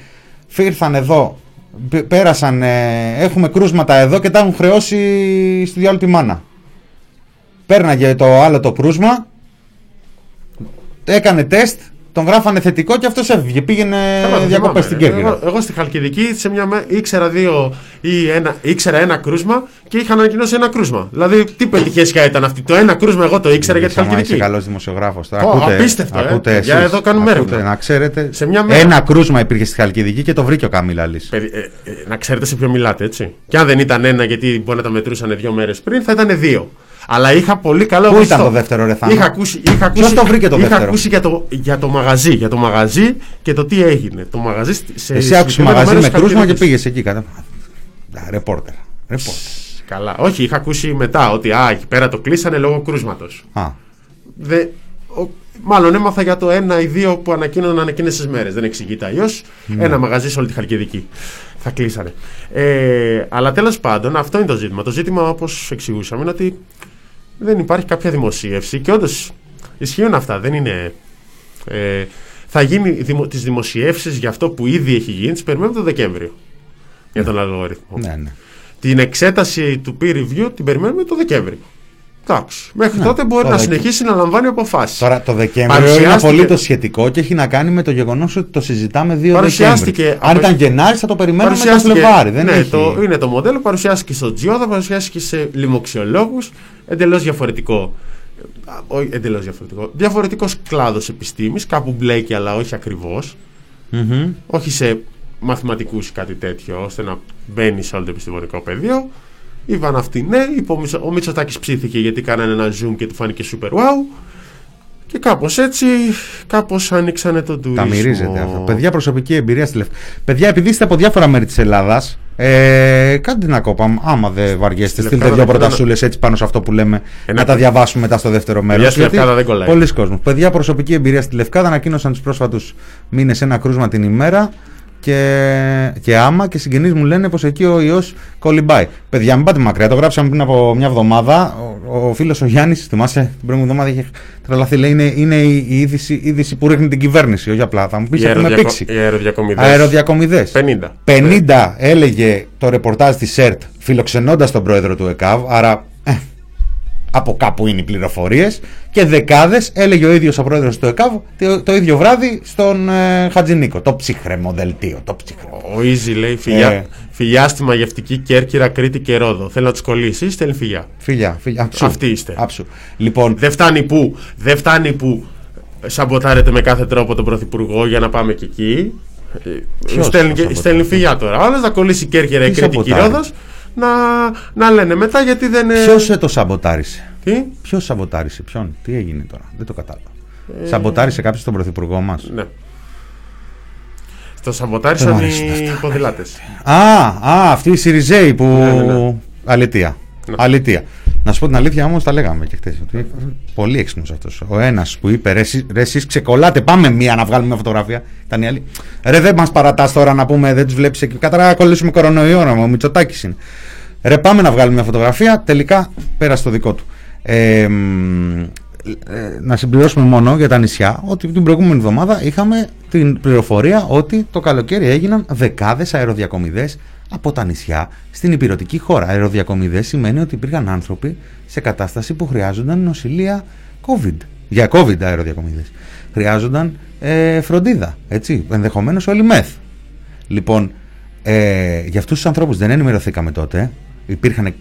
ήρθαν εδώ, π- πέρασαν, ε, έχουμε κρούσματα εδώ και τα έχουν χρεώσει στη διάλογο τη μάνα. Πέρναγε το άλλο το κρούσμα, έκανε τεστ, τον γράφανε θετικό και αυτός έφυγε, πήγαινε Καλά, το διακοπές στην θυμάμαι. Κέρκυρα. Εγώ, εγώ στη Χαλκιδική σε μια μέ- ήξερα δύο ή ένα, ήξερα ένα κρούσμα και είχα ανακοινώσει ένα κρούσμα. Δηλαδή, τι πετυχέσια ήταν αυτή. Το ένα κρούσμα εγώ το ήξερα για τη Είσαι Χαλκιδική. καλός δημοσιογράφος. Πω, απίστευτο, ε. Για εδώ κάνουμε έρευνα. Να ξέρετε, Σε μια μέρα. ένα κρούσμα υπήρχε στη Χαλκιδική και το βρήκε ο Καμίλαλης. Παιδι- ε, ε, να ξέρετε σε ποιο μιλάτε, έτσι. Και αν δεν ήταν ένα, γιατί μπορεί να τα μετρούσαν δύο μέρες πριν, θα ήταν δύο. Αλλά είχα πολύ καλό Πού ποσοστό. ήταν το δεύτερο, ρε Θάνο; Είχα ακούσει, είχα ακούσει, Ποιος το βρήκε το είχα δεύτερο; ακούσει για το, για το μαγαζί. Για το μαγαζί και το τι έγινε. Το μαγαζί στη- σε Εσύ άκουσες συγκεκριμένο μαγαζί μέρος με της κρούσμα και Χαλκιδικής. πήγες εκεί κατά. Α, Ρεπόρτερ. Ρεπόρτερ. Καλά. Όχι, είχα ακούσει μετά ότι α, εκεί πέρα το κλείσανε λόγω κρούσματος. Α, Μάλλον έμαθα για το ένα ή δύο που ανακοίνωναν εκείνες τις μέρες. Δεν εξηγείται αλλιώς. Ναι. Ένα μαγαζί σε όλη τη Χαλκιδική. Θα κλείσανε. Ε, αλλά τέλος πάντων, αυτό είναι το ζήτημα. Το ζήτημα, όπως εξηγούσαμε, είναι ότι δεν υπάρχει κάποια δημοσίευση και όντως ισχύουν αυτά. Δεν είναι. Ε, θα γίνει δημο, τις δημοσιεύσεις για αυτό που ήδη έχει γίνει, τις περιμένουμε το Δεκέμβριο για τον αλγόριθμο. ναι, ναι. Την εξέταση του peer review την περιμένουμε το Δεκέμβριο. Εντάξει. Μέχρι Ναι, τότε μπορεί το να Δεκέμβριο. συνεχίσει να λαμβάνει αποφάσεις. Τώρα το Δεκέμβριο είναι Παρουσιάστηκε- απολύτω σχετικό και έχει να κάνει με το γεγονός ότι το συζητάμε 2 Παρουσιάστηκε Δεκέμβρη. Αν από- ήταν Γενάρης θα το περιμέναμε το Παρουσιάστηκε- Φλεβάρι. Δεν ναι, έχει... το, είναι το μοντέλο, παρουσιάστηκε στο Τζιόδα, παρουσιάστηκε σε λοιμοξιολόγους. Εντελώς διαφορετικό. Όχι εντελώς διαφορετικό. Διαφορετικός κλάδος επιστήμης, κάπου μπλέκει, αλλά όχι ακριβώς. Μμμ. Όχι σε μαθηματικούς ή κάτι τέτοιο, ώστε να μπαίνει σε όλο το επιστημονικό πεδίο. Είπαν αυτοί ναι, είπε ο, Μητσο, ο Μητσοτάκης ψήθηκε γιατί κάνανε ένα zoom και του φάνηκε super wow. Και κάπως έτσι, κάπως άνοιξανε τον τουρισμό. Τα μυρίζετε αυτό. Παιδιά, προσωπική εμπειρία στη Λευκή. Παιδιά, επειδή είστε από διάφορα μέρη της Ελλάδας, ε, κάντε την ακόπα. Άμα δεν βαριέστε, Στη στείλτε Λευκάδα δύο να- πρωτασούλες έτσι πάνω σε αυτό που λέμε. Ένα- Να τα διαβάσουμε μετά στο δεύτερο μέρος. Παιδιά, στη Λευκάδα δεν κολλάει. Πολλοί κόσμοι. Παιδιά, προσωπική εμπειρία στη Λευκάδα ανακοίνωσαν τους πρόσφατους μήνες ένα κρούσμα την ημέρα. Και, και άμα και συγγενείς μου λένε πως εκεί ο ιός κολυμπάει. Παιδιά, μην πάτε μακριά. Το γράψαμε πριν από μια εβδομάδα. Ο, ο φίλος ο Γιάννης, θυμάσαι, την προηγούμενη εβδομάδα είχε τρελαθεί. Λέει είναι, είναι η, η είδηση, είδηση που ρίχνει την κυβέρνηση. Όχι απλά. Θα μου πεις Οι έχουμε αεροδιακο- πήξει. οι αεροδιακομιδές. Αεροδιακομιδές. 50. 50 έλεγε το ρεπορτάζ της ΣΕΡΤ φιλοξενώντας τον πρόεδρο του ΕΚΑΒ, άρα ε, από κάπου είναι οι πληροφορίες και δεκάδες έλεγε ο ίδιος ο πρόεδρος του ΕΚΑΒ το, το ίδιο βράδυ στον ε, Χατζηνίκο. Το ψυχραιμό δελτίο, το ψυχραιμό. Ο Easy λέει φιλιά, Ε. φιλιά στη μαγευτική Κέρκυρα, Κρήτη και Ρόδο. Θέλω να τους κολλήσει, στέλνει φιλιά. Φιλιά, φιλιά. Αψού. Αυτοί είστε. Αψού. Λοιπόν, Δεν φτάνει που, δεν φτάνει που σαμποτάρετε με κάθε τρόπο τον Πρωθυπουργό για να πάμε και εκεί. Ε, Ποιος Στέλνει, το και- σαμποτάρει; στέλνει φιλιά τώρα. Άλλος να κολλήσει Κέρκυρα, Τι Κρήτη και σαμποτάρει; Ρόδος, να, να λένε μετά γιατί δεν. ε, ποιος ε, το σαμποτάρισε; Τι; Ποιος σαμποτάρισε, ποιον, τι έγινε τώρα, δεν το κατάλαβα. Σαμποτάρισε κάποιος τον πρωθυπουργό μας; Ναι. Στο σαμποτάρισαν Δεν μ' αρέσουν οι ποδηλάτες. Α, α, αυτή η Σιριζέη που. Ναι, ναι, ναι. Αλητία. Ναι. Αλητία. Να σου πω την αλήθεια όμως, τα λέγαμε και χθες. Πολύ έξυπνος αυτός. Ο ένας που είπε ρε, εσείς- ρε, εσείς ξεκολλάτε, πάμε μία να βγάλουμε μια φωτογραφία. Ήταν η άλλη. Ρε, δεν μας παρατάς τώρα να πούμε, δεν τους βλέπεις εκεί. Κατά να κολλήσουμε κορονοϊό, ο Μητσοτάκης είναι. Ρε, πάμε να βγάλουμε μια φωτογραφία. Τελικά πέρασε το δικό του. Ε, μ, ε, να συμπληρώσουμε μόνο για τα νησιά ότι την προηγούμενη εβδομάδα είχαμε την πληροφορία ότι το καλοκαίρι έγιναν δεκάδες αεροδιακομιδές από τα νησιά στην υπηρετική χώρα. Αεροδιακομιδές σημαίνει ότι υπήρχαν άνθρωποι σε κατάσταση που χρειάζονταν νοσηλεία COVID. Για COVID αεροδιακομιδές. Χρειάζονταν ε, φροντίδα, έτσι, ενδεχομένως όλοι μεθ. Λοιπόν, ε, για αυτούς τους ανθρώπους δεν ενημερωθήκαμε τότε. Υπήρχαν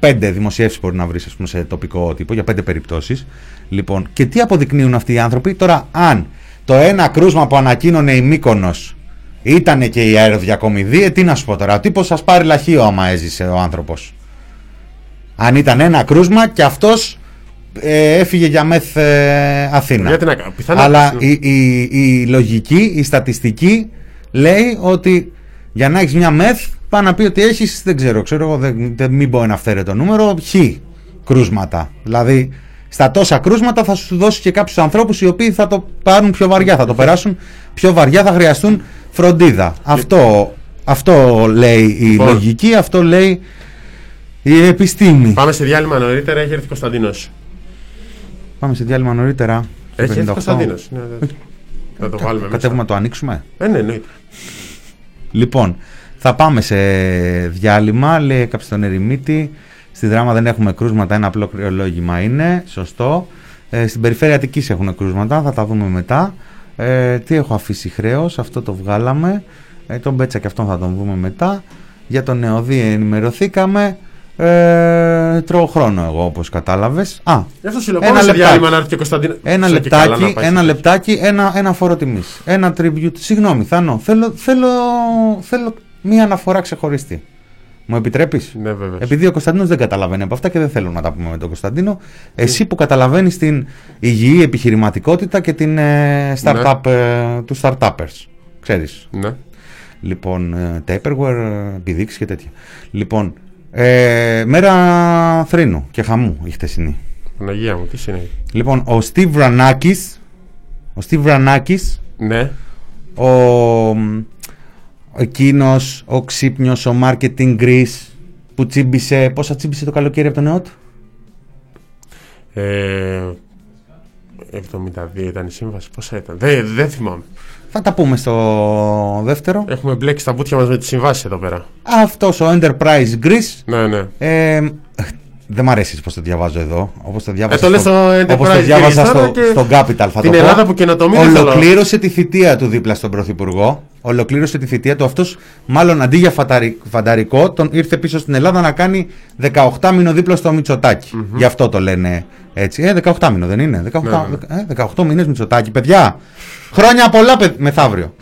πέντε δημοσιεύσεις που μπορεί να βρεις σε τοπικό τύπο για πέντε περιπτώσεις. Λοιπόν, και τι αποδεικνύουν αυτοί οι άνθρωποι; Τώρα, αν το ένα κρούσμα που ανακοίνωνε η Μύκονος ήταν και η αεροδιακομιδή, ε, τι να σου πω τώρα. Ο τύπος σας πάρει λαχείο άμα έζησε ο άνθρωπος. Αν ήταν ένα κρούσμα και αυτός ε, έφυγε για μεθ ε, Αθήνα. Γιατί να κάνω, πιθανά- Αλλά η, η, η λογική, η στατιστική λέει ότι για να έχεις μια μεθ, πάει να πει ότι έχεις, δεν ξέρω, ξέρω εγώ, δεν, δεν- μην πω ένα αυθαίρετο νούμερο, χ κρούσματα. Δηλαδή, στα τόσα κρούσματα θα σου δώσει και κάποιους ανθρώπους οι οποίοι θα το πάρουν πιο βαριά, θα το περάσουν πιο βαριά, θα χρειαστούν φροντίδα. Αυτό, αυτό λέει η Λοιπόν. λογική, αυτό λέει η επιστήμη. Πάμε σε διάλειμμα νωρίτερα, έχει έρθει Κωνσταντίνος. Πάμε σε διάλειμμα νωρίτερα. Έχει έρθει 58. Κωνσταντίνος. Θα το βάλουμε μέσα. Κατέβουμε να το ανοίξουμε; Ε, ναι, εννοείται. Λοιπόν, θα πάμε σε διάλειμμα. Λέει κάποιο στον Ερημίτη. Στη δράμα δεν έχουμε κρούσματα. Ένα απλό κρυολόγημα είναι. Σωστό. Ε, στην περιφέρεια Αττικής έχουν κρούσματα. Θα τα δούμε μετά. Ε, τι έχω αφήσει χρέος. Αυτό το βγάλαμε. Ε, τον Μπέτσα και αυτόν θα τον δούμε μετά. Για τον Νεοδί ενημερωθήκαμε. Ε, τρώω χρόνο εγώ όπως κατάλαβες. Α, Γι' αυτό σου λέω: Ένα Πάμε σε λεπτάκι. διάλειμμα να έρθει και ο Κωνσταντίνο. ένα Σου λέει και καλά να λεπτάκι, πάει ένα σε- λεπτάκι, ένα, ένα φόρο τιμής. Ένα tribute. Συγγνώμη, Θάνο, θέλω, θέλω, θέλω μία αναφορά ξεχωριστή. Μου επιτρέπεις; Ναι, βέβαια. Επειδή ο Κωνσταντίνος δεν καταλαβαίνει από αυτά και δεν θέλω να τα πούμε με τον Κωνσταντίνο. Εσύ που καταλαβαίνεις την υγιή επιχειρηματικότητα και την ε, startup, ε, του startuppers. Ξέρεις. Ναι. Λοιπόν, ε, Tupperware, ε, επιδείξεις και τέτοια. Λοιπόν, ε, μέρα θρήνου και χαμού η χτεσινή. Παναγία μου, τι συνέβη. Λοιπόν, ο Steve Ranakis, ο Steve Ranakis, Ναι. ο, μ, εκείνος, ο ξύπνιος, ο marketing Greece που τσίμπησε, πόσα τσίμπησε το καλοκαίρι από τον νεό του; Ε, 72 ήταν η σύμβαση. Πόσα ήταν; Δεν, δεν θυμάμαι. Θα τα πούμε στο δεύτερο. Έχουμε μπλέξει τα βουτιά μας με τι συμβάσει εδώ πέρα. Αυτός ο Enterprise Greece, Ναι, ναι. ε, δεν μ' αρέσει πώς το διαβάζω εδώ, όπως το διάβασα, Ε, το λες στο όπως το Enterprise διάβαζα Greece, στο, άρα και στο Capital. Θα την το Ελλάδα πω. που καινοτομεί δεν θέλω. Ολοκλήρωσε τη θητεία του δίπλα στον Πρωθυπουργό. Ολοκλήρωσε τη θητεία του. Αυτός, μάλλον αντί για φανταρι- φανταρικό, τον ήρθε πίσω στην Ελλάδα να κάνει 18 μήνο δίπλα στο μητσοτακι Γι' αυτό το λένε έτσι. Ε, 18 μήνο δεν είναι. 18, Ναι, ε, 18 μήνες Μητσοτάκη. Παιδιά, χρόνια πολλά παιδ- μεθαύριο.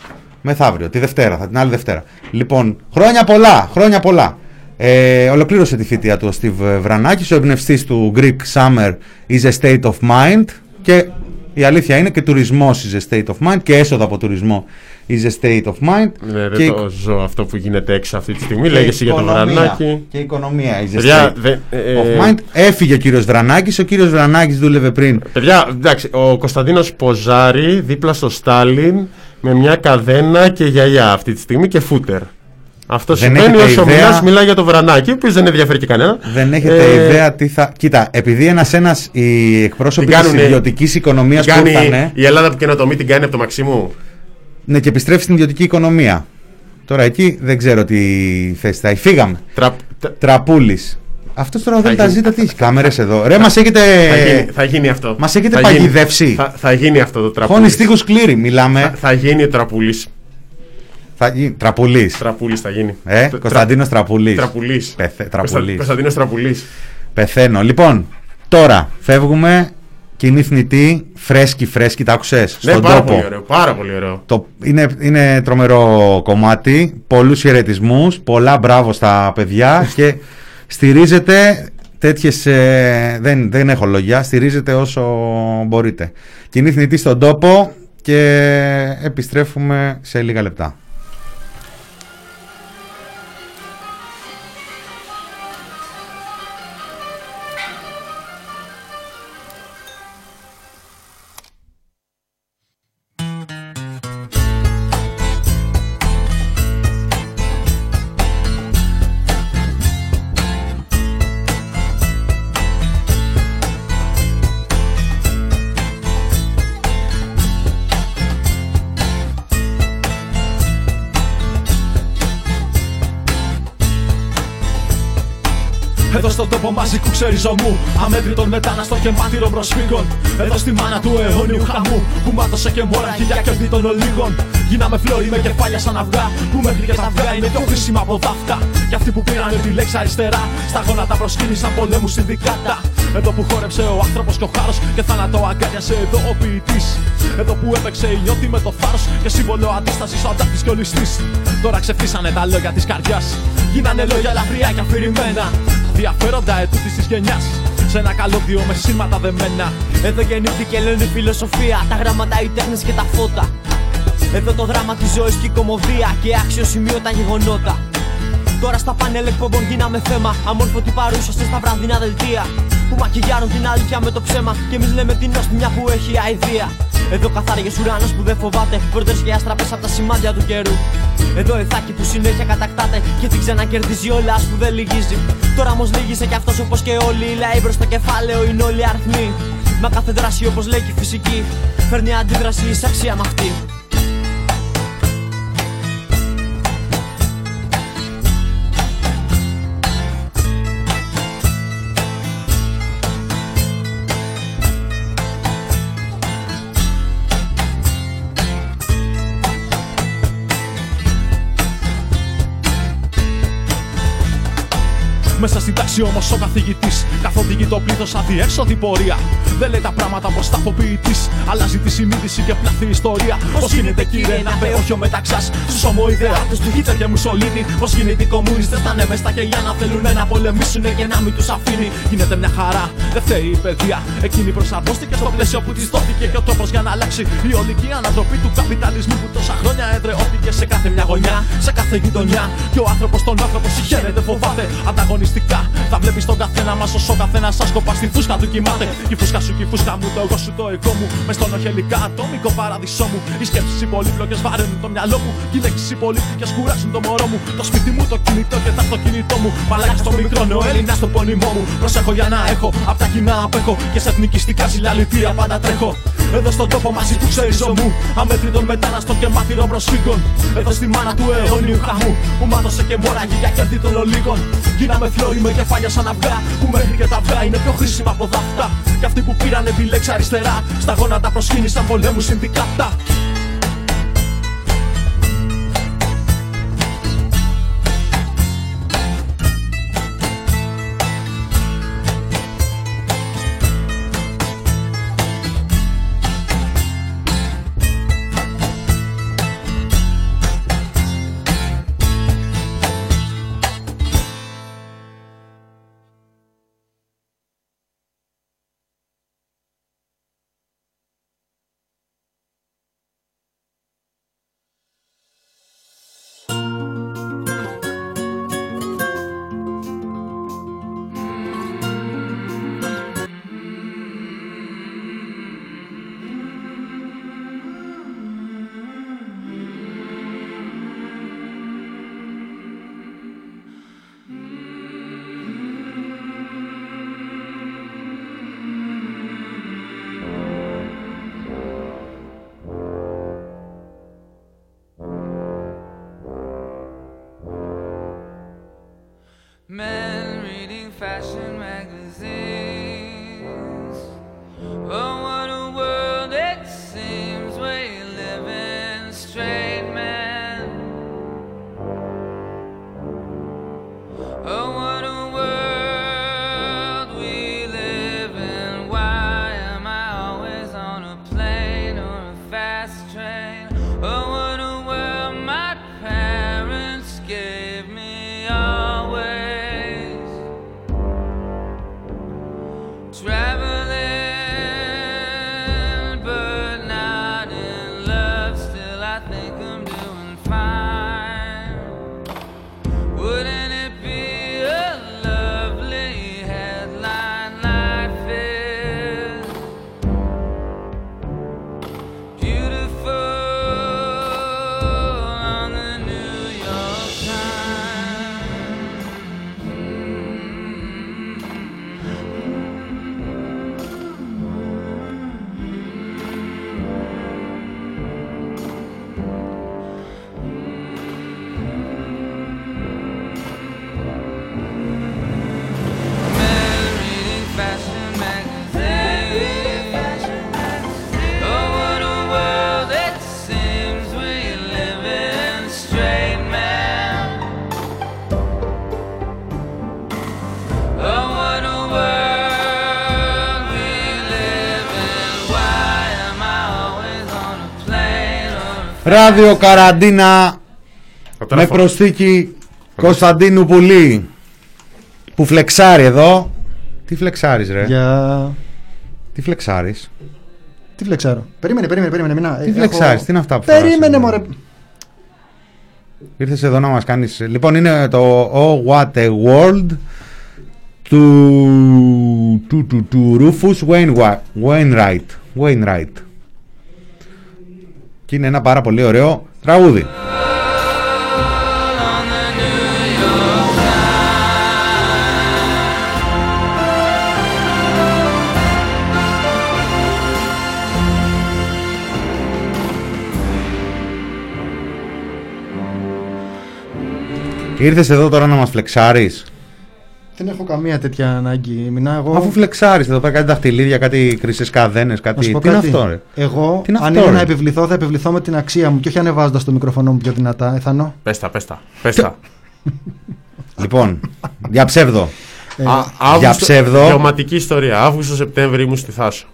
Μεθαύριο, τη Δευτέρα, θα την άλλη Δευτέρα. Λοιπόν, χρόνια πολλά, χρόνια πολλά. Ε, ολοκλήρωσε τη θητεία του ο Steve Βρανάκης, ο εμπνευστής του Greek Summer is a state of mind και η αλήθεια είναι και τουρισμός is a state of mind και έσοδα από τουρισμό is a state of mind Ναι, και, δεν το ζω αυτό που γίνεται έξω αυτή τη στιγμή. και Λέγεσαι για το οικονομία. βρανάκι. Και η οικονομία is a Παιδιά, state δεν- ε, of mind. Έφυγε ο κύριος Βρανάκης, ο κύριος Βρανάκης δούλευε πριν Παιδιά, εντάξει, ο Κωνσταντίνος ποζάρει δίπλα στο Στάλιν με μια καδένα και γυαλιά αυτή τη στιγμή και φούτερ. Αυτό Δεν σημαίνει έχετε όσο ιδέα- μιλάς μιλάει για το βρανάκι, ο οποίος δεν ενδιαφέρει και κανένα. Δεν έχετε Ε, ιδέα τι θα. Κοίτα, επειδή ένα-ένα οι εκπρόσωποι Την της κάνουνε- ιδιωτικής οικονομίας Την που κάνει ήρθανε. η Ελλάδα που καινοτομεί την κάνει από το Μαξιμού. Ναι, και επιστρέφει στην ιδιωτική οικονομία. Τώρα εκεί δεν ξέρω τι θέση θα έχει. Φύγαμε. Τρα... τα- Τραπούλης. Αυτός τώρα δεν τα γίνει. ζήτα τι έχει. Κάμερες εδώ. Ρε, μας έχετε. Θα, γίνει, θα γίνει αυτό. Ε, μας έχετε Θα γίνει. παγιδεύσει. Θα, θα γίνει αυτό το Χώνεις τραπούλι. τείχου κλήρη, Θα, μιλάμε. θα γίνει ο τραπούλης. Θα γίνει. Τραπουλής. Τραπούλη θα γίνει. Ε, Τρα- Κωνσταντίνος Τραπουλής. Τραπουλής. Τραπουλής. Κωνσταντίνος Τραπουλής. Πεθαίνω. Λοιπόν, τώρα φεύγουμε. Κοινή θνητή, φρέσκι, φρέσκι, τα άκουσες; Ναι, Στον πάρα τόπο. πολύ ωραίο. Πάρα πολύ ωραίο. Το, είναι, είναι τρομερό κομμάτι, πολλούς χαιρετισμούς, πολλά μπράβο στα παιδιά και στηρίζετε τέτοιες, ε, δεν, δεν έχω λόγια, στηρίζετε όσο μπορείτε. Κοινή θνητή στον τόπο και επιστρέφουμε σε λίγα λεπτά. Τόπο μαζικού ξεριζωμού Αμέτρητων μεταναστών και μάτυρων προσφύγων. Εδώ στη μάνα του αιώνιου χαμού. Που μάτωσε και μόρα χιλιά κέρδη των ολίγων. Γίναμε φλόροι με κεφάλια σαν αυγά. Που μέχρι και τα αυγά είναι πιο χρήσιμα από δάφτα Κι αυτοί που πήραν τη λέξη αριστερά Στα γόνατα προσκύνησαν πολέμους συνδικάτα. Εδώ που χόρεψε ο άνθρωπος και ο χάρος Και θάνατο αγκάλιασε εδώ ο ποιητής. Εδώ που έπαιξε η νιώτη με το θάρρος Και σύμβολο αντίστασης ο αντάρτη και ο ληστής. Τώρα ξεφύσανε τα λόγια της καρδιάς. Γίνανε λόγια ελαφριά και αφηρημένα. Διαφέροντα ετούτη της γενιάς. σε ένα καλώδιο με σήματα δεμένα. Εδώ γεννήθηκε λένε η φιλοσοφία, τα γράμματα, οι τέχνες και τα φώτα. Εδώ το δράμα της ζωής και η κομμωδία και αξιοσημείωτα γεγονότα. Τώρα στα πάνελ εκπομπών γίναμε θέμα. Αμόρφωτη παρούσαστε στα βραδινά δελτία. Που μακιγιάρουν την αλήθεια με το ψέμα. Και εμείς λέμε την νοστιμιά που έχει αηδία. Εδώ καθάριε ουράνος που δεν φοβάται. Πρώτε και άστραπες από τα σημάδια του καιρού. Εδώ εθάκι που συνέχεια κατακτάται. Και την ξανακερδίζει όλα που δεν λυγίζει. Τώρα όμως λύγησε κι αυτός όπως και όλοι. Οι λαοί μπρος στο κεφάλαιο είναι όλοι αριθμοί. Μα κάθε δράση όπως λέει και η φυσική. Φέρνει αντίδραση εις αξία με αυτή. Μέσα στην τάξη όμως ο καθηγητής καθοδηγεί το πλήθος αδιέξοδη πορεία. Δεν λέει τα πράγματα πω τα ποιητή. Αλλάζει τη συνείδηση και πλάθει η ιστορία. Πώς γίνεται κύριε να πει όχι ο μεταξά στους ομοειδεάτε τους Χίτλερ και Μουσολίνη. Πώς γίνεται οι κομμούνιστε να είναι μες στα κελιά να θέλουν να πολεμήσουν και να μην τους αφήνει. Γίνεται μια χαρά, δεν φταίει η παιδεία. Εκείνη προσαρμόστηκε στο πλαίσιο που της δόθηκε και ο τρόπος για να αλλάξει η ολική ανατροπή του καπιταλισμού που τόσα χρόνια εδρεώθηκε σε κάθε μια γωνιά, σε κάθε γειτονιά. Και ο άνθρωπος τον άνθρωπο συγχαίρεται, φοβάται ανταγωνιστικά. Θα βλέπεις τον καθένα μας όσο καθένας σας κοπά στη φούσκα του κοιμάται. Η φούσκα σου και η φούσκα μου, το εγώ σου το εγώ μου. Μες στον οχελικά ατομικό παράδεισό μου. Οι σκέψεις οι πολύπλοκες βαραίνουν το μυαλό μου. Και οι λέξεις οι πολύπλοκες κουράζουν το μωρό μου. Το σπίτι μου, το κινητό και τα αυτοκίνητό μου. Μαλάκα στο μικρό νέο Έλληνα στο πόνιμό μου. Προσέχω για να έχω, απ' τα κοινά απέχω. Και σε εθνικιστικά συλλαλητήρια πάντα τρέχω. Εδώ στον τόπο μαζί του ξέρει μου. Αμέτρητων μεταναστών και μάθηρων προσφύγων. Εδώ στη μάνα του αιώνιου χαμού. Που μάτωσε και μόραγε για κέρδη των ολίγων. Γίναμε φλόροι με κεφάλια σαν αυγά. Που μέχρι και τα αυγά είναι πιο χρήσιμα από δάφτα. Κι αυτοί που πήραν επιλέξει αριστερά. Στα γόνατα προσκύνησαν πολέμους συνδικάτα. Ράδιο Καραντίνα τώρα με φο- προσθήκη Κωνσταντίνου Πουλή που φλεξάρει εδώ Τι φλεξάρεις ρε; Για. Τι φλεξάρεις; Τι φλεξάρω; Περίμενε, περίμενε, περίμενε. Μινά. Τι Ε, έχω- φλεξάρεις, τι είναι αυτά που φοράς, Περίμενε, ε, μωρέ. Ήρθες εδώ να μας κάνεις... Λοιπόν, είναι το Oh What a World του, του, του, του Rufus Wainwright. Wainwright. Wainwright. Και είναι ένα πάρα πολύ ωραίο τραγούδι. Ήρθες εδώ τώρα να μας φλεξάρεις; Δεν έχω καμία τέτοια ανάγκη. Μινά, εγώ. Αφού φλεξάρεις εδώ πέρα κάτι δαχτυλίδια, κάτι χρυσές καδένες, Να κάτι... σου πω Τι είναι κάτι. αυτό ρε; Εγώ, Τι είναι αν αυτό, είναι ρε; να επιβληθώ, θα επιβληθώ με την αξία μου και όχι ανεβάζοντας το μικροφωνό μου πιο δυνατά. Εθανό. Πες τα, πες τα. Πες τα. Λοιπόν, για ψεύδο. Ε, Α, για Αύγουστο- ψεύδο. Γεωματική ιστορία. Αύγουστο-Σεπτέμβρη ήμουν στη Θάσο.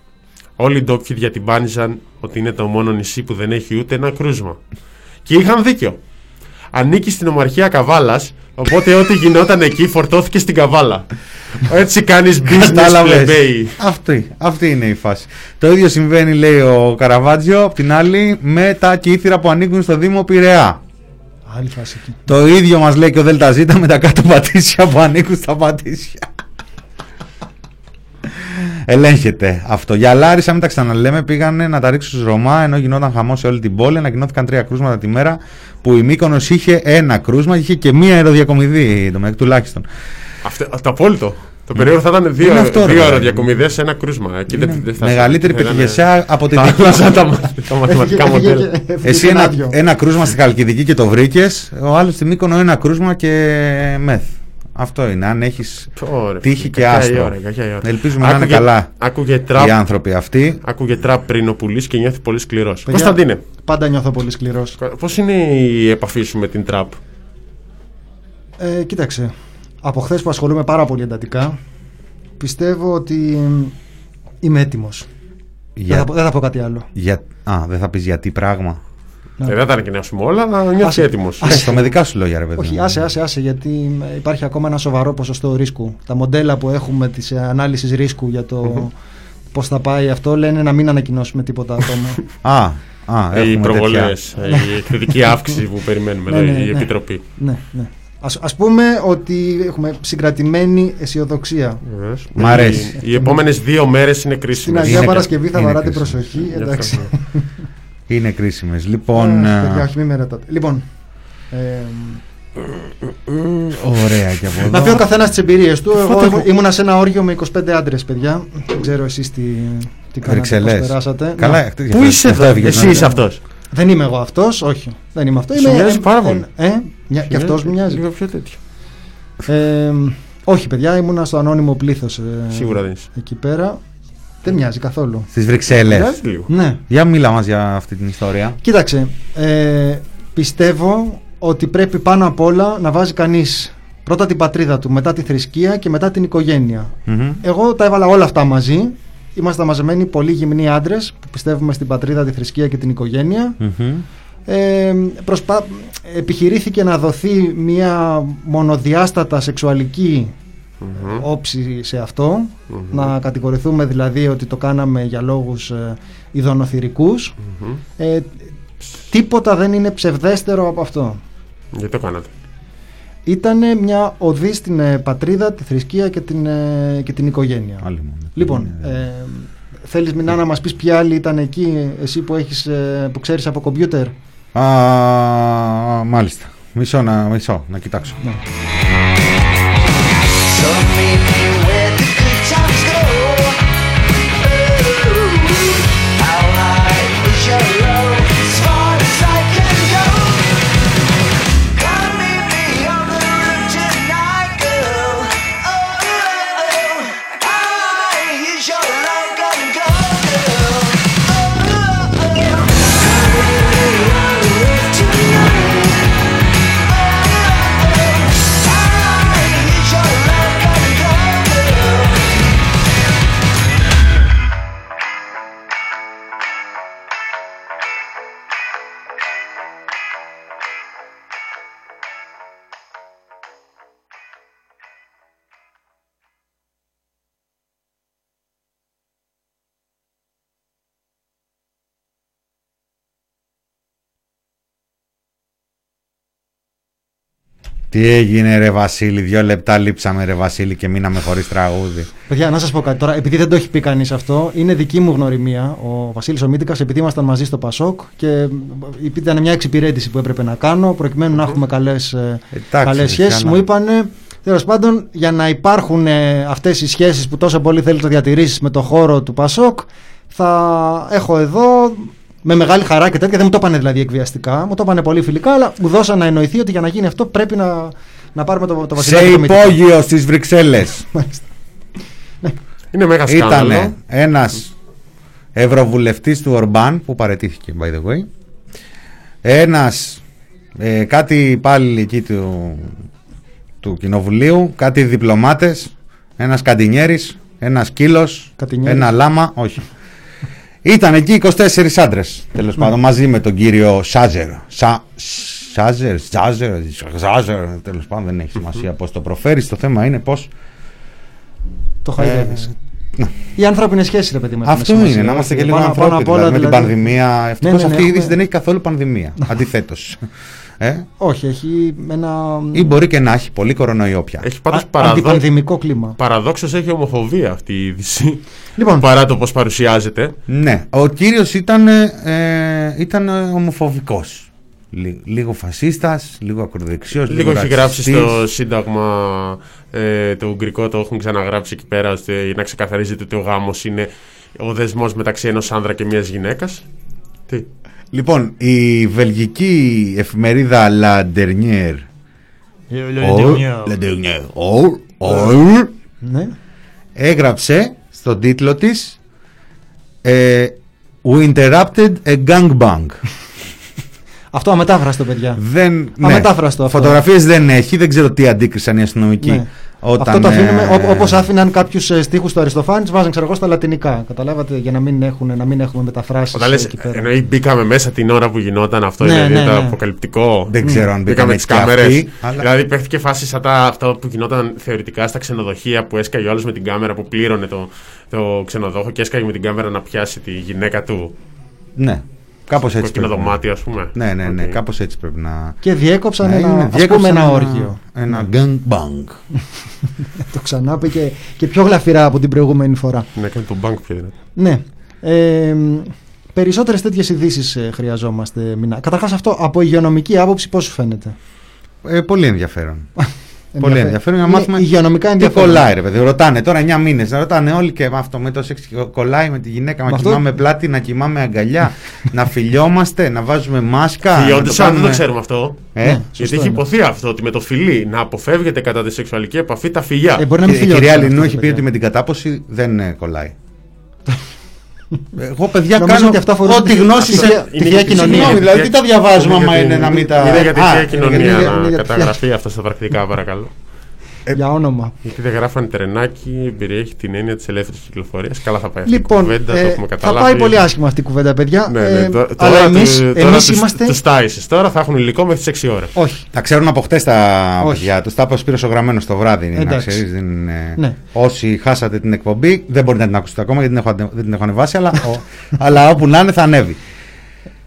Όλοι οι ντόπιοι διατυμπάνιζαν ότι είναι το μόνο νησί που δεν έχει ούτε ένα κρούσμα. Και είχαν δίκιο. Ανήκει στην ομαρχία Καβάλας, οπότε ό,τι γινόταν εκεί φορτώθηκε στην Καβάλα. Έτσι κάνεις business Κατάλαβες. πλεμπέι. Αυτή, αυτή είναι η φάση. Το ίδιο συμβαίνει, λέει ο Καραβάτζιο, απ' την άλλη, με τα κύθυρα που ανήκουν στο Δήμο Πειραιά. Άλλη φάση εκεί. Το ίδιο μας λέει και ο ΔΖ με τα κάτω πατήσια που ανήκουν στα πατήσια. Ελέγχεται αυτό. Για Λάρισα, μην τα ξαναλέμε, πήγανε να τα ρίξουν στους Ρωμά ενώ γινόταν χαμός σε όλη την πόλη. Ανακοινώθηκαν τρία κρούσματα τη μέρα που η Μύκονος είχε ένα κρούσμα, είχε και μία αεροδιακομιδή το μεταξύ τουλάχιστον. Αυτό, το απόλυτο. Το περίεργο θα ήταν Είναι δύο, αυτό, ρε, δύο παιδί. αεροδιακομιδές σε ένα κρούσμα. Εκεί δεν- δεν θα- Μεγαλύτερη θα ήταν- πετυχεσιά από την Θα δική άλλαζαν τα, μα- τα μαθηματικά Έφυγε- μοντέλα. έφυγε- έφυγε Εσύ και ένα, άδειο. ένα κρούσμα στη Χαλκιδική και το βρήκες, ο άλλος στη Μύκονο ένα κρούσμα και μεθ. Αυτό είναι. Αν έχεις Ωραία, τύχη και κακιά η άστρο. ώρα, κακιά η ώρα. Ελπίζουμε να είναι Άκουγε- καλά Άκουγε τραπ, οι άνθρωποι αυτοί. άκουγε τραπ πριν ο πουλής και νιώθει πολύ σκληρός. Παιδιά, Κωνσταντίνε, Πάντα νιώθω πολύ σκληρός. πώς είναι η επαφή σου με την τραπ; Ε, κοίταξε. Από χθες που ασχολούμαι πάρα πολύ εντατικά, πιστεύω ότι είμαι έτοιμος. Δεν, Για, θα, πω- δεν θα πω κάτι άλλο. για, α, δεν θα πεις γιατί πράγμα. Ναι. Ε, δεν τα ανακοινώσουμε όλα, αλλά νιώθει Άσε. έτοιμο. Ε, στο με δικά σου λόγια, ρε παιδί. Όχι, μου. άσε, άσε, άσε, γιατί ε, υπάρχει ακόμα ένα σοβαρό ποσοστό ρίσκου. Τα μοντέλα που έχουμε της ανάλυσης ρίσκου για το πώς θα πάει αυτό λένε να μην ανακοινώσουμε τίποτα ακόμα. Α, α, Οι έχουμε προβολές, τέτοια. η εκθετική αύξηση που περιμένουμε, Ναι, δηλαδή, ναι, η ναι. Επιτροπή. ναι, ναι. Ας, ας πούμε ότι έχουμε συγκρατημένη αισιοδοξία. Βεβαίως. Μ' αρέσει. Οι, οι επόμενες δύο μέρες είναι Στην κρίσιμε. Αγία Είναι Παρασκευή θα είναι βαράτε κρίσιμο. προσοχή. Εντάξει. Είναι κρίσιμες. Λοιπόν. Αχ, παιδιά, ε, όχι, μη με ρωτάτε. Λοιπόν, ε, Ωραία και από να πει ο εδώ. καθένας τις εμπειρίες του. Εγώ Φώτα- ήμουν- ήμουνα σε ένα όργιο με 25 άντρες, παιδιά. Δεν ξέρω εσείς τι, τι κάνατε, Βρυξελές. πώς περάσατε. Καλά, Ναι. αυτό- Πού είσαι αυτό εδώ, έβγαινε, εσύ ναι. είσαι αυτός; Δεν είμαι εγώ αυτός, όχι. Δεν είμαι αυτός. Σου Είμαι, μοιάζει πάρα πολύ. Ε, μια, και αυτός μου μοιάζει. Λίγο πιο τέτοιο. Ε, όχι, παιδιά, ήμουνα στο ανώνυμο πλήθος Σίγουρα δεν είσαι. εκεί πέρα. Δεν μοιάζει καθόλου. Στις Βρυξέλλες. Μοιάζει λίγο. Ναι. Για μίλα μας για αυτή την ιστορία. Κοίταξε, ε, πιστεύω ότι πρέπει πάνω απ' όλα να βάζει κανείς πρώτα την πατρίδα του, μετά τη θρησκεία και μετά την οικογένεια. Μμμ. Εγώ τα έβαλα όλα αυτά μαζί. Είμαστε μαζεμένοι πολύ γυμνοί άντρες που πιστεύουμε στην πατρίδα, τη θρησκεία και την οικογένεια. Μμμ. Ε, προσπά... Επιχειρήθηκε να δοθεί μια μονοδιάστατα σεξουαλική όψη σε αυτό. Να κατηγορηθούμε δηλαδή ότι το κάναμε για λόγους ε, ειδωνοθυρικούς. Ε, τίποτα δεν είναι ψευδέστερο από αυτό. Γιατί το κάνατε; Ήταν μια οδή στην ε, πατρίδα, τη θρησκεία και την, ε, και την οικογένεια. Άλλη μόνο. Λοιπόν, ε, θέλεις Μινά να μας πεις ποια άλλη ήταν εκεί, εσύ που, έχεις, ε, που ξέρεις από κομπιούτερ; Α, μάλιστα. Μισό να, μισό, να κοιτάξω. Don't mean Τι έγινε ρε Βασίλη, δύο λεπτά λείψαμε ρε Βασίλη και μείναμε χωρίς τραγούδι. Παιδιά, να σας πω κάτι τώρα, επειδή δεν το έχει πει κανείς αυτό, είναι δική μου γνωριμία. Ο Βασίλης Ομίτικα, επειδή ήμασταν μαζί στο Πασόκ και ήταν μια εξυπηρέτηση που έπρεπε να κάνω, προκειμένου να έχουμε καλές Εντάξει, ρε, σχέσεις, καλά. μου είπαν. Τέλος πάντων, για να υπάρχουν αυτές οι σχέσεις που τόσο πολύ θέλει να διατηρήσεις με το χώρο του Πασόκ, θα έχω εδώ με μεγάλη χαρά και τέτοια. Δεν μου το είπανε δηλαδή εκβιαστικά, μου το είπανε πολύ φιλικά, αλλά μου δώσαν να εννοηθεί ότι για να γίνει αυτό πρέπει να, να πάρουμε το, το Σε Βασιλάκι το Μύτικα. υπόγειο στις Βρυξέλλες. Μάλιστα. Είναι μέγα σκάνδαλος. Ήταν ένας ευρωβουλευτής του Ορμπάν που παρετήθηκε by the way. Ένας ε, κάτι υπάλληλοι εκεί του, του κοινοβουλίου, κάτι διπλωμάτες, ένας καντινιέρης, ένας κύλος, Κατινιέρης. ένα λάμα, όχι. Ήταν εκεί 24 άντρες, τέλος πάντων, μαζί με τον κύριο Σάζερ. Σα, Σάζερ, Σάζερ, Σάζερ, τέλος πάντων δεν έχει σημασία πώς το προφέρεις, το θέμα είναι πώς Το χαϊδεύεις. ναι. Οι ανθρώπινε σχέσει, ρε παιδί μου. έχουν Αυτό σημασία. είναι, να είμαστε και λίγο Πάνω- πάνω ανθρώποι. απ' όλα, Δηλαδή, με την δηλαδή- πανδημία. Ευτυχώς ναι, ναι, αυτή η είδηση έχουμε- δεν έχει καθόλου πανδημία. Αντιθέτως. Ε; Όχι, έχει ένα. Ή μπορεί και να έχει πολύ κορονοϊό πια. Έχει πάντως α- παραδό... αντιπανδημικό κλίμα. παραδόξως έχει ομοφοβία αυτή η είδηση. Λοιπόν. Παρά το πώς παρουσιάζεται. Ναι, ο κύριος ήταν, ε, ήταν ομοφοβικός. Λι- λίγο φασίστας, λίγο ακροδεξιός, λίγο, Λίγο έχει γράψει ρατσιστής. στο Σύνταγμα ε, το Ουγγρικό, το έχουν ξαναγράψει εκεί πέρα ώστε να ξεκαθαρίζεται ότι ο γάμος είναι ο δεσμός μεταξύ ενός άνδρα και μιας γυναίκας. Τι; Λοιπόν, η βελγική εφημερίδα La Dernière Or- La Dernière Or- Or- Ναι. έγραψε στον τίτλο της ε, We interrupted a gangbang. Αυτό αμετάφραστο, παιδιά. Δεν, ναι, Αμετάφραστο αυτό. Φωτογραφίες δεν έχει, δεν ξέρω τι αντίκρισαν οι αστυνομικοί. Ναι. Όταν, Αυτό το αφήνουμε ε, όπως άφηναν κάποιους στίχους του Αριστοφάνης, βάζαν ξέρω εγώ στα λατινικά. Καταλάβατε για να μην, έχουν, να μην έχουμε μεταφράσεις. Όταν λες, εκεί πέρα. εννοεί μπήκαμε μέσα την ώρα που γινόταν αυτό, Ναι, δηλαδή ναι, το ναι. αποκαλυπτικό. Δεν ξέρω αν Μπήκαμε μπήκανε τις και κάμερες. αυτοί, αλλά- Δηλαδή παίχτηκε φάση σαν τα, αυτό που γινόταν θεωρητικά στα ξενοδοχεία που έσκαγε ο άλλος με την κάμερα που πλήρωνε το, το ξενοδόχο και έσκαγε με την κάμερα να πιάσει τη γυναίκα του. Ναι, κάπως έτσι. Κόκκινο πρέπει να- δωμάτιο, ας πούμε. Ναι, ναι, ναι, Οκ. κάπως έτσι πρέπει να. Και διέκοψαν να ένα, είναι. ας πούμε Διέκοψαν ένα όργιο. Ένα gangbang. το ξανά είπε και, και πιο γλαφυρά από την προηγούμενη φορά. Να κάνει τον μπάνκ πιο δυνατό. Ναι. Ε, Περισσότερες τέτοιες ειδήσεις χρειαζόμαστε. Μινά. Καταρχάς, αυτό από υγειονομική άποψη, πώς σου φαίνεται; Ε, πολύ ενδιαφέρον. Πολύ Ενδιαφέρον. ενδιαφέρον να Είναι μάθουμε υγειονομικά τι ενδιαφέρον. κολλάει, ρε παιδί. Ρωτάνε τώρα 9 μήνες, ρωτάνε όλοι και με αυτό με το σεξ κολλάει με τη γυναίκα, Με να αυτό- κοιμάμε πλάτη, να κοιμάμε αγκαλιά, να φιλιόμαστε, να βάζουμε μάσκα. να Φιλιόνται το σαν δεν το κάνουμε- ξέρουμε αυτό. Ε, Ναι. Γιατί Σωστό έχει είναι. υποθεί αυτό ότι με το φιλί να αποφεύγεται κατά τη σεξουαλική επαφή τα φιλιά. Ε, μπορεί να μην η φιλιόταν κυρία αυτό, Λινού ρε έχει πει παιδιά. ότι με την κατάποση δεν ε, κολλάει. Εγώ παιδιά Νομίζω κάνω ότι αυτά αφορούν ό,τι τη- γνώση τη σε... θεία- τη Είναι θεία για τη- κοινωνία. Συγγνώμη, δηλαδή τι τα διαβάζουμε άμα για είναι την- να μην τα... Είναι για τη Α, θεία είναι κοινωνία για τη- είναι να για τη καταγραφεί αυτό στα πρακτικά, παρακαλώ. Για όνομα. Γιατί δεν γράφανε τρενάκι, περιέχει την έννοια της ελεύθερης κυκλοφορίας. Καλά θα πάει αυτή η Λοιπόν, κουβέντα, το ε, έχουμε θα καταλάβει. πάει πολύ άσχημα αυτή η κουβέντα, παιδιά. Ναι, ναι, Ε, τω- αλλά τώρα εμεί του- τώρα εμείς τους- είμαστε. Τους τάισες. Τώρα θα έχουν υλικό μέχρι τις 6 ώρες. Όχι. Τα ξέρουν από χτες τα Όχι. παιδιά τους. Τα είπε ο Σπύρος ο Γραμμένος το βράδυ. είναι, Να Εντάξει. ξέρεις, δεν είναι... Ναι. Όσοι χάσατε την εκπομπή, δεν μπορείτε να την ακούσετε ακόμα γιατί δεν, έχω, ανε- δεν την έχω ανεβάσει, αλλά, ο- αλλά όπου να είναι θα ανέβει.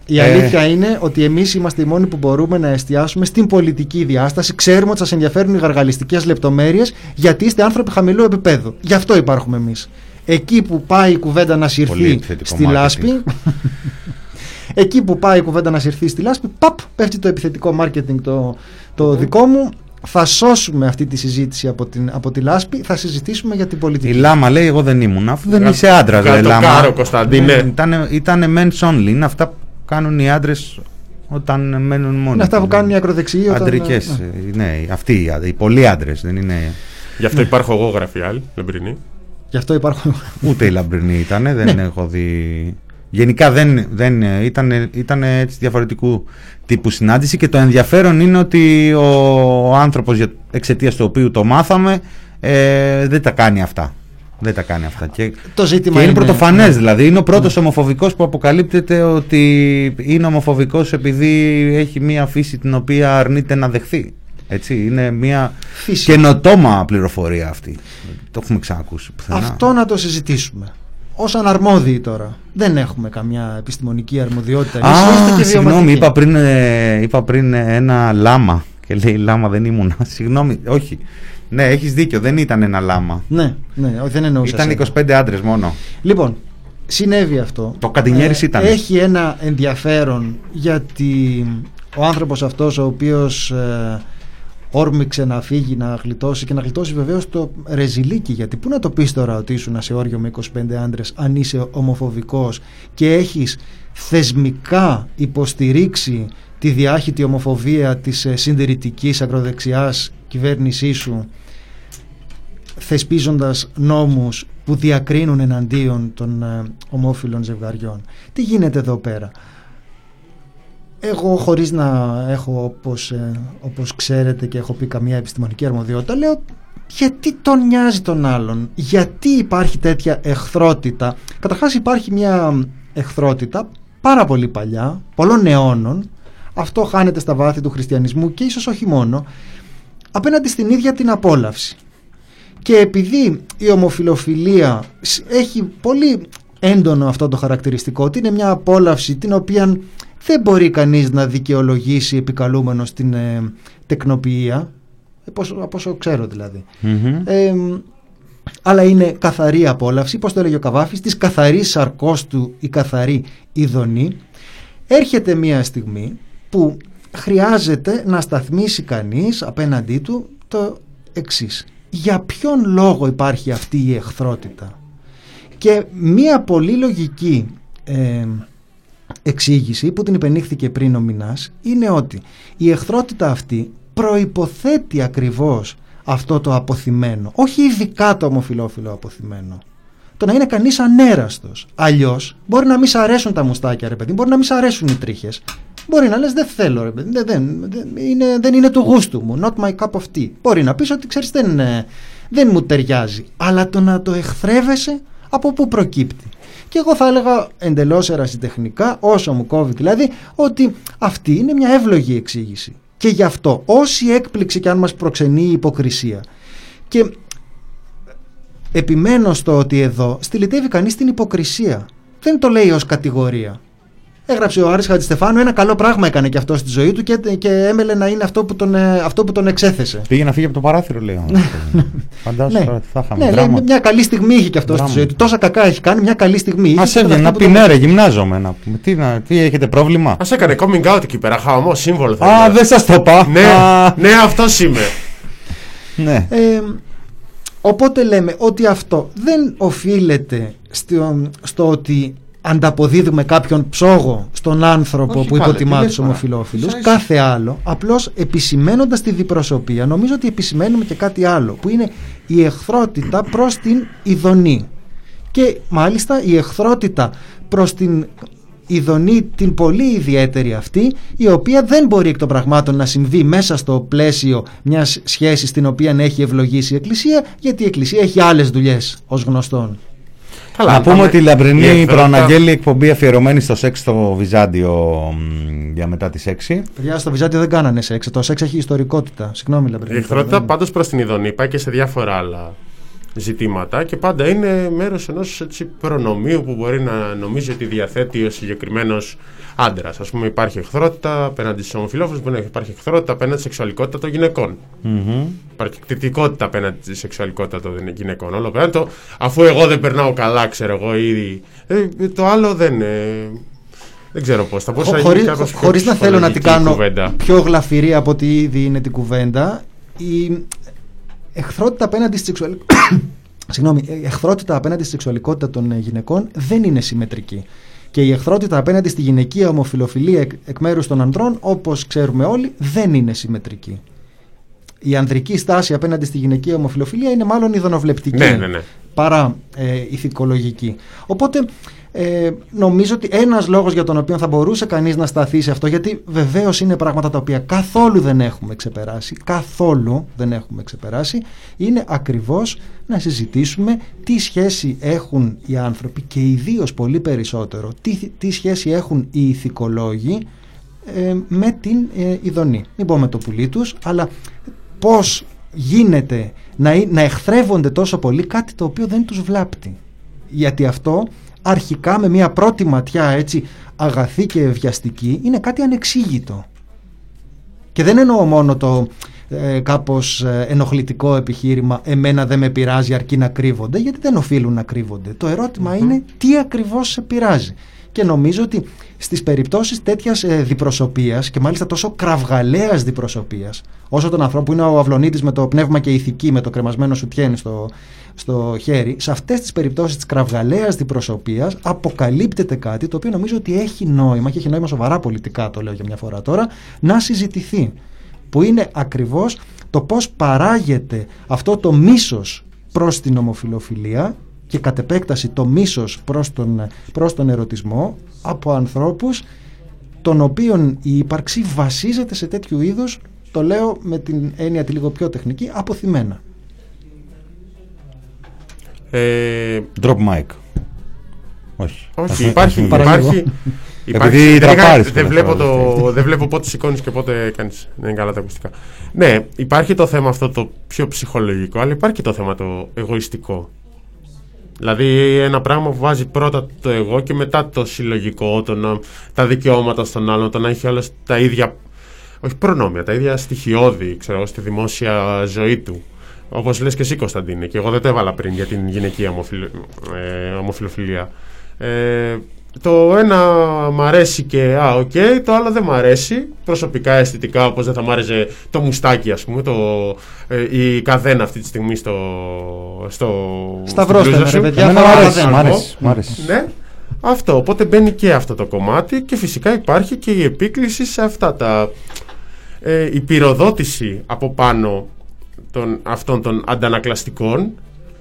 Η Ε. αλήθεια είναι ότι εμείς είμαστε οι μόνοι που μπορούμε να εστιάσουμε στην πολιτική διάσταση. Ξέρουμε ότι σας ενδιαφέρουν οι γαργαλιστικές λεπτομέρειες, γιατί είστε άνθρωποι χαμηλού επίπεδου. Γι' αυτό υπάρχουμε εμείς. Εκεί που πάει η κουβέντα να Πολύ συρθεί επιθετικό στη marketing. λάσπη. Εκεί που πάει η κουβέντα να συρθεί στη λάσπη, παπ, πέφτει το επιθετικό μάρκετινγκ το, το δικό μου. Θα σώσουμε αυτή τη συζήτηση από, την, από τη λάσπη, θα συζητήσουμε για την Η πολιτική. Λάμα λέει: Εγώ δεν ήμουν. Αφού δεν Βγάλ- είσαι άντρας, βγάλ' ρε το Λάμα. κάρο, Κωνσταντίνε. Ήταν, ήτανε men's only. Είναι αυτά που κάνουν οι άντρες όταν μένουν μόνοι. Είναι αυτά που τους. κάνουν οι ακροδεξιοί όταν. Αντρικές, ναι. ε, ναι, αυτοί οι, άντρες, οι πολλοί άντρες. Δεν είναι. Γι' αυτό υπάρχω εγώ, γράφει άλλη, λεμπρινή. Γι' αυτό υπάρχουν. Ούτε η λαμπρινή ήταν, Ναι. δεν έχω δει. Γενικά δεν, δεν ήταν, ήταν έτσι διαφορετικού τύπου συνάντηση και το ενδιαφέρον είναι ότι ο, ο άνθρωπος για, εξαιτίας του οποίου το μάθαμε ε, δεν τα κάνει αυτά. Δεν τα κάνει αυτά. Και, Το ζήτημα και είναι, είναι- πρωτοφανές ναι. δηλαδή. Είναι ο πρώτος ομοφοβικός που αποκαλύπτεται ότι είναι ομοφοβικός επειδή έχει μία φύση την οποία αρνείται να δεχθεί. Έτσι, είναι μία Φύση. καινοτόμα πληροφορία αυτή. Το έχουμε ξανακούσει πουθενά. Αυτό να το συζητήσουμε. Ω αναρμόδιοι τώρα. Δεν έχουμε καμιά επιστημονική αρμοδιότητα. Εμείς είμαστε Α, και συγγνώμη, βιωματικοί. είπα πριν, ε, είπα πριν ε, ένα λάμα Και λέει Λάμα δεν ήμουν. Συγγνώμη, όχι. Ναι, έχεις δίκιο, δεν ήταν ένα λάμα. Ναι, ναι, όχι, δεν εννοούσα. Ήταν σένα. 25 άντρες μόνο. Λοιπόν, συνέβη αυτό. Το Καντινιέρης ήταν. Έχει ένα ενδιαφέρον γιατί ο άνθρωπος αυτός ο οποίος ε, όρμηξε να φύγει, να γλιτώσει και να γλιτώσει βεβαίως το ρεζιλίκι γιατί πού να το πεις τώρα ότι ήσουν σε όριο με 25 άντρες αν είσαι ομοφοβικός και έχεις θεσμικά υποστηρίξει τη διάχυτη ομοφοβία της ε, συντηρητικής ακροδεξιάς κυβέρνησή σου θεσπίζοντας νόμους που διακρίνουν εναντίον των ε, ομόφυλων ζευγαριών. Τι γίνεται εδώ πέρα; Εγώ χωρίς να έχω όπως, ε, όπως ξέρετε και έχω πει καμία επιστημονική αρμοδιότητα λέω γιατί τον νοιάζει τον άλλον, γιατί υπάρχει τέτοια εχθρότητα; Καταρχάς υπάρχει μια εχθρότητα πάρα πολύ παλιά, πολλών αιώνων, αυτό χάνεται στα βάθη του χριστιανισμού και ίσως όχι μόνο, απέναντι στην ίδια την απόλαυση. Και επειδή η ομοφιλοφιλία σ- έχει πολύ έντονο αυτό το χαρακτηριστικό, ότι είναι μια απόλαυση την οποία δεν μπορεί κανείς να δικαιολογήσει επικαλούμενος την ε, τεκνοποιία, από όσο- από όσο ξέρω δηλαδή. Ε, αλλά είναι καθαρή απόλαυση, πώς το έλεγε ο Καβάφης, της καθαρής σαρκός του η καθαρή ειδονή. Έρχεται μια στιγμή που χρειάζεται να σταθμίσει κανείς απέναντί του το εξής. Για ποιον λόγο υπάρχει αυτή η εχθρότητα; Και μία πολύ λογική ε, εξήγηση που την υπενήχθηκε πριν ο Μινάς είναι ότι η εχθρότητα αυτή προϋποθέτει ακριβώς αυτό το αποθυμένο. Όχι ειδικά το ομοφιλόφιλο αποθυμένο. Το να είναι κανείς ανέραστος. Αλλιώς μπορεί να μην σ' αρέσουν τα μουστάκια ρε παιδί, μπορεί να μην σ' αρέσουν οι τρίχες. Μπορεί να λες δεν θέλω ρε παιδί, δεν, δεν, δεν, είναι, δεν είναι του γούστου μου, not my cup of tea. Μπορεί να πεις ότι ξέρεις δεν, ε, δεν μου ταιριάζει. Αλλά το να το εχθρεύεσαι από πού προκύπτει. Και εγώ θα έλεγα εντελώς ερασιτεχνικά, όσο μου κόβει δηλαδή, ότι αυτή είναι μια εύλογη εξήγηση. Και γι' αυτό, όση έκπληξη και αν μας προξενεί η υποκρισία. Και επιμένω στο ότι εδώ στυλιτεύει κανείς την υποκρισία. Δεν το λέει ως κατηγορία. Έγραψε ο Άρης Χατζηστεφάνου ένα καλό πράγμα έκανε και αυτό στη ζωή του και, και έμελε να είναι αυτό που τον, ε, αυτό που τον εξέθεσε. Πήγε να φύγει από το παράθυρο, λέω. Φαντάζομαι τώρα τι θα είχαμε. ναι, δράμα. λέει, μια καλή στιγμή είχε και αυτό στη Δράμα. ζωή του. Τόσα κακά έχει κάνει, μια καλή στιγμή. είχε Α και έβγαινε αυτό να που πει τον- ναι, ρε, γυμνάζομαι. Να πούμε. Τι, να, τι έχετε πρόβλημα; Α έκανε coming out εκεί πέρα, χαμό, σύμβολο θα Α, είναι. δεν σας το είπα. Ναι, Α, ναι, αυτός είμαι. ναι. Ε, οπότε λέμε ότι αυτό δεν οφείλεται στο, στο ότι ανταποδίδουμε κάποιον ψόγο στον άνθρωπο Όχι, που καλέ, υποτιμά τι λες τους τώρα. ομοφιλόφιλους Ίσα ίσα. κάθε άλλο απλώς επισημένοντας τη διπροσωπεία νομίζω ότι επισημένουμε και κάτι άλλο που είναι η εχθρότητα προς την ειδονή και μάλιστα η εχθρότητα προς την ειδονή την πολύ ιδιαίτερη αυτή η οποία δεν μπορεί εκ των πραγμάτων να συμβεί μέσα στο πλαίσιο μιας σχέσης την οποία έχει ευλογήσει η Εκκλησία γιατί η Εκκλησία έχει άλλες δουλειές ως γνωστόν. Καλά, να πούμε πάμε- ότι η λαμπρινή εχθρότητα- προαναγγέλει εκπομπή αφιερωμένη στο σεξ στο Βυζάντιο μ, για μετά τις 6. Παιδιά στο Βυζάντιο δεν κάνανε σεξ, το σεξ έχει ιστορικότητα. Συγγνώμη Η Λαμπρινή. εχθρότητα πάντως προς την ειδονή πάει και σε διάφορα άλλα ζητήματα και πάντα είναι μέρος ενός προνομίου που μπορεί να νομίζει ότι διαθέτει ο συγκεκριμένος άντρας. Α πούμε, υπάρχει εχθρότητα απέναντι στους ομοφυλόφιλου, μπορεί να υπάρχει εχθρότητα απέναντι στη σεξουαλικότητα των γυναικών. Υπάρχει κτητικότητα απέναντι στη σεξουαλικότητα των γυναικών. Όλο πέρα το, αφού εγώ δεν περνάω καλά, ξέρω εγώ ήδη. Ε, το άλλο δεν. Ε, δεν ξέρω πώς. Θα μπορούσα να γίνει Χωρίς, κάπως πιο χωρίς να θέλω να την ψυχολογική κάνω κουβέντα. πιο γλαφυρή από ότι ήδη είναι την κουβέντα, η εχθρότητα απέναντι στη σεξουαλικότητα. Συγγνώμη, η εχθρότητα απέναντι στη σεξουαλικότητα των ε, γυναικών δεν είναι συμμετρική. Και η εχθρότητα απέναντι στη γυναικεία ομοφιλοφιλία εκ, εκ μέρους των ανδρών, όπως ξέρουμε όλοι, δεν είναι συμμετρική. Η ανδρική στάση απέναντι στη γυναικεία ομοφιλοφιλία είναι μάλλον ειδονοβλεπτική Ναι, ναι, ναι. παρά ε, ηθικολογική. Οπότε ε, νομίζω ότι ένας λόγος για τον οποίο θα μπορούσε κανείς να σταθεί σε αυτό, γιατί βεβαίως είναι πράγματα τα οποία καθόλου δεν έχουμε ξεπεράσει, καθόλου δεν έχουμε ξεπεράσει, είναι ακριβώς να συζητήσουμε τι σχέση έχουν οι άνθρωποι και ιδίως πολύ περισσότερο, τι, τι σχέση έχουν οι ηθικολόγοι ε, με την ε, ειδονή. Μην πω με το πουλί τους, αλλά πώς γίνεται να, ε- να εχθρεύονται τόσο πολύ κάτι το οποίο δεν τους βλάπτει. Γιατί αυτό αρχικά με μια πρώτη ματιά έτσι αγαθή και βιαστική είναι κάτι ανεξήγητο. Και δεν εννοώ μόνο το ε, κάπως ε, ενοχλητικό επιχείρημα «εμένα δεν με πειράζει αρκεί να κρύβονται» γιατί δεν οφείλουν να κρύβονται. Το ερωτημα είναι τι ακριβώς σε πειράζει. Και νομίζω ότι στις περιπτώσεις τέτοιας ε, διπροσωπείας και μάλιστα τόσο κραυγαλαίας διπροσωπείας όσο τον ανθρώπου είναι ο Αυλονίτης με το πνεύμα και ηθική με το κρεμασμένο σουτιέν στο, στο χέρι σε αυτές τις περιπτώσεις της κραυγαλαίας διπροσωπείας αποκαλύπτεται κάτι το οποίο νομίζω ότι έχει νόημα και έχει νόημα σοβαρά πολιτικά το λέω για μια φορά τώρα να συζητηθεί που είναι ακριβώς το πώς παράγεται αυτό το μίσος προς την ομοφιλοφιλία και κατ' επέκταση το μίσος προς τον, προς τον ερωτισμό από ανθρώπους των οποίων η ύπαρξη βασίζεται σε τέτοιου είδους το λέω με την έννοια τη λίγο πιο τεχνική αποθυμένα Ε, Drop mic. Όχι. όχι, Θα- υπάρχει, θα- υπάρχει, υπάρχει Επειδή τελικά τραπάρεις δεν, πολλές βλέπω φορές. το, δεν βλέπω πότε σηκώνεις και πότε κάνει. Δεν είναι καλά τα ακουστικά. Ναι, υπάρχει το θέμα αυτό το πιο ψυχολογικό, αλλά υπάρχει και το θέμα το εγωιστικό. Δηλαδή ένα πράγμα που βάζει πρώτα το εγώ και μετά το συλλογικό, το να, τα δικαιώματα στον άλλον, το να έχει όλα τα ίδια, όχι προνόμια, τα ίδια στοιχειώδη, ξέρω, εγώ, στη δημόσια ζωή του. Όπως λες και εσύ Κωνσταντίνε, και εγώ δεν το έβαλα πριν για την γυναικεία ομοφιλο, ε, ομοφυλοφιλία. Ε, το ένα μ' αρέσει και α, οκ, το άλλο δεν μ' αρέσει. Προσωπικά, αισθητικά, όπως δεν θα μ' άρεσε το μουστάκι, ας πούμε, το, ε, η καδένα αυτή τη στιγμή στο. στο Σταυρώστε στην με, μπλούζα ρε σου. παιδιά, Εμένα θα μ' βάλω αρέσει, καδένα. μ' αρέσει, μ' αρέσει. Ναι. Αυτό. Οπότε μπαίνει και αυτό το κομμάτι και φυσικά υπάρχει και η επίκληση σε αυτά τα. Ε, η πυροδότηση από πάνω των, αυτών των αντανακλαστικών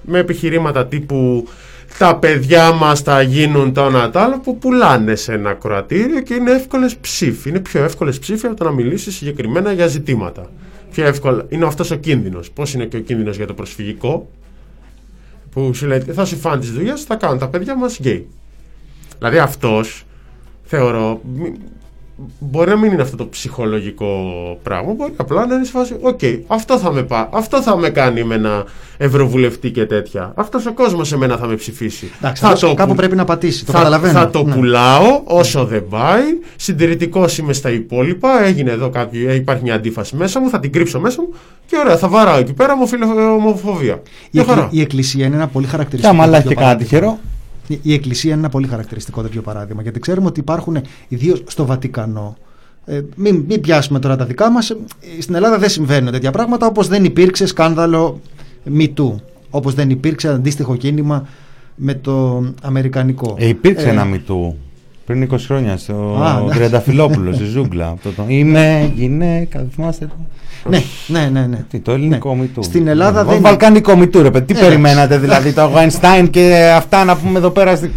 με επιχειρήματα τύπου τα παιδιά μας θα γίνουν το ένα το άλλο που πουλάνε σε ένα κροατήριο και είναι εύκολες ψήφοι. Είναι πιο εύκολες ψήφοι από το να μιλήσεις συγκεκριμένα για ζητήματα. Πιο εύκολα. Είναι αυτός ο κίνδυνος. Πώς είναι και ο κίνδυνος για το προσφυγικό; Που σου λέει θα σου φάνε τις δουλειές, θα κάνουν τα παιδιά μας γκέι. Δηλαδή αυτός θεωρώ μη- μπορεί να μην είναι αυτό το ψυχολογικό πράγμα, μπορεί απλά να είναι σε φάση, οκ, αυτό, θα με πά, αυτό θα με κάνει με ένα ευρωβουλευτή και τέτοια. Αυτός ο κόσμος εμένα θα με ψηφίσει. Εντάξει, αυτό κάπου που- πρέπει να πατήσει, το θα, καταλαβαίνω. θα το Ναι. πουλάω όσο δεν πάει. Συντηρητικός είμαι στα υπόλοιπα. Έγινε εδώ κάποιο, υπάρχει μια αντίφαση μέσα μου. Θα την κρύψω μέσα μου και ωραία, θα βαράω εκεί πέρα ομοφιλο- ομοφοβία. Η, Μια εκκλη- χαρά. η Εκκλησία είναι ένα πολύ Και χαρακτηριστικό. άμα αλλά έχει τέτοιο και κάτι παράδειγμα. Τυχερό. Η- Η Εκκλησία είναι ένα πολύ χαρακτηριστικό τέτοιο παράδειγμα. Γιατί ξέρουμε ότι υπάρχουν, ιδίως στο Βατικανό, ε, μην, μην πιάσουμε τώρα τα δικά μας. Στην Ελλάδα δεν συμβαίνουν τέτοια πράγματα όπως δεν υπήρξε σκάνδαλο MeToo. Όπως δεν υπήρξε αντίστοιχο κίνημα με το Αμερικανικό. Ε, υπήρξε Ε, ένα μυτού πριν 20 χρόνια στο Α, ναι. Τριανταφυλόπουλο, στη ζούγκλα. Αυτό το, Είμαι γυναίκα, δεν θυμάστε το; Ναι, ναι, ναι. ναι. Τι, το ελληνικό Ναι. μυτού. Στην Ελλάδα Ο δεν. Βαλκανικό μυτού, ρε παιδί. Τι Ε, περιμένατε δηλαδή, το Einstein και αυτά να πούμε εδώ πέρα. Στη...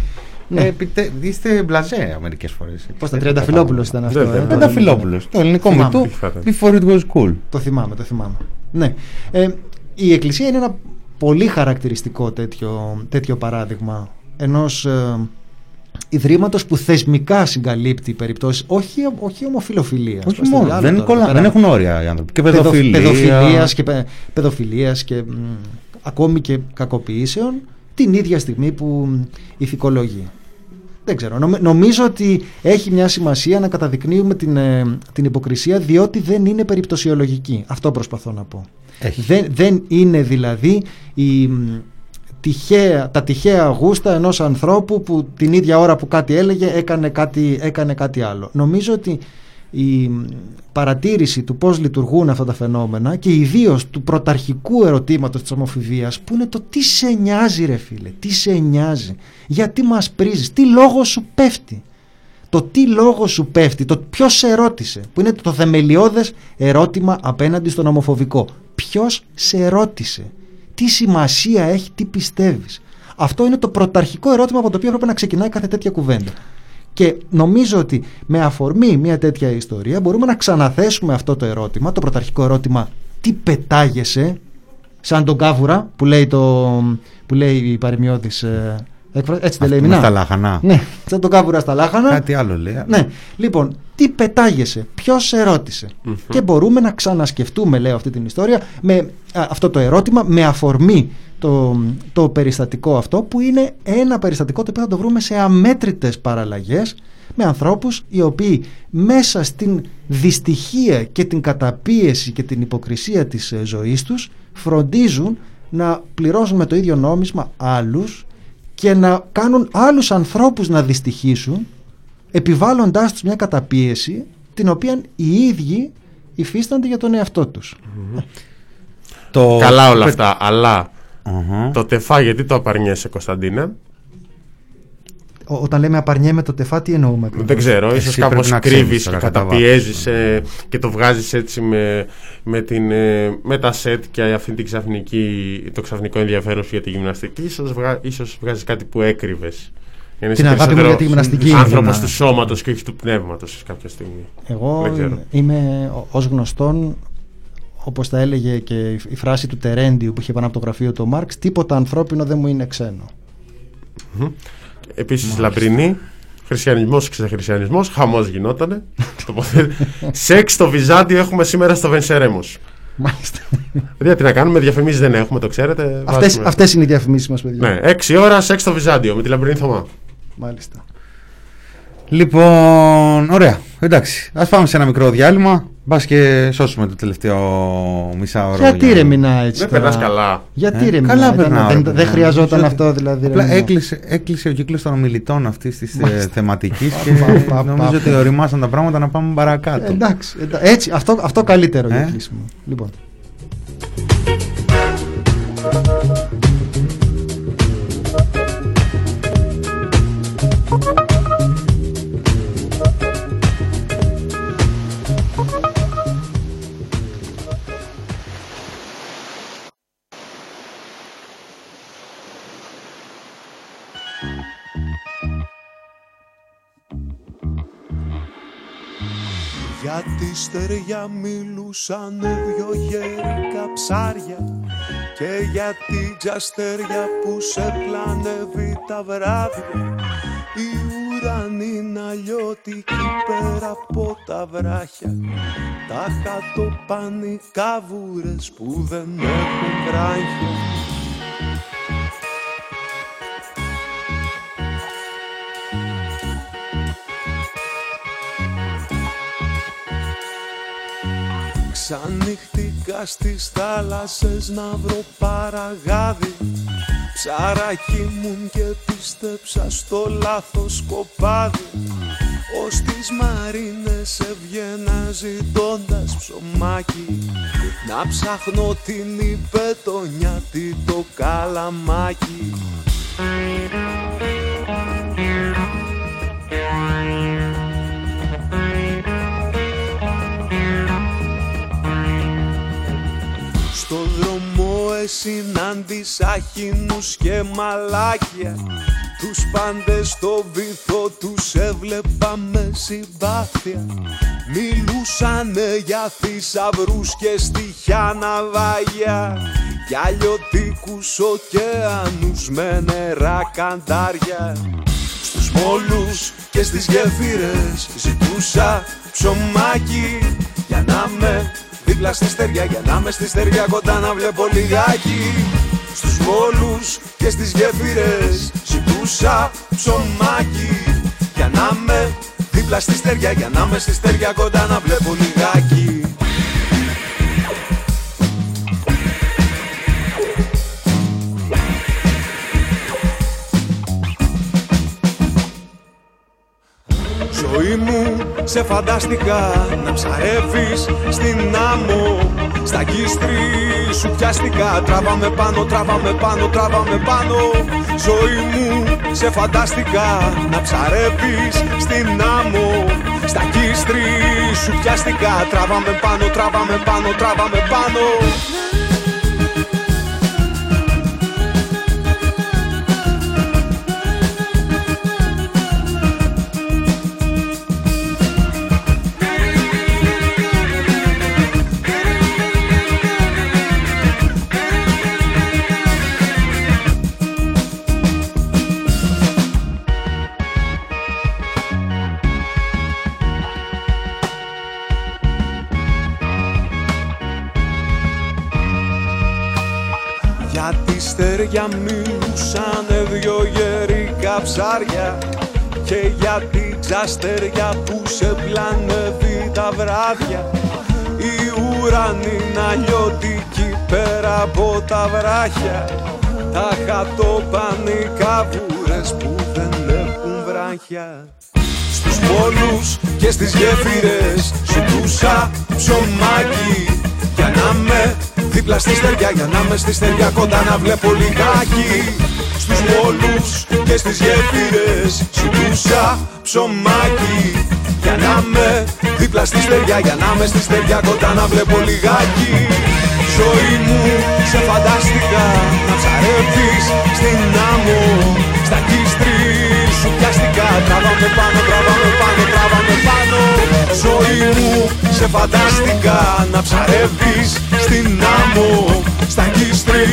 Ναι. Ε, επιτε- Είστε μπλαζέ μερικές φορές. Πώς τα Τριανταφυλόπουλο ήταν αυτό. Δεν- ε, δεν- το- Τριανταφυλόπουλο. Το ελληνικό Θυμάμαι. μυτού. Φάτε. Before it was cool. Το θυμάμαι, το θυμάμαι. Ναι. Ε, η Εκκλησία είναι ένα πολύ χαρακτηριστικό τέτοιο, τέτοιο παράδειγμα ενός ε, ιδρύματος που θεσμικά συγκαλύπτει περιπτώσεις όχι, όχι ομοφιλοφιλίας. Όχι προς το μόνο. διάλογο Δεν, τώρα, κολλά- πέρα. δεν έχουν όρια οι άνθρωποι. Και Παιδο- παιδοφιλία. παιδοφιλίας και, παι- παιδοφιλίας και μ, ακόμη και κακοποιήσεων την ίδια στιγμή που μ, ηθικολογεί. Δεν ξέρω. Νομ- νομίζω ότι έχει μια σημασία να καταδεικνύουμε την, ε, την υποκρισία διότι δεν είναι περιπτωσιολογική. Αυτό προσπαθώ να πω. Έχει. Δεν, δεν είναι δηλαδή η, μ, τυχαία, τα τυχαία γούστα ενός ανθρώπου που την ίδια ώρα που κάτι έλεγε έκανε κάτι, έκανε κάτι άλλο. Νομίζω ότι η μ, παρατήρηση του πώς λειτουργούν αυτά τα φαινόμενα και ιδίως του πρωταρχικού ερωτήματος της ομοφηβείας που είναι το τι σε νοιάζει ρε φίλε, τι σε νοιάζει, γιατί μας πρίζεις, τι λόγο σου πέφτει. Το τι λόγο σου πέφτει, το ποιος σε ρώτησε, που είναι το θεμελιώδες ερώτημα απέναντι στον ομοφοβικό. Ποιος σε ρώτησε, τι σημασία έχει, τι πιστεύεις. Αυτό είναι το πρωταρχικό ερώτημα από το οποίο έπρεπε να ξεκινάει κάθε τέτοια κουβέντα. Και νομίζω ότι με αφορμή μια τέτοια ιστορία μπορούμε να ξαναθέσουμε αυτό το ερώτημα, το πρωταρχικό ερώτημα τι πετάγεσαι, σαν τον κάβουρα που λέει, το, που λέει η παροιμιώδης ε, Εκφρα- Έτσι δεν Αυτό λέει με μηνά. στα λάχανα. Ναι, σαν το κάβουρα στα λάχανα. Κάτι άλλο λέει. Ναι, λοιπόν, τι πετάγεσαι, ποιος σε ρώτησε. Και μπορούμε να ξανασκεφτούμε, λέω, αυτή την ιστορία, με α, αυτό το ερώτημα, με αφορμή το, το περιστατικό αυτό, που είναι ένα περιστατικό το οποίο θα το βρούμε σε αμέτρητες παραλλαγές με ανθρώπους οι οποίοι μέσα στην δυστυχία και την καταπίεση και την υποκρισία της ε, ζωής τους φροντίζουν να πληρώσουν με το ίδιο νόμισμα άλλους και να κάνουν άλλους ανθρώπους να δυστυχήσουν επιβάλλοντάς τους μια καταπίεση την οποία οι ίδιοι υφίστανται για τον εαυτό τους. Το... Καλά όλα αυτά, αλλά το τεφά γιατί το απαρνιέσαι Κωνσταντίνε. Ό- όταν λέμε απαρνιέμαι το τεφά, τι εννοούμε. ακριβώς; Δεν ξέρω, Εσύ ίσως πρέπει κάπως να ξέρεις κρύβεις και τώρα κατά καταπιέζεις ε, και το βγάζεις έτσι με, με, την, ε, με τα σετ και αυτή την ξαφνική, το ξαφνικό ενδιαφέρον σου για τη γυμναστική. Ίσως, βγα, ίσως βγάζεις κάτι που έκρυβες. Για να Την είσαι αγάπη μου περισσότερο για τη γυμναστική. Άνθρωπος Να- του σώματος και όχι του πνεύματος κάποια στιγμή. Εγώ Δεν ξέρω. είμαι ω- ως γνωστόν όπως τα έλεγε και η η φράση του Τερέντιου που είχε πάνω από το γραφείο του Μάρξ τίποτα ανθρώπινο δεν μου είναι ξένο. Επίσης λαμπρινή, χριστιανισμός, ξεχριστιανισμός, χαμός γινότανε. Τοποθε- Σεξ στο Βυζάντιο έχουμε σήμερα στο Βενσερέμος. Μάλιστα. Δηλαδή τι να κάνουμε, διαφημίσεις δεν έχουμε, το ξέρετε. Αυτές, βάζουμε. αυτές είναι οι διαφημίσεις μας παιδιά. Ναι, 6 ώρα σεξ στο Βυζάντιο με τη λαμπρινή Θωμά. Μάλιστα. Λοιπόν, ωραία. Εντάξει, ας πάμε σε ένα μικρό διάλειμμα. Μπας και σώσουμε το τελευταίο μισάωρο. Γιατί για- ρε μηνά έτσι Δεν τώρα; περνάς καλά. Γιατί Ε, ρε καλά μηνά, ήταν- περνάω, ρε δεν, παιδιά. δεν χρειαζόταν Νομίζω αυτό δηλαδή. ρε Απλά μηνά. έκλεισε, έκλεισε ο κύκλος των ομιλητών αυτής της Μάλιστα. θεματικής και Πα, πα, πα, νομίζω πα. ότι οριμάσαν τα πράγματα να πάμε παρακάτω. Ε, εντάξει, εντά- έτσι, αυτό, αυτό καλύτερο για Ε; κλείσιμο. Λοιπόν. Για τη στεριά μιλούσαν δυο γέρικα ψάρια Και για την τζαστέρια που σε πλανεύει τα βράδια. Η ουρανή είναι αλλιώτικη πέρα από τα βράχια. Τα χατοπάνει καβούρες που δεν έχουν βράχια Ξανυχτήκα στις θάλασσες να βρω παραγάδι. Ψαράκι μου και πίστεψα στο λάθος κοπάδι. Ως τις μαρίνες έβγαινα ζητώντας ψωμάκι. Να ψάχνω την υπετονιά τι το καλαμάκι συνάντησα χινούς και μαλάκια. Τους πάντες στο βυθό τους έβλεπα με συμπάθεια. Μιλούσανε για θησαυρούς και στοιχιά ναυάγια. Για αλλιωτικούς ωκεανούς με νερά καντάρια. Στους μόλους και στις γέφυρες ζητούσα ψωμάκι Για να με δίπλα στη στεριά Για να μες στη στεριά κοντά να βλέπω λιγάκι. Στους μόλους και στις γέφυρες ζητούσα ψωμάκι. Για να με δίπλα στη στεριά Για να μες στη στεριά κοντά να βλέπω λιγάκι σε φαντάστηκα να ψαρεύεις στην άμμο. Στα κύστρι σου πιάστηκα. Τράβαμε πάνω, τράβαμε πάνω, τράβαμε πάνω. Ζωή μου σε φαντάστηκα να ψαρεύεις στην άμμο. Στα κύστρι σου πιάστηκα. Τράβαμε πάνω, τράβαμε πάνω, τράβαμε πάνω αστέρια μιλούσαν δυο γερικά ψάρια και για την ξαστεριά που σε πλανεύει τα βράδια. Η ουρανή είναι αλλιώτικη πέρα από τα βράχια. Τα χατοπανικά βούρες που δεν έχουν βράχια. Στους πόλους και στις γέφυρες σου τούσα ψωμάκι για να με δίπλα στη στεριά για να με στη στεριά κοντά να βλέπω λιγάκι. Στους πόλους και στις γέφυρες σου τούσα ψωμάκι. Για να με δίπλα στη στεριά για να με στη στεριά κοντά να βλέπω λιγάκι. Ζωή μου σε φαντάστηκα να ψαρεύεις στην άμμο στα κίστρι σου πιάστηκα τράβαμε πάνω, τράβαμε πάνω, τράβαμε πάνω. Ζωή μου σε φαντάστηκα να ψαρεύεις στην άμμο στα κίστρι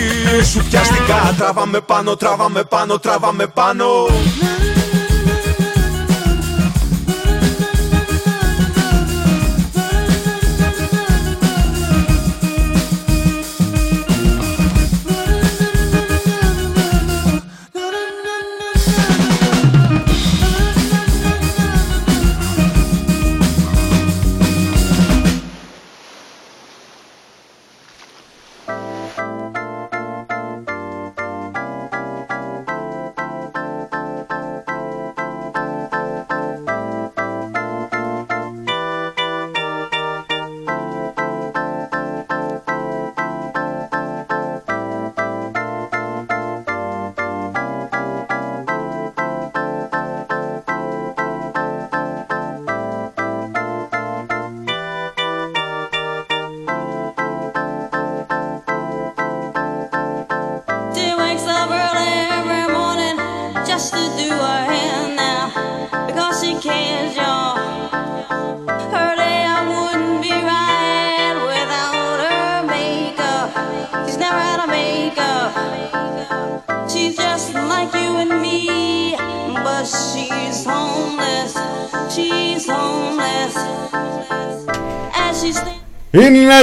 σου πιάστηκα τράβαμε πάνω, τράβαμε πάνω, τράβαμε πάνω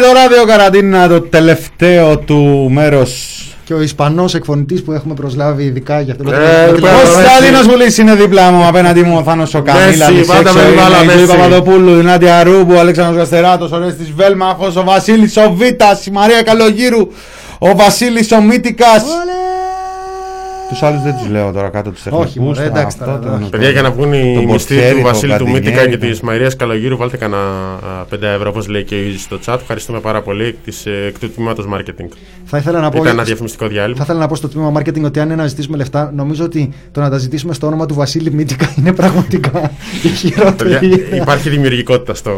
το ράδιο καραντίνα το τελευταίο του μέρος Και ο Ισπανός εκφωνητής που έχουμε προσλάβει ειδικά για αυτό το Ε, το- Ο Στάλινος Βουλής είναι δίπλα μου απέναντι μου ο Θάνος ο Καμίλα Μέση, πάντα με την μπάλα, η Ζωή Μέση. Παπαδοπούλου, η Νάντια Ρούμπου, ο Αλέξανδρος Γαστεράτος, ο Ρέστης Βέλμαχος, ο Βασίλης ο Βίτας, η Μαρία Καλογύρου, ο Βασίλης ο Μύτικας. Τους άλλους δεν τους λέω τώρα κάτω τους τεχνικούς. μωρέ, τα- εντάξει αυτό τώρα, το- όχι. Παιδιά, για να βγουν το οι μισθοί Μποτσέρι, του το Βασίλη του Κατινιέρη, Μύτικα και το- της Μαρίας Καλογύρου, βάλτε κανένα 5 ευρώ, όπως λέει και ο Ιζη στο chat. Ευχαριστούμε πάρα πολύ της, ε, εκ του τμήματος marketing. Θα ήθελα να πω. Ήταν ένα διαφημιστικό διάλειμμα. Θα ήθελα να πω στο τμήμα marketing ότι αν είναι να ζητήσουμε λεφτά, νομίζω ότι το να τα ζητήσουμε στο όνομα του Βασίλη Μύτικα είναι πραγματικά η χειρότερη. Παιδιά, ιδέα. υπάρχει δημιουργικότητα στο,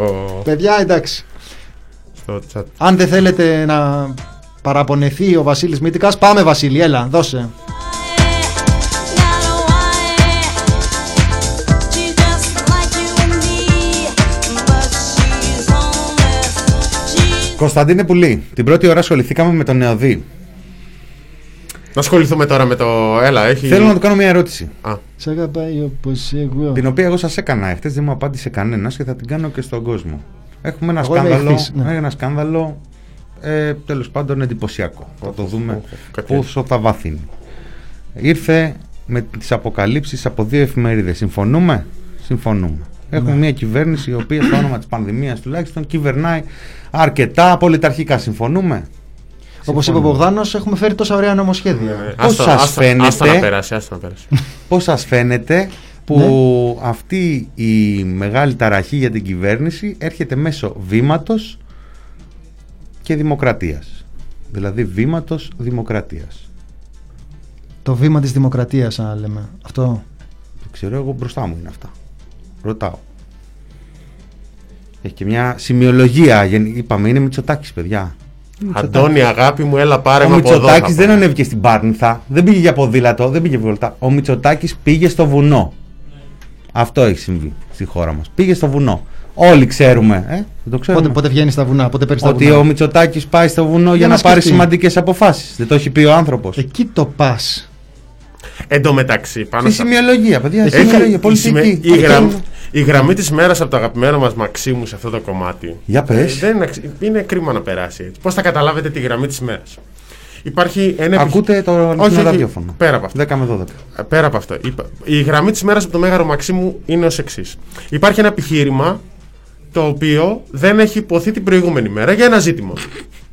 Παιδιά, εντάξει. στο chat. Αν δεν θέλετε να παραπονεθεί ο Βασίλης Μύτικας, πάμε Βασίλη, έλα, δώσε. Κωνσταντίνε Πουλή, την πρώτη ώρα ασχοληθήκαμε με τον Νεοδί. Να ασχοληθούμε τώρα με το. Έλα, έχει. Θέλω να του κάνω μια ερώτηση. Α, Σ' αγαπάει όπως εγώ. Την οποία εγώ σας έκανα εχθές, δεν μου απάντησε κανένας και θα την κάνω και στον κόσμο. Έχουμε ένα Εγώ είμαι σκάνδαλο. εχθής, ναι. Ένα σκάνδαλο ε, τέλος πάντων εντυπωσιακό. Θα το δούμε κάτι πόσο θα βαθύνει. Ήρθε με τις αποκαλύψεις από δύο εφημερίδες. Συμφωνούμε; Συμφωνούμε. Έχουμε Ναι. μια κυβέρνηση η οποία στο όνομα της πανδημίας τουλάχιστον κυβερνάει αρκετά πολιταρχικά. Συμφωνούμε; Όπως είπε ο Μπογδάνος, έχουμε φέρει τόσα ωραία νομοσχέδια. ε, Πώς άστα- σας άστα- φαίνεται; Άστα να περάσει, άστα να περάσει. Πώς σας φαίνεται που Ναι. αυτή η μεγάλη ταραχή για την κυβέρνηση έρχεται μέσω βήματος και δημοκρατίας; Δηλαδή βήματος δημοκρατίας. Το βήμα της δημοκρατίας, αν λέμε. Αυτό. Το ξέρω εγώ μπροστά μου είναι αυτά. Ρωτάω. Έχει και μια σημειολογία. γεν- Είπαμε είναι Μητσοτάκης παιδιά. Αντώνη, αγάπη μου, έλα πάρε Ο με από εδώ. Μητσοτάκης θα δεν πω. ανέβηκε στην Πάρνηθα, δεν πήγε για ποδήλατο, δεν πήγε βολτά. Ο Μητσοτάκης πήγε στο βουνό. Αυτό έχει συμβεί στη χώρα μας. Πήγε στο βουνό. Όλοι ξέρουμε. Ε, δεν το ξέρουμε. Πότε, πότε βγαίνει στα βουνά, πότε παίρνει τα ότι βουνά. ο Μητσοτάκης πάει στο βουνό για, να να, πάρει σκεφτεί. σημαντικές αποφάσεις. Δεν το έχει πει ο άνθρωπος. Εκεί το πας. Εν τω μεταξύ, πάνω Στη στα- σημειολογία, παιδιά. Έχει- Σημειολογία, η, πολιτική. σημε- η, Αυτό γραμ- είναι. η γραμμή της μέρας από το αγαπημένο μας Μαξίμου σε αυτό το κομμάτι. Για πες. Ε, δεν είναι, αξι- είναι κρίμα να περάσει έτσι. Πώς θα καταλάβετε τη γραμμή της μέρας; Υπάρχει ένα Ακούτε το όχι, αληθινό όχι, ραδιόφωνο. Πέρα από αυτό. 10 με 12. Ε, Πέρα από αυτό. Είπα- Η γραμμή της μέρας από το Μέγαρο Μαξίμου είναι ως εξής. Υπάρχει ένα επιχείρημα το οποίο δεν έχει υποθεί την προηγούμενη μέρα για ένα ζήτημα.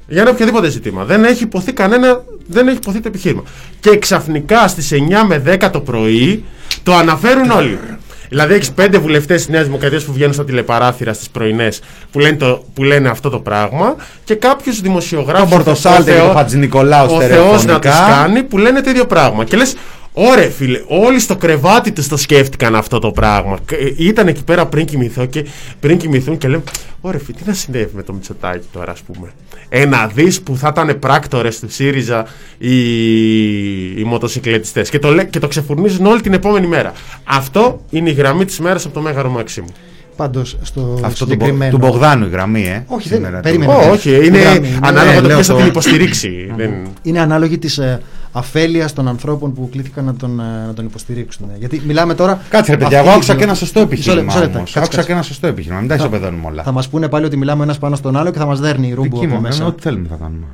Για ένα οποιοδήποτε ζήτημα. Δεν έχει υποθεί κανένα. Δεν έχει υποθεί το επιχείρημα. Και ξαφνικά στις 9 με 10 το πρωί το αναφέρουν όλοι. Δηλαδή έχεις πέντε βουλευτές της Νέας Δημοκρατίας που βγαίνουν στα τηλεπαράθυρα στις πρωινές που, λένε το- που λένε αυτό το πράγμα και κάποιου δημοσιογράφου. Τον Πορτοσάλτε και τον Χατζηνικολάου Ο Θεός να στερεοφωνικά. τους κάνει που λένε το ίδιο πράγμα. Και λες, Ωρε φίλε, όλοι στο κρεβάτι τους το σκέφτηκαν αυτό το πράγμα. Κ- ε, Ήταν εκεί πέρα πριν, κοιμηθώ και, πριν κοιμηθούν και λέμε, Ωρε φίλε, τι να συνέβη με το Μητσοτάκι τώρα, ας πούμε. Ένα δι που θα ήταν πράκτορες του ΣΥΡΙΖΑ οι, οι μοτοσυκλετιστές. Και, το λέ- και το ξεφουρνίζουν όλη την επόμενη μέρα. Αυτό είναι η γραμμή της μέρας από το Μέγαρο Μαξίμου. Πάντως στο Αυτό του, Μπο- συγκεκριμένο. του Μπογδάνου η γραμμή, ε. Όχι, δεν- σήμερα. περίμενε. Το- Ναι, Ω, όχι, είναι γραμμή, είναι- ανάλογα Ναι, το λέω ποιο θα το- την υποστηρίξει. Δεν... Είναι ανάλογη της ε, αφέλειας των ανθρώπων που κλήθηκαν να τον, ε, να τον υποστηρίξουν. Γιατί μιλάμε τώρα. Κάτσε ρε παιδιά, αυτή εγώ η άκουσα δήλωση- και ένα σωστό Μισό επιχείρημα. λεπτό, μισό λεπτό, όμως. κάτσε, Άκουσα κάτσε. και ένα σωστό επιχείρημα. Μην τα Θα- ισοπεδώνουμε όλα. Θα μας πούνε πάλι ότι μιλάμε ένας πάνω στον άλλο και θα μας δέρνει η ρούμπου Δική από μου, μέσα. ε, ό,τι θέλουμε θα κάνουμε.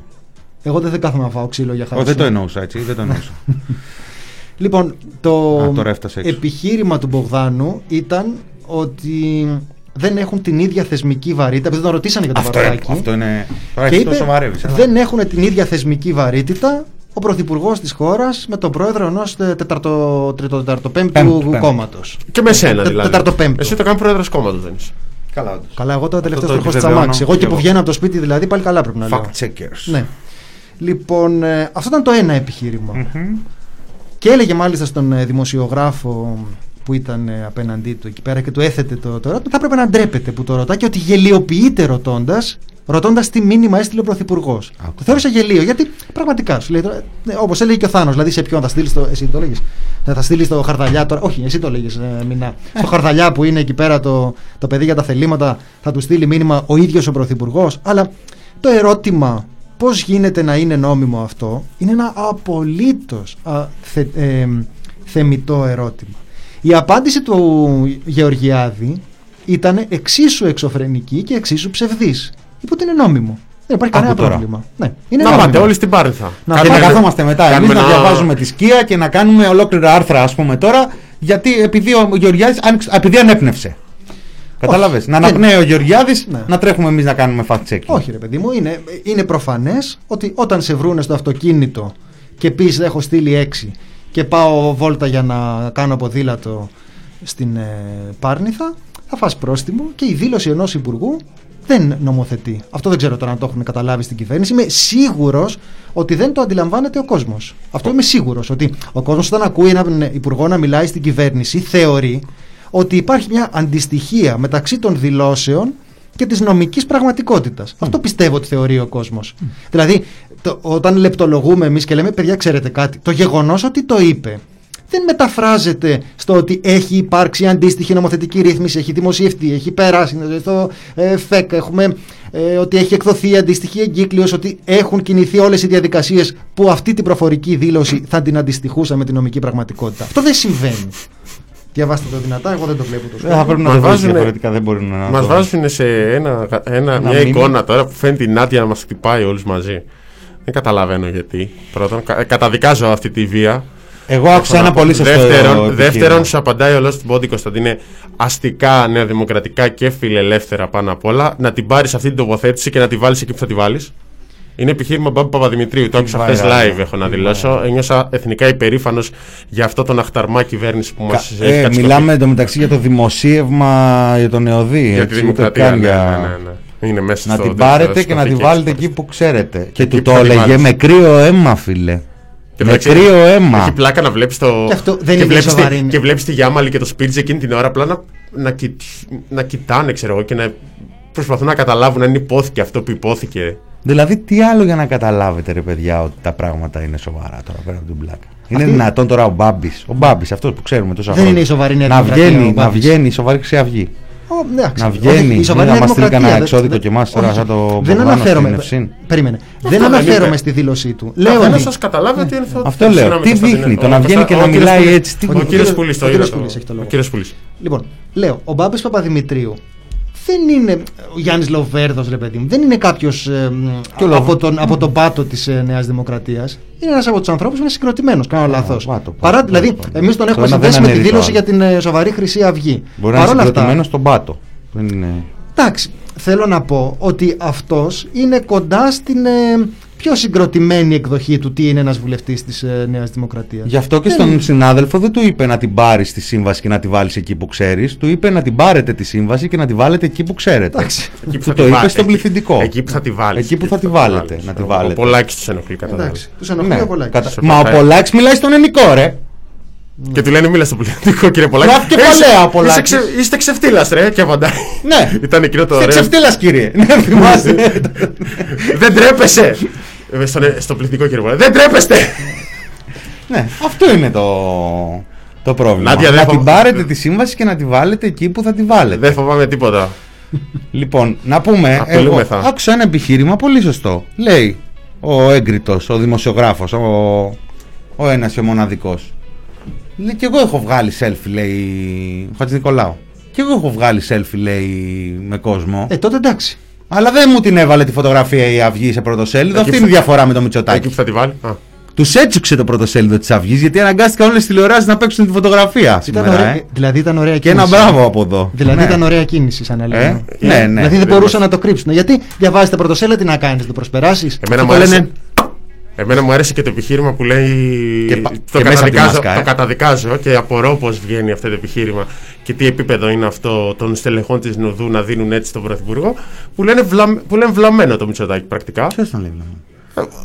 Εγώ δεν, δεν κάθομαι να φάω ξύλο για χάρη. Ω, δεν το εννοούσα έτσι, δεν το εννοούσα. Λοιπόν, το Α, τώρα έφτασε έξω. επιχείρημα του Μπογδάνου ήταν ότι δεν έχουν την ίδια θεσμική βαρύτητα. Επειδή τον ρωτήσανε για το Αυτό είναι- Βαρδάκι. αυτό είναι- τώρα Και έχεις το είπε, σοβαρεύεις, αλλά. δεν έχουν την ίδια θεσμική βαρύτητα ο πρωθυπουργός της χώρας με τον πρόεδρο ενός τεταρτοπέμπτου Πέμπτου. κόμματος. Και με σένα δηλαδή. Τεταρτοπέμπτου. Εσύ το κάνει πρόεδρος κόμματος δεν είσαι. Καλά, όντως. Καλά, εγώ τώρα τελευταίος το τροχός της επιβεβαιώνω αμάξης. Εγώ και και που εγώ. βγαίνω από το σπίτι δηλαδή πάλι καλά πρέπει να λέω. Fact checkers. Ναι. Λοιπόν, ε, αυτό ήταν το ένα επιχείρημα. Και έλεγε μάλιστα στον ε, δημοσιογράφο που ήταν ε, απέναντί του εκεί πέρα και του έθετε το, το ερώτημα, θα έπρεπε να ντρέπεται που το ρωτά και ότι γελιοποιείται ρωτώντας. Ρωτώντας τι μήνυμα έστειλε ο Πρωθυπουργός. Το θεώρησα γελίο γιατί πραγματικά σου λέει. Όπως έλεγε και ο Θάνος, δηλαδή σε ποιον θα στείλεις το. Εσύ το λέγεις. Θα στείλεις το χαρδαλιά τώρα. Όχι, εσύ το λέγεις, ε, Μινά. Στο χαρδαλιά που είναι εκεί πέρα το, το παιδί για τα θελήματα θα του στείλει μήνυμα ο ίδιος ο Πρωθυπουργός. Αλλά το ερώτημα πώς γίνεται να είναι νόμιμο αυτό είναι ένα απολύτως α, θε, ε, θεμητό ερώτημα. Η απάντηση του Γεωργιάδη ήταν εξίσου εξωφρενική και εξίσου ψευδής. Είπε ότι είναι νόμιμο. Δεν υπάρχει κανένα Άκου τώρα. πρόβλημα. Ναι, είναι Να νόμιμο. πάτε όλοι στην Πάρνηθα. Να Και να πάμε- καθόμαστε μετά εμείς κάνουμε να ένα- διαβάζουμε τη σκία και να κάνουμε ολόκληρα άρθρα, ας πούμε τώρα, γιατί επειδή ο Γεωργιάδης επειδή ανέπνευσε. Κατάλαβες; Να αναπνέει ο Γεωργιάδης, Ναι. να τρέχουμε εμείς να κάνουμε fact checking. Όχι ρε παιδί μου, είναι, είναι προφανές ότι όταν σε βρούνε στο αυτοκίνητο και πεις έχω στείλει έξι και πάω βόλτα για να κάνω ποδήλατο στην ε, Πάρνηθα, θα φας πρόστιμο και η δήλωση ενός υπουργού δεν νομοθετεί. Αυτό δεν ξέρω τώρα αν το έχουν καταλάβει στην κυβέρνηση. Είμαι σίγουρος ότι δεν το αντιλαμβάνεται ο κόσμος. Αυτό είμαι σίγουρος ότι ο κόσμος όταν ακούει έναν υπουργό να μιλάει στην κυβέρνηση θεωρεί ότι υπάρχει μια αντιστοιχία μεταξύ των δηλώσεων και της νομικής πραγματικότητας. Αυτό πιστεύω ότι θεωρεί ο κόσμος. Δηλαδή, το, όταν λεπτολογούμε εμείς και λέμε, παιδιά, ξέρετε κάτι, το γεγονός ότι το είπε δεν μεταφράζεται στο ότι έχει υπάρξει αντίστοιχη νομοθετική ρύθμιση, έχει δημοσιευτεί, έχει περάσει στο ε, ΦΕΚ, έχουμε ε, ότι έχει εκδοθεί αντίστοιχη εγκύκλειος, ότι έχουν κινηθεί όλες οι διαδικασίες που αυτή την προφορική δήλωση θα την αντιστοιχούσαν με την νομική πραγματικότητα. Αυτό δεν συμβαίνει. Διαβάστε το δυνατά, εγώ δεν το βλέπω τόσο. Δεν θα πρέπει να Μας το βρεις βάζουνε- διαφορετικά, δεν μπορεί να. Μας το- βάζουν σε ένα, ένα, Ένα μια μήνυμα. εικόνα τώρα που φαίνεται η Νάτια να μας χτυπάει όλους μαζί. Δεν καταλαβαίνω γιατί. Πρώτον, κα- ε, καταδικάζω αυτή τη βία. Εγώ άκουσα Έχω να ένα πω. πολύ σωστό Δεύτερον, επιχείρημα. δεύτερον σου απαντάει ο Λό στην Πόντι Κωνσταντίνε αστικά, νεοδημοκρατικά και φιλελεύθερα πάνω απ' όλα να την πάρεις αυτή την τοποθέτηση και να τη βάλεις εκεί που θα τη βάλεις. Είναι επιχείρημα Μπάμπη Παπαδημητρίου. Το άκουσα χθες βαριά, live, έχω να τι δηλώσω. Ένιωσα εθνικά υπερήφανος για αυτό τον αχταρμά κυβέρνηση που μας Κα- έχει ε, κατασκοπεί. μιλάμε εντωμεταξύ για το δημοσίευμα για τον ΕΟΔΗ. Για τη έτσι, ούτε δημοκρατία. καν Ναι, για- ναι, ναι, ναι. Είναι μέσα Να στο την δεύτερο πάρετε και να τη σκοφή βάλετε έτσι. εκεί που ξέρετε. Και εκεί του που το θα τη έλεγε βάλεις. με κρύο αίμα, φίλε. Και Με εντάξει, κρύο αίμα. Έχει πλάκα να βλέπεις το. Και αυτό δεν και είναι βλέπεις σοβαρή. τη, και βλέπεις τη Γιάμαλη και το Σπίρτζ εκείνη την ώρα απλά να, να, κοιτ- να κοιτάνε, ξέρω εγώ, και να προσπαθούν να καταλάβουν αν υπόθηκε αυτό που υπόθηκε. Δηλαδή, τι άλλο για να καταλάβετε, ρε παιδιά, ότι τα πράγματα είναι σοβαρά τώρα πέρα από την πλάκα; Είναι Αυτή- δυνατόν τώρα ο Μπάμπης, ο Μπάμπης, αυτός που ξέρουμε τόσα Δεν χρόνια. είναι η σοβαρή Νέα να Δημοκρατία, βγαίνει, ο να Μπάμπης. βγαίνει η σοβαρή Χρυσή Αυγή. Ω, εντάξει. Να Όχι, βγαίνει, η μην σοβαρή να Νέα μας στείλει Δημοκρατία, κανένα δεν- εξώδικο δεν- και εμάς τώρα, όχι. σαν το Δεν Μπογδάνο αναφέρομαι. στην Ευσύν. Περίμενε. Αυτό Δεν δεν αναφέρομαι είπε. στη δήλωσή του. Λέω Λέω να ότι. σας καταλάβετε ότι είναι αυτό. Αυτό λέω. Συγγνώμη, Τι Κωνσταντίνε. δείχνει, το Ο να βγαίνει Κωνστα- και ο να κύριος μιλάει Πουλής- έτσι, τι Ο δείχνει. κύριος Ο Πουλής το κύριος είδα. Πουλής έχει το λόγο. Ο κύριος Πουλής. Λοιπόν, λέω, ο Μπάμπης Παπαδημητρίου δεν είναι ο Γιάννης Λοβέρδος, ρε παιδί μου, δεν είναι κάποιος Και ο Λοβ- από, τον, από τον πάτο της ε, Νέας Δημοκρατίας. Είναι ένας από τους ανθρώπους που είναι συγκροτημένος. Κάνω λάθος. Παρά, δηλαδή, εμείς τον έχουμε ένα δεν συνδέσει με τη αναιρεί το δήλωση άλλο. για την ε, σοβαρή Χρυσή Αυγή. Μπορεί να είναι Παρόλα αυτά, συγκροτημένο στον πάτο. Δεν είναι... εντάξει, θέλω να πω ότι αυτός είναι κοντά στην ε, πιο συγκροτημένη εκδοχή του τι είναι ένας βουλευτής της ε, Νέας Δημοκρατίας. Γι' αυτό και στον συνάδελφο δεν του είπε να την πάρεις στη σύμβαση και να τη βάλεις εκεί που ξέρεις. Του είπε να την πάρετε τη σύμβαση και να τη βάλετε εκεί που ξέρετε. Εκεί που Του θα το τη είπε βά- στον εκεί- πληθυντικό. Εκεί που θα τη βάλεις. Εκεί που θα τη βάλετε. Να τη Ο βάλετε. Πολάκης τους ενοχλεί κατά Εντάξει, τα τους ενοχλεί Ναι, ο Πολάκης. κατα- Σε Μα ο πατάει. Πολάκης μιλάει στον ελληνικό, ρε. Και του λένε μίλα στο πληθυντικό κύριε Πολάκη. Γράφει και «Ε, παλαιά είσαι- ο Πολάκης». Είστε, ξε, είστε ξεφτύλας ρε και απαντάει. Ναι. Ήταν εκείνο το Είστε ωραίο. ξεφτύλας, κύριε. Ναι, θυμάσαι. Δεν τρέπεσαι. Ε, στον- Στο πληθυντικό κύριε Πολάκη. Δεν τρέπεστε. Ναι, αυτό είναι το, το πρόβλημα. Νάντια, δεν να φο- την πάρετε τη σύμβαση και να τη βάλετε εκεί που θα τη βάλετε. Δεν φοβάμαι τίποτα. Λοιπόν, να πούμε. Εγώ Απειλούμεθα. άκουσα ένα επιχείρημα πολύ σωστό. Λέει ο έγκριτος, ο δημοσιογράφος, ο, ο ένας και ο μοναδικός. Λέει και εγώ έχω βγάλει selfie, λέει ο Χατζη Νικολάου. Και εγώ έχω βγάλει selfie, λέει με κόσμο. Ε, τότε εντάξει. Αλλά δεν μου την έβαλε τη φωτογραφία η Αυγή σε πρωτοσέλιδο. Εκεί Αυτή είναι η που- διαφορά με το Εκεί Μητσοτάκι. που θα τη βάλει. Α. Τους έτσουξε το πρωτοσέλιδο της Αυγής γιατί αναγκάστηκαν όλες τις τηλεοράσεις να παίξουν τη φωτογραφία Ήταν σήμερα. ωραία, ε. δηλαδή ήταν ωραία Και κίνηση. ένα μπράβο από εδώ. Δηλαδή Ναι. ήταν ωραία κίνηση, σαν να λέμε. Ε, ναι, ναι. Δηλαδή δεν Δεν μπορούσαν να το κρύψουν. Γιατί διαβάζετε πρωτοσέλα, τι να κάνεις, το προσπεράσεις; Εμένα μου, άρεσε, εμένα μου άρεσε και το επιχείρημα που λέει. Και πα- το, και μέσα από τη καταδικάζω, μάσκα, ε. το καταδικάζω και απορώ πώς βγαίνει αυτό το επιχείρημα και τι επίπεδο είναι αυτό των στελεχών της Νουδού να δίνουν έτσι στον Πρωθυπουργό. Που λένε, βλα, που λένε βλαμμένο το Μητσοτάκι πρακτικά. Ποιος τον λέει βλαμμένο;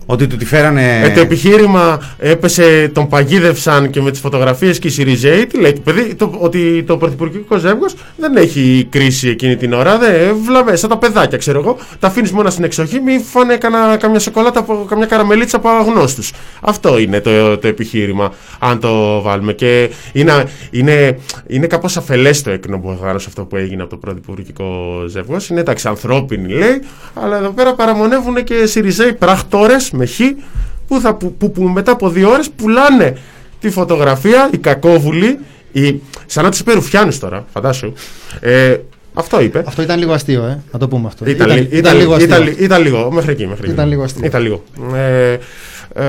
Ότι του τη φέρανε. Ε, το επιχείρημα έπεσε, τον παγίδευσαν και με τις φωτογραφίες και οι Σιριζέοι. Τι λέει, το παιδί, το, ότι το πρωθυπουργικό ζεύγος δεν έχει κρίση εκείνη την ώρα. Δεν βλαβέ, σαν τα παιδάκια, ξέρω εγώ. Τα αφήνεις μόνο στην εξοχή, μη φάνε κανα, καμιά σοκολάτα, από, καμιά καραμελίτσα από αγνώστους. Αυτό είναι το, το επιχείρημα, αν το βάλουμε. Και είναι, είναι, είναι κάπως αφελές το έκνο που σε αυτό που έγινε από το πρωθυπουργικό ζεύγος. Είναι εντάξει, ανθρώπινοι λέει, αλλά εδώ πέρα παραμονεύουν και Σιριζέοι πράκτορε με χ που, θα, που, που, που μετά από δύο ώρες πουλάνε τη φωτογραφία, οι κακόβουλοι, οι, σαν να τους είπε Ρουφιάνους τώρα, φαντάσου. Ε, αυτό είπε. Αυτό ήταν λίγο αστείο, ε. Να το πούμε αυτό. Ήταν, ήταν, ήταν, λίγο αστείο. ήταν, ήταν λίγο, μέχρι εκεί. Μέχρι Ήταν εκεί. λίγο αστείο. Ήταν λίγο. Ε, ε,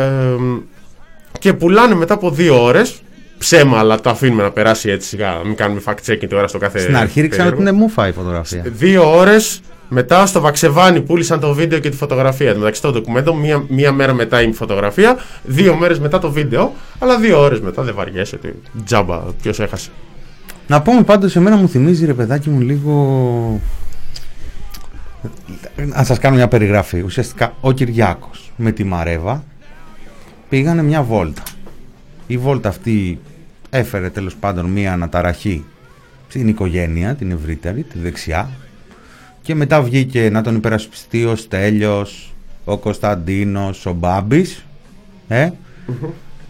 και πουλάνε μετά από δύο ώρες, ψέμα, αλλά το αφήνουμε να περάσει έτσι σιγά, μην κάνουμε fact-checking τώρα στο κάθε Στην αρχή ρίξαν ότι περίεργο. είναι μούφα η φωτογραφία. Δύο ώρες μετά στο Βαξεβάνι πούλησαν το βίντεο και τη φωτογραφία. Εν μεταξύ το ντοκουμέντο, μία, μία μέρα μετά η φωτογραφία, δύο μέρες μετά το βίντεο, αλλά δύο ώρες μετά δεν βαριέσαι. ότι Τζάμπα, ποιος έχασε. Να πούμε πάντως εμένα μου θυμίζει ρε παιδάκι μου λίγο Να σας κάνω μια περιγραφή Ουσιαστικά ο Κυριάκος με τη Μαρέβα Πήγανε μια βόλτα Η βόλτα αυτή έφερε τέλος πάντων μια αναταραχή Στην οικογένεια την ευρύτερη, τη δεξιά Και μετά βγήκε να τον υπερασπιστεί ο Στέλιος Ο Κωνσταντίνος, ο Μπάμπης ε;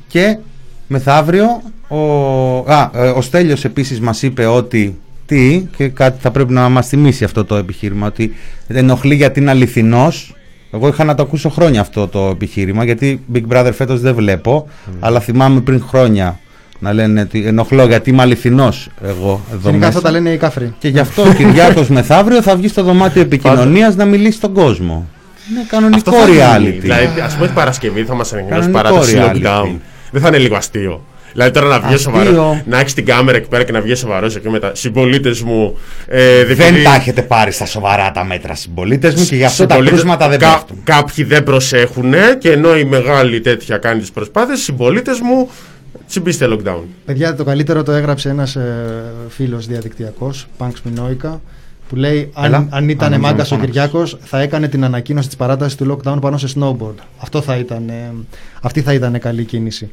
Και μεθαύριο ο, α, ε, ο Στέλιος επίσης μας είπε ότι τι και κάτι θα πρέπει να μας θυμίσει αυτό το επιχείρημα ότι ενοχλεί γιατί είναι αληθινός. Εγώ είχα να το ακούσω χρόνια αυτό το επιχείρημα γιατί Big Brother φέτος δεν βλέπω αλλά θυμάμαι πριν χρόνια να λένε ότι ενοχλώ γιατί είμαι αληθινός εγώ εδώ Γενικά μέσα αυτά τα λένε οι κάφροι. και γι' αυτό ο Κυριάκος μεθαύριο θα βγει στο δωμάτιο επικοινωνίας να μιλήσει στον κόσμο είναι κανονικό θα γίνει. reality Δηλαδή, ας πούμε την Παρασκευή θα μας ανακοινώσει Κανονικό παράταση reality. lockdown. Δεν θα είναι λίγο αστείο. Δηλαδή τώρα να βγει Αστείο. σοβαρό, να έχεις την κάμερα εκεί πέρα και να βγεις σοβαρός εκεί με τα συμπολίτες μου. Ε, Δεν τα έχετε πάρει στα σοβαρά τα μέτρα συμπολίτες μου και γι' αυτό τα Συμπολίτες- κρούσματα δεν κα- πέφτουν. Κάποιοι δεν προσέχουν και ενώ η μεγάλη τέτοια κάνει τις προσπάθειες, οι συμπολίτες μου τσιμπήστε lockdown. Παιδιά, το καλύτερο το έγραψε ένας ε, φίλος διαδικτυακός, Πανξ Μινόικα, που λέει: Έλα. Αν, αν ήταν Α, νόμιζα μάγκας να ο Κυριάκος, θα έκανε την ανακοίνωση της παράτασης του lockdown πάνω σε snowboard. Αυτό θα ήταν, ε, αυτή θα ήταν καλή κίνηση.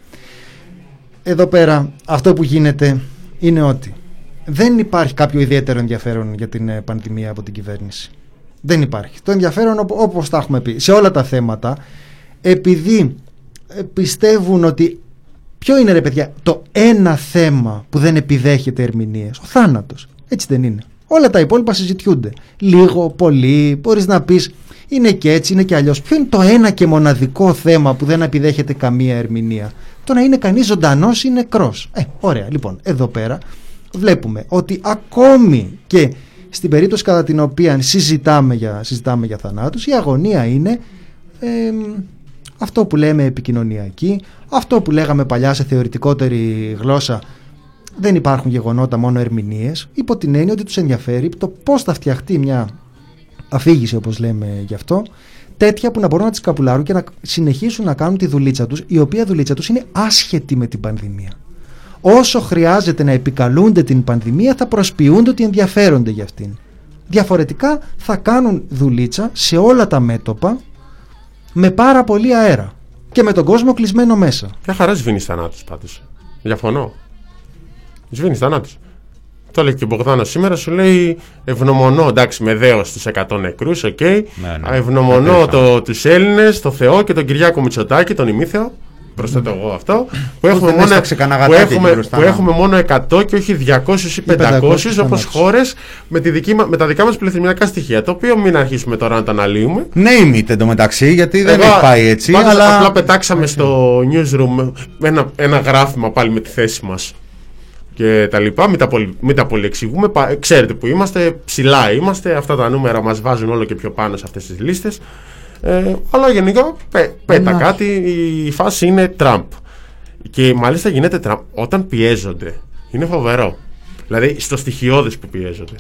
Εδώ πέρα, αυτό που γίνεται είναι ότι δεν υπάρχει κάποιο ιδιαίτερο ενδιαφέρον για την ε, πανδημία από την κυβέρνηση. Δεν υπάρχει. Το ενδιαφέρον, οπ- όπως τα έχουμε πει, σε όλα τα θέματα, επειδή ε, πιστεύουν ότι Ποιο είναι ρε παιδιά το ένα θέμα που δεν επιδέχεται ερμηνείες; Ο θάνατος. Έτσι δεν είναι. Όλα τα υπόλοιπα συζητιούνται. Λίγο, πολύ, μπορείς να πεις Είναι και έτσι, είναι και αλλιώς Ποιο είναι το ένα και μοναδικό θέμα που δεν επιδέχεται καμία ερμηνεία; Το να είναι κανείς ζωντανός ή νεκρός. Ε, ωραία, λοιπόν, εδώ πέρα βλέπουμε ότι ακόμη και στην περίπτωση κατά την οποία συζητάμε για, συζητάμε για θανάτους, η αγωνία είναι ε, αυτό που λέμε επικοινωνιακή, αυτό που λέγαμε παλιά σε θεωρητικότερη γλώσσα δεν υπάρχουν γεγονότα, μόνο ερμηνείες, υπό την έννοια ότι τους ενδιαφέρει το πώς θα φτιαχτεί μια αφήγηση όπως λέμε γι' αυτό, τέτοια που να μπορούν να τις καπουλάρουν και να συνεχίσουν να κάνουν τη δουλίτσα τους, η οποία δουλίτσα τους είναι άσχετη με την πανδημία. Όσο χρειάζεται να επικαλούνται την πανδημία θα προσποιούνται ότι ενδιαφέρονται για αυτήν. Διαφορετικά θα κάνουν δουλίτσα σε όλα τα μέτωπα με πάρα πολύ αέρα και με τον κόσμο κλεισμένο μέσα. Μια χαρά σβήνει θανάτους πάντως. Διαφωνώ. Σβήνεις θανάτους. Το λέει και ο Μπογδάνος σήμερα, σου λέει ευγνωμονώ εντάξει με δέος στου 100 νεκρούς, οκ. ναι. Ευγνωμονώ το, τους Έλληνες, το Θεό και τον Κυριάκο Μητσοτάκη, τον ημίθεο. Προσθέτω εγώ αυτό. Που έχουμε, δεν μόνο, έσταξε κανένα που, γατάκι έχουμε, γύρω στα που να- έχουμε μόνο 100 και όχι 200 ή 500, 500 όπως θανάτους. χώρες με, τη δική μα- με τα δικά μας πληθυσμιακά στοιχεία. Το οποίο μην αρχίσουμε τώρα να τα αναλύουμε. Name it εντωμεταξύ, γιατί δεν Εγώ- έχει πάει έτσι. πάντως αλλά... Απλά πετάξαμε στο newsroom ένα, ένα γράφημα πάλι με τη θέση μας και τα λοιπά. Μην τα, πολυ, μην τα πολυεξηγούμε. Πα- Ξέρετε που είμαστε, ψηλά είμαστε. Αυτά τα νούμερα μας βάζουν όλο και πιο πάνω σε αυτές τις λίστες. Ε, αλλά γενικά πέ, πέτα Να. κάτι. Η φάση είναι Τραμπ. Και μάλιστα γίνεται Τραμπ όταν πιέζονται. Είναι φοβερό. Δηλαδή στο στοιχειώδες που πιέζονται.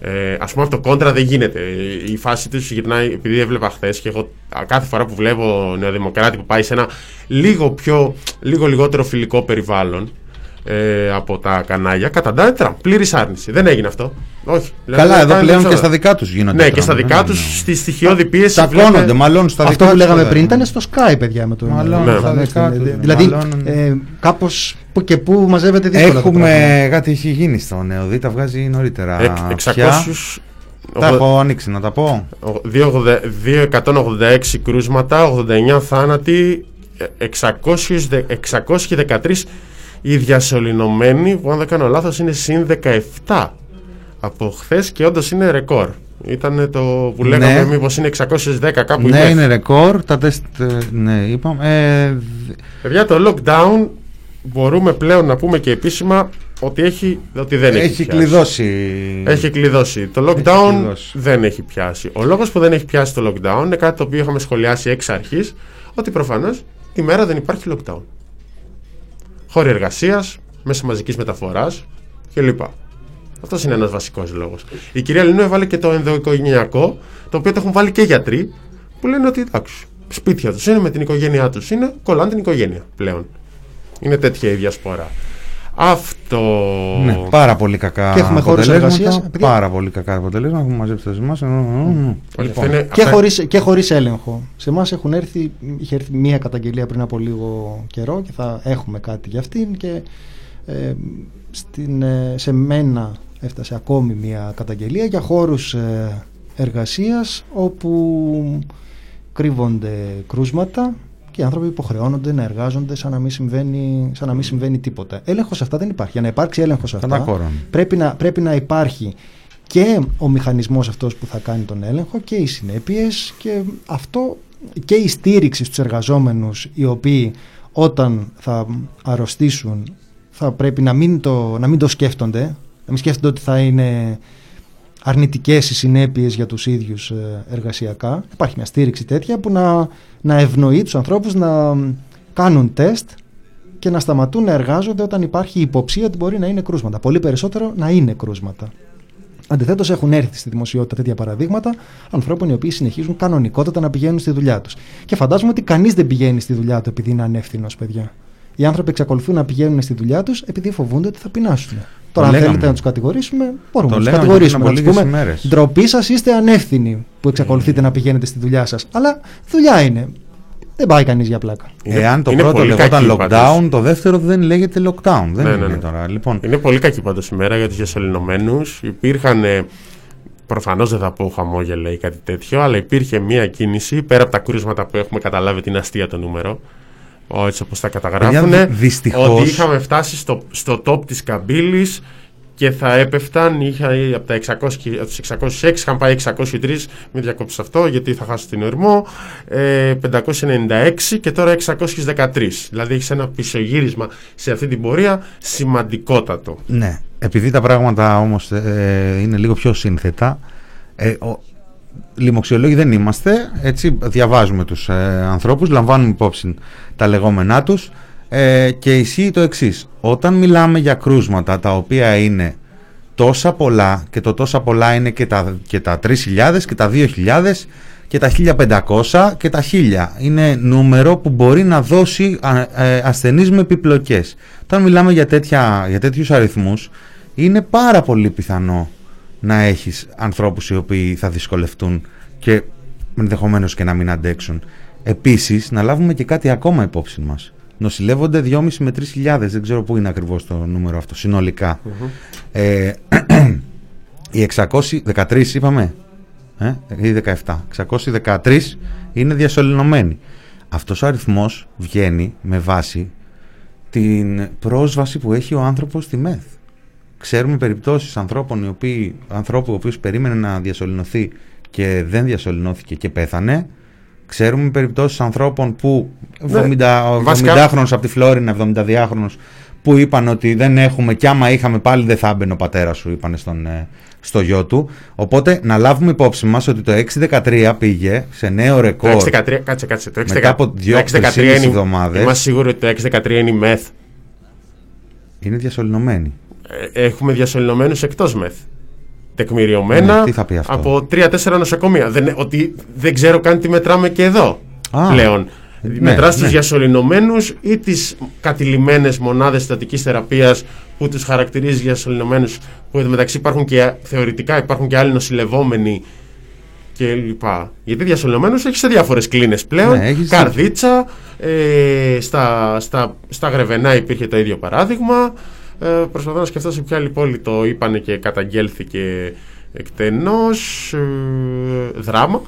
Ε, Α πούμε αυτό το κόντρα δεν γίνεται. Η φάση τους γυρνάει, επειδή έβλεπα χθες και εγώ α, κάθε φορά που βλέπω νεοδημοκράτη που πάει σε ένα λίγο, πιο, λίγο λιγότερο φιλικό περιβάλλον ε, από τα κανάλια, καταντάει Τραμπ. Πλήρης άρνηση. Δεν έγινε αυτό. Όχι. Δηλαδή, Καλά, δεν εδώ κάνει πλέον τίποτα. και στα δικά τους γίνονται. Ναι, και Τραμπ, στα δεν δικά είναι. τους, στη στοιχειώδη πίεση. Τσακώνονται, βλέπε- μάλλον στα Αυτό δικά που τους λέγαμε τα- πριν ήταν στο Sky, παιδιά, με τον Μαλώνουν με τον στα δικά Epstein. τους, Δηλαδή, μαλώνουν. ε, κάπως που και που μαζεύεται δύσκολα. το Έχουμε πράγμα. κάτι έχει γίνει στο Νεοδί, τα βγάζει νωρίτερα. Εκ- πια. 600 Τα έχω ανοίξει να τα πω. 2.186 κρούσματα, 89 θάνατοι, ε, 600 δε- 613 οι διασωληνωμένοι, που αν δεν κάνω λάθος είναι συν 17 από χθες και όντως είναι ρεκόρ. Ήταν το που λέγαμε Ναι. μήπως είναι 610 κάπου ναι, η μεθ. είναι ρεκόρ. Τα τεστ, ε, ναι, είπαμε. Ε, Παιδιά, το lockdown μπορούμε πλέον να πούμε και επίσημα ότι, έχει, ότι δεν έχει, έχει πιάσει. κλειδώσει. Έχει κλειδώσει. Το lockdown κλειδώσει. δεν έχει πιάσει. Ο λόγος που δεν έχει πιάσει το lockdown είναι κάτι το οποίο είχαμε σχολιάσει εξ αρχής, ότι προφανώς τη μέρα δεν υπάρχει lockdown. Χώροι εργασίας, μέσα μαζικής μεταφοράς κλπ. Αυτός είναι ένας βασικός λόγος. Η κυρία Λινού έβαλε και το ενδοοικογενειακό, το οποίο το έχουν βάλει και γιατροί, που λένε ότι εντάξει, σπίτια τους είναι με την οικογένειά τους, είναι κολλάνε την οικογένεια πλέον. Είναι τέτοια η διασπορά. Αυτό. Ναι, πάρα πολύ κακά Και έχουμε χώρους αποτελέσματα. εργασίας, παιδιά. Πάρα πολύ κακά αποτελέσματα. Έχουμε μαζέψει τα ζημά. Όχι, αυτό είναι- Και αυτά- χωρίς, και χωρίς έλεγχο. Σε εμάς έχουν έρθει, είχε έρθει μία καταγγελία πριν από λίγο καιρό και θα έχουμε κάτι για αυτήν και ε, στην, ε, σε μένα έφτασε ακόμη μία καταγγελία για χώρους ε, εργασίας όπου κρύβονται κρούσματα και οι άνθρωποι υποχρεώνονται να εργάζονται σαν να μην συμβαίνει, σαν να μην συμβαίνει τίποτα. Έλεγχος σε αυτά δεν υπάρχει. Για να υπάρξει έλεγχος σε αυτά, Καταχώρων. πρέπει να, πρέπει να υπάρχει και ο μηχανισμός αυτός που θα κάνει τον έλεγχο και οι συνέπειες και αυτό και η στήριξη στους εργαζόμενους οι οποίοι όταν θα αρρωστήσουν θα πρέπει να μην το, να μην το σκέφτονται να μην σκέφτονται ότι θα είναι αρνητικές οι συνέπειες για τους ίδιους ε, εργασιακά υπάρχει μια στήριξη τέτοια που να, να ευνοεί τους ανθρώπους να κάνουν τεστ και να σταματούν να εργάζονται όταν υπάρχει υποψία ότι μπορεί να είναι κρούσματα. Πολύ περισσότερο να είναι κρούσματα. Αντιθέτως, έχουν έρθει στη δημοσιότητα τέτοια παραδείγματα ανθρώπων οι οποίοι συνεχίζουν κανονικότατα να πηγαίνουν στη δουλειά τους. Και φαντάζομαι ότι κανείς δεν πηγαίνει στη δουλειά του επειδή είναι ανεύθυνος, παιδιά. Οι άνθρωποι εξακολουθούν να πηγαίνουν στη δουλειά τους επειδή φοβούνται ότι θα πεινάσουν. Τώρα, αν λέγαμε. θέλετε να τους κατηγορήσουμε, μπορούμε Το να τους λέγαμε κατηγορήσουμε. πριν Να από του λίγες πούμε: ημέρες. Ντροπή σας, είστε ανεύθυνοι που εξακολουθείτε να πηγαίνετε στη δουλειά σας. Αλλά δουλειά είναι. Δεν πάει κανείς για πλάκα. Εάν το είναι πρώτο πολύ λεγόταν κακή lockdown, πάντως. το δεύτερο δεν λέγεται lockdown. Δεν Ναι, είναι ναι, ναι. τώρα. Λοιπόν, Είναι πολύ κακή πάντως ημέρα για τους διασωληνωμένους. Υπήρχαν. Προφανώς δεν θα πω χαμόγελα ή κάτι τέτοιο, αλλά υπήρχε μία κίνηση πέρα από τα κρούσματα που έχουμε καταλάβει την αστεία το νούμερο. Ο- Έτσι όπως τα καταγράφουν. Παιδιά, δυ- δυστυχώς- Ότι είχαμε φτάσει στο, στο top της καμπύλης και θα έπεφταν. Είχα, από, τα 600, και- από τους 606 είχαν πάει 603. Μην διακόψεις αυτό γιατί θα χάσει την ορμό. Ε, 596 και τώρα 613. Δηλαδή έχεις ένα πισωγύρισμα σε αυτή την πορεία σημαντικότατο. ναι. επειδή τα πράγματα όμως ε, είναι λίγο πιο σύνθετα, ε, ο, λοιμοξιολόγοι δεν είμαστε, έτσι διαβάζουμε τους ε, ανθρώπους, λαμβάνουμε υπόψη τα λεγόμενά τους ε, και ισχύει το εξής. Όταν μιλάμε για κρούσματα τα οποία είναι τόσα πολλά και το τόσα πολλά είναι και τα, και τα 3.000 και τα 2.000 και τα 1500 και τα 1000 είναι νούμερο που μπορεί να δώσει α, ε, ασθενείς με επιπλοκές όταν μιλάμε για, τέτοια, για τέτοιους αριθμούς είναι πάρα πολύ πιθανό να έχεις ανθρώπους οι οποίοι θα δυσκολευτούν και ενδεχομένως και να μην αντέξουν. Επίσης να λάβουμε και κάτι ακόμα υπόψη μας. Νοσηλεύονται 2.500 με 3.000 δεν ξέρω πού είναι ακριβώς το νούμερο αυτό συνολικά. Ε, οι 613 είπαμε ε, ή 17 613 είναι διασωληνωμένοι. Αυτός ο αριθμός βγαίνει με βάση την πρόσβαση που έχει ο άνθρωπος στη ΜΕΘ ξέρουμε περιπτώσεις ανθρώπων οι οποίοι, ανθρώπου ο οποίος περίμενε να διασωληνωθεί και δεν διασωληνώθηκε και πέθανε Ξέρουμε περιπτώσεις ανθρώπων που 70, Ναι, 70 βασικά- χρόνος από τη Φλόρινα, 72χρονος που είπαν ότι δεν έχουμε και άμα είχαμε πάλι δεν θα έμπαινε ο πατέρας σου, είπαν στον, ε, στο γιο του. Οπότε να λάβουμε υπόψη μας ότι το 6-13 πήγε σε νέο Το ρεκόρ. 6-13, κάτσε, κάτσε. Το 6-13 Μετά από δύο- το 6-13 τρεις είναι, εβδομάδες. Είμαστε σίγουροι ότι το 6-13 είναι η μεθ. Είναι διασωληνωμένοι. Ε, Έχουμε διασωληνωμένους εκτός μεθ. Τεκμηριωμένα Ναι, τι θα πει αυτό; από 3-4 νοσοκομεία. Δεν, ότι δεν ξέρω καν τι μετράμε και εδώ Α, πλέον. ναι, Μετράς ναι. τους διασωληνωμένους ή τις κατηλημένες μονάδες στατικής θεραπείας που τους χαρακτηρίζει διασωληνωμένους που μεταξύ υπάρχουν και θεωρητικά υπάρχουν και άλλοι νοσηλευόμενοι και λοιπά. Γιατί διασωληνωμένους έχεις σε διάφορες κλίνες πλέον. Ναι, έχεις Καρδίτσα, ε, στα, στα, στα Γρεβενά υπήρχε το ίδιο παράδειγμα. Ε, προσπαθώ να σκεφτώ σε ποια άλλη πόλη το είπανε και καταγγέλθηκε εκτενώς. Ε, δράμα.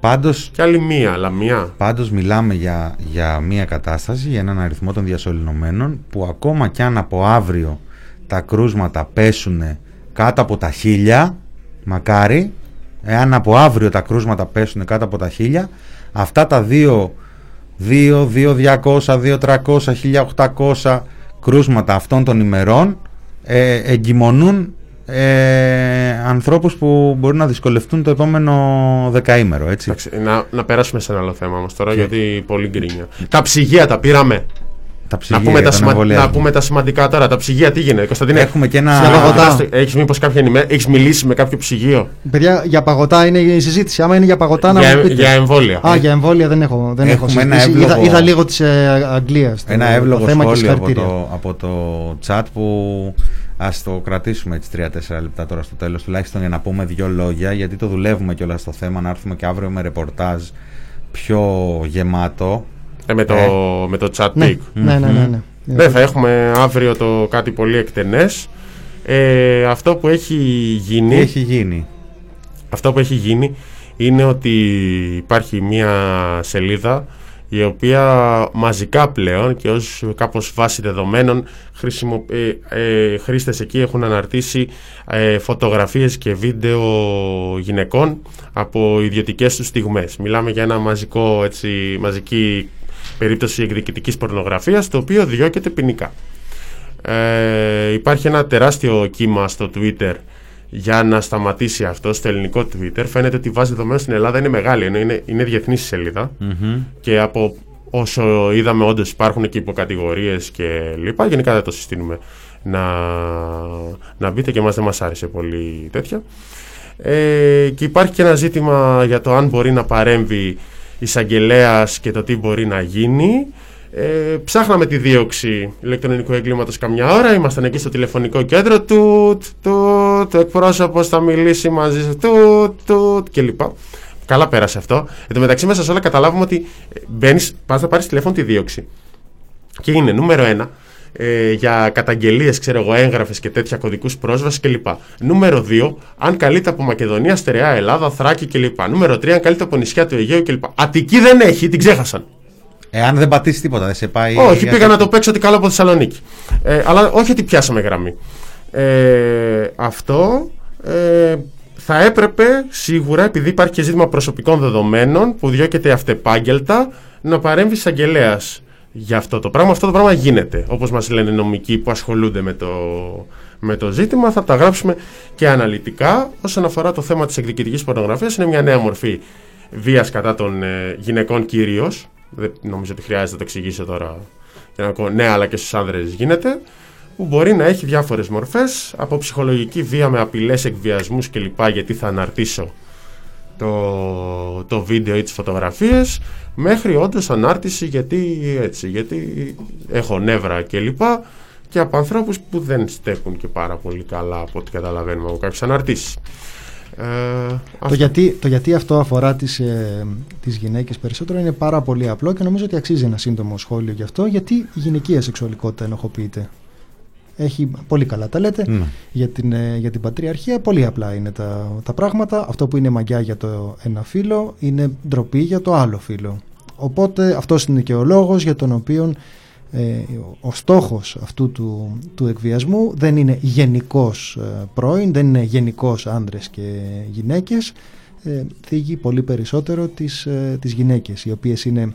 Πάντως, Και άλλη μία, αλλά μία. Πάντως μιλάμε για, για μια κατάσταση, για έναν αριθμό των διασωληνωμένων που ακόμα κι αν από αύριο τα κρούσματα πέσουν κάτω από τα χίλια, μακάρι, εάν από αύριο τα κρούσματα πέσουν κάτω από τα χίλια, αυτά τα 2, 2, 2.200, 2.300, 1.800 κρούσματα αυτών των ημερών ε, εγκυμονούν ε, ανθρώπους που μπορεί να δυσκολευτούν το επόμενο δεκαήμερο, έτσι. Εντάξει, να, να περάσουμε σε ένα άλλο θέμα όμως τώρα, Και- γιατί πολύ γκρίνια. Τα ψυγεία τα πήραμε. Τα ψυγεία να, πούμε για τα τον σημα- εμβολιασμό. να πούμε τα σημαντικά τώρα. Τα ψυγεία τι γίνεται, Κωνσταντίνε; Έχουμε και ένα- Στα παγωτά. Έχεις μήπως κάποια ενημέρωση, έχεις μιλήσει με κάποιο ψυγείο; Παιδιά, για παγωτά είναι η συζήτηση. Άμα είναι για παγωτά, να Για- μου πείτε. για εμβόλια. Α, για εμβόλια δεν έχω, δεν έχω Έχουμε ένα συζητήσει. Είδα, εύλογο- είδα λίγο της ε, Αγγλίας. Ένα εύλογο θέμα και σχόλιο από συγχαρητήρια. το, από το chat που ας το κρατήσουμε έτσι 3-4 λεπτά τώρα στο τέλος τουλάχιστον για να πούμε δύο λόγια γιατί το δουλεύουμε κιόλας στο θέμα να έρθουμε και αύριο με ρεπορτάζ πιο γεμάτο Ε, με, το, Ε. με το chat Ναι, pic. ναι, ναι, ναι, ναι. Ναι, θα έχουμε αύριο το κάτι πολύ εκτενές. Ε, αυτό που έχει γίνει... Τι έχει γίνει; Αυτό που έχει γίνει είναι ότι υπάρχει μια σελίδα η οποία μαζικά πλέον και ως κάπως βάση δεδομένων χρησιμο, ε, ε, χρήστες εκεί έχουν αναρτήσει ε, φωτογραφίες και βίντεο γυναικών από ιδιωτικές τους στιγμές. Μιλάμε για ένα μαζικό, έτσι, μαζική περίπτωση εκδικητικής πορνογραφίας το οποίο διώκεται ποινικά. Ε, υπάρχει ένα τεράστιο κύμα στο Twitter για να σταματήσει αυτό στο ελληνικό Twitter. Φαίνεται ότι η βάση δεδομένων στην Ελλάδα είναι μεγάλη, ενώ είναι, είναι διεθνή η σελίδα. Μμμ. Και από όσο είδαμε, όντως υπάρχουν και υποκατηγορίες και λοιπά. Γενικά δεν το συστήνουμε να, να μπείτε και εμάς δεν μας άρεσε πολύ τέτοια. Ε, και υπάρχει και ένα ζήτημα για το αν μπορεί να παρέμβει εισαγγελέας και το τι μπορεί να γίνει. Ε, ψάχναμε τη δίωξη ηλεκτρονικού εγκλήματος καμιά ώρα. Ήμασταν εκεί στο τηλεφωνικό κέντρο. Τουτ, τουτ, το εκπρόσωπος θα μιλήσει μαζί σου. Τουτ, τουτ κλπ. Καλά πέρασε αυτό. Εν τω μεταξύ, μέσα σε όλα καταλάβουμε ότι μπαίνεις, πας να πάρεις τηλέφωνο τη δίωξη. Και είναι νούμερο ένα ε, για καταγγελίες, ξέρω εγώ, έγγραφες και τέτοια κωδικούς πρόσβασης κλπ. Νούμερο 2, αν καλείται από Μακεδονία, Στερεά, Ελλάδα, Θράκη κλπ. Νούμερο 3, αν καλείται από νησιά του Αιγαίου κλπ. Αττική δεν έχει, την ξέχασαν. Εάν δεν πατήσει τίποτα, δεν σε πάει. όχι, για πήγα να κάποιο- το παίξω ότι καλό από Θεσσαλονίκη. Ε, αλλά όχι ότι πιάσαμε γραμμή. Ε, αυτό ε, θα έπρεπε σίγουρα, επειδή υπάρχει και ζήτημα προσωπικών δεδομένων που διώκεται αυτεπάγγελτα, να παρέμβει εισαγγελέας για αυτό το πράγμα. Αυτό το πράγμα γίνεται. Όπως μας λένε νομικοί που ασχολούνται με το, με το ζήτημα, θα τα γράψουμε και αναλυτικά. Όσον αφορά το θέμα της εκδικητικής πορνογραφίας, είναι μια νέα μορφή βίας κατά των ε, γυναικών κυρίως. Δεν νομίζω ότι χρειάζεται να το εξηγήσω τώρα. Για να πω, ναι, αλλά και στους άνδρες γίνεται. Που μπορεί να έχει διάφορες μορφές, από ψυχολογική βία με απειλές, εκβιασμούς κλπ. Γιατί θα αναρτήσω το, το βίντεο ή τις φωτογραφίες μέχρι όντως ανάρτηση γιατί έτσι, γιατί έχω νεύρα κλπ. Και από ανθρώπους που δεν στέκουν και πάρα πολύ καλά από ό,τι καταλαβαίνουμε από κάποιες αναρτήσεις. Ε, Το αυτό. γιατί, το γιατί αυτό αφορά τις, ε, τις γυναίκες περισσότερο είναι πάρα πολύ απλό και νομίζω ότι αξίζει ένα σύντομο σχόλιο γι' αυτό γιατί η γυναικεία σεξουαλικότητα ενοχοποιείται. Έχει πολύ καλά τα λέτε Ναι. για, την, ε, για την πατριαρχία. Πολύ απλά είναι τα, τα πράγματα. Αυτό που είναι μαγιά για το ένα φύλλο είναι ντροπή για το άλλο φύλλο. Οπότε αυτός είναι και ο λόγος για τον οποίο ε, ο στόχος αυτού του, του εκβιασμού δεν είναι γενικός ε, πρώην, δεν είναι γενικός άνδρες και γυναίκες, ε, θίγει πολύ περισσότερο τις, ε, τις γυναίκες, οι οποίες είναι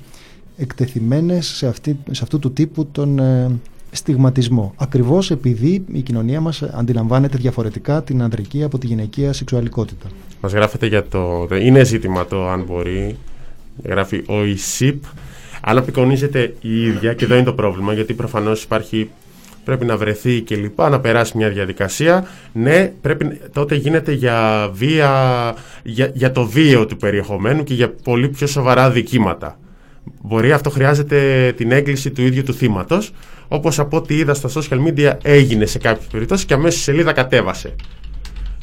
εκτεθειμένες σε, αυτή, σε αυτού του τύπου τον ε, στιγματισμό. Ακριβώς επειδή η κοινωνία μας αντιλαμβάνεται διαφορετικά την ανδρική από τη γυναικεία σεξουαλικότητα. Μας γράφετε για το... Είναι ζήτημα το αν μπορεί. Γράφει ο ΙΣΥΠ. Αν απεικονίζεται η ίδια, και εδώ είναι το πρόβλημα, γιατί προφανώς υπάρχει πρέπει να βρεθεί και λοιπά, να περάσει μια διαδικασία. Ναι, πρέπει, τότε γίνεται για βία, για, για το βίαιο του περιεχομένου και για πολύ πιο σοβαρά δικήματα. Μπορεί αυτό χρειάζεται την έγκληση του ίδιου του θύματος, όπως από ό,τι είδα στα social media έγινε σε κάποιες περιπτώσεις και αμέσως η σελίδα κατέβασε.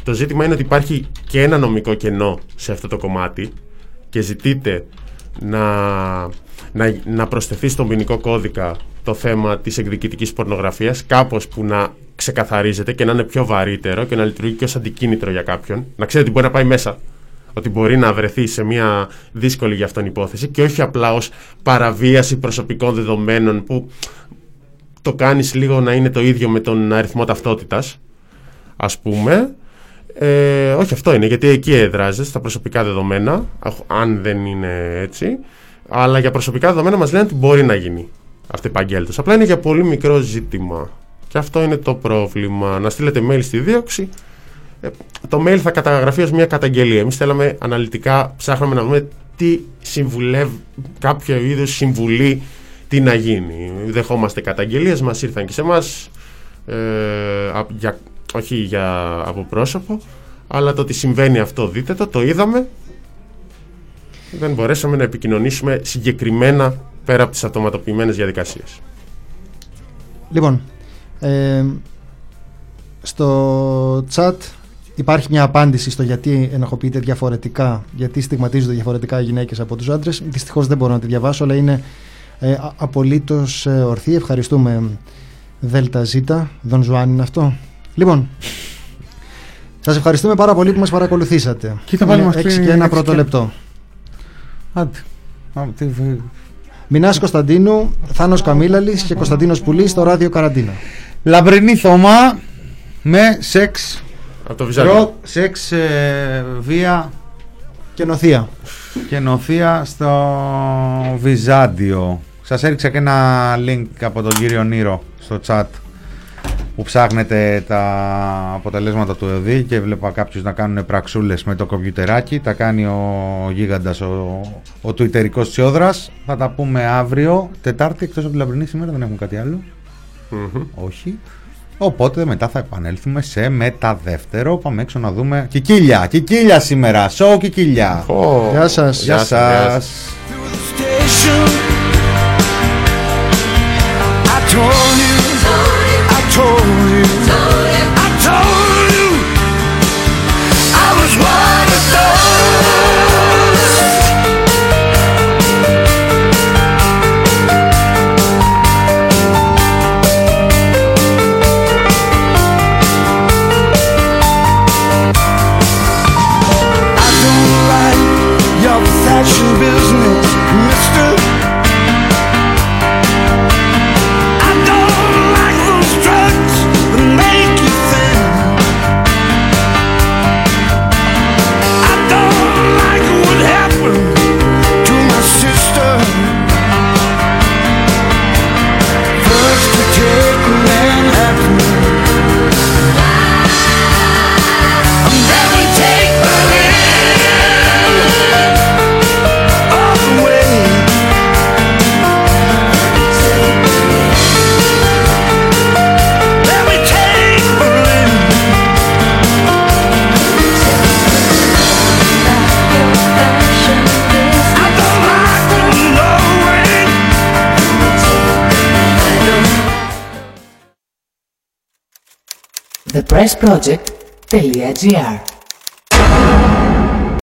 Το ζήτημα είναι ότι υπάρχει και ένα νομικό κενό σε αυτό το κομμάτι και ζητείτε να, να, να προσθεθεί στον ποινικό κώδικα το θέμα της εκδικητικής πορνογραφίας κάπως που να ξεκαθαρίζεται και να είναι πιο βαρύτερο και να λειτουργεί και ως αντικίνητρο για κάποιον. Να ξέρει ότι μπορεί να πάει μέσα. Ότι μπορεί να βρεθεί σε μια δύσκολη για αυτόν υπόθεση και όχι απλά ως παραβίαση προσωπικών δεδομένων που το κάνεις λίγο να είναι το ίδιο με τον αριθμό ταυτότητας ας πούμε ε, όχι αυτό είναι, γιατί εκεί έδραζε στα προσωπικά δεδομένα, αχ, αν δεν είναι έτσι. Αλλά για προσωπικά δεδομένα μας λένε ότι μπορεί να γίνει αυτή η επαγγέλτος. Απλά είναι για πολύ μικρό ζήτημα. Και αυτό είναι το πρόβλημα. Να στείλετε mail στη δίωξη. Ε, το mail θα καταγραφεί ως μια καταγγελία. Εμείς θέλαμε αναλυτικά, ψάχναμε να δούμε τι συμβουλεύει, κάποιο είδους συμβουλή τι να γίνει. Δεχόμαστε καταγγελίες, μας ήρθαν και σε εμάς ε, α- για, όχι για από πρόσωπο, αλλά το ότι συμβαίνει αυτό δείτε το, το είδαμε. Δεν μπορέσαμε να επικοινωνήσουμε συγκεκριμένα πέρα από τις αυτοματοποιημένες διαδικασίες. Λοιπόν, ε, στο chat υπάρχει μια απάντηση στο γιατί ενοχοποιείται διαφορετικά, γιατί στιγματίζονται διαφορετικά οι γυναίκες από τους άντρες. Δυστυχώς δεν μπορώ να τη διαβάσω, αλλά είναι ε, α- απολύτως ε, ορθή. Ευχαριστούμε Δέλτα Ζήτα. Δον Ζουάν είναι αυτό. Λοιπόν, σας ευχαριστούμε πάρα πολύ που μας παρακολουθήσατε. Κοίτα, πάλι Είναι μας έξι κλείνει και ένα έξι πρώτο και- λεπτό. Άντε. Α, τι- Μινάς Κωνσταντίνου, Θάνος Καμίλαλης και Κωνσταντίνος Πουλής στο ράδιο Καραντίνα. Λαμπρινή Θωμά με σεξ. Από το Βυζάντιο. ρο- σεξ, ε, βία Και νοθεία. και νοθεία στο Βυζάντιο. Σας έριξα και ένα link από τον κύριο Νίρο στο chat που ψάχνετε τα αποτελέσματα του ΕΟΔΗ και βλέπα κάποιους να κάνουν πραξούλες με το κομπιουτεράκι. Τα κάνει ο γίγαντας, ο, ο τουιτερικός Τσιόδρας. Θα τα πούμε αύριο, Τετάρτη, εκτός από τη λαμπρινή σήμερα, δεν έχουμε κάτι άλλο. Όχι. Οπότε μετά θα επανέλθουμε σε μεταδεύτερο. Πάμε έξω να δούμε. Κικίλια! Κικίλια σήμερα! Σοου Κικίλια! Γεια σας. Γεια Γεια σας. σας! station. I told you, I told you, thepressproject.gr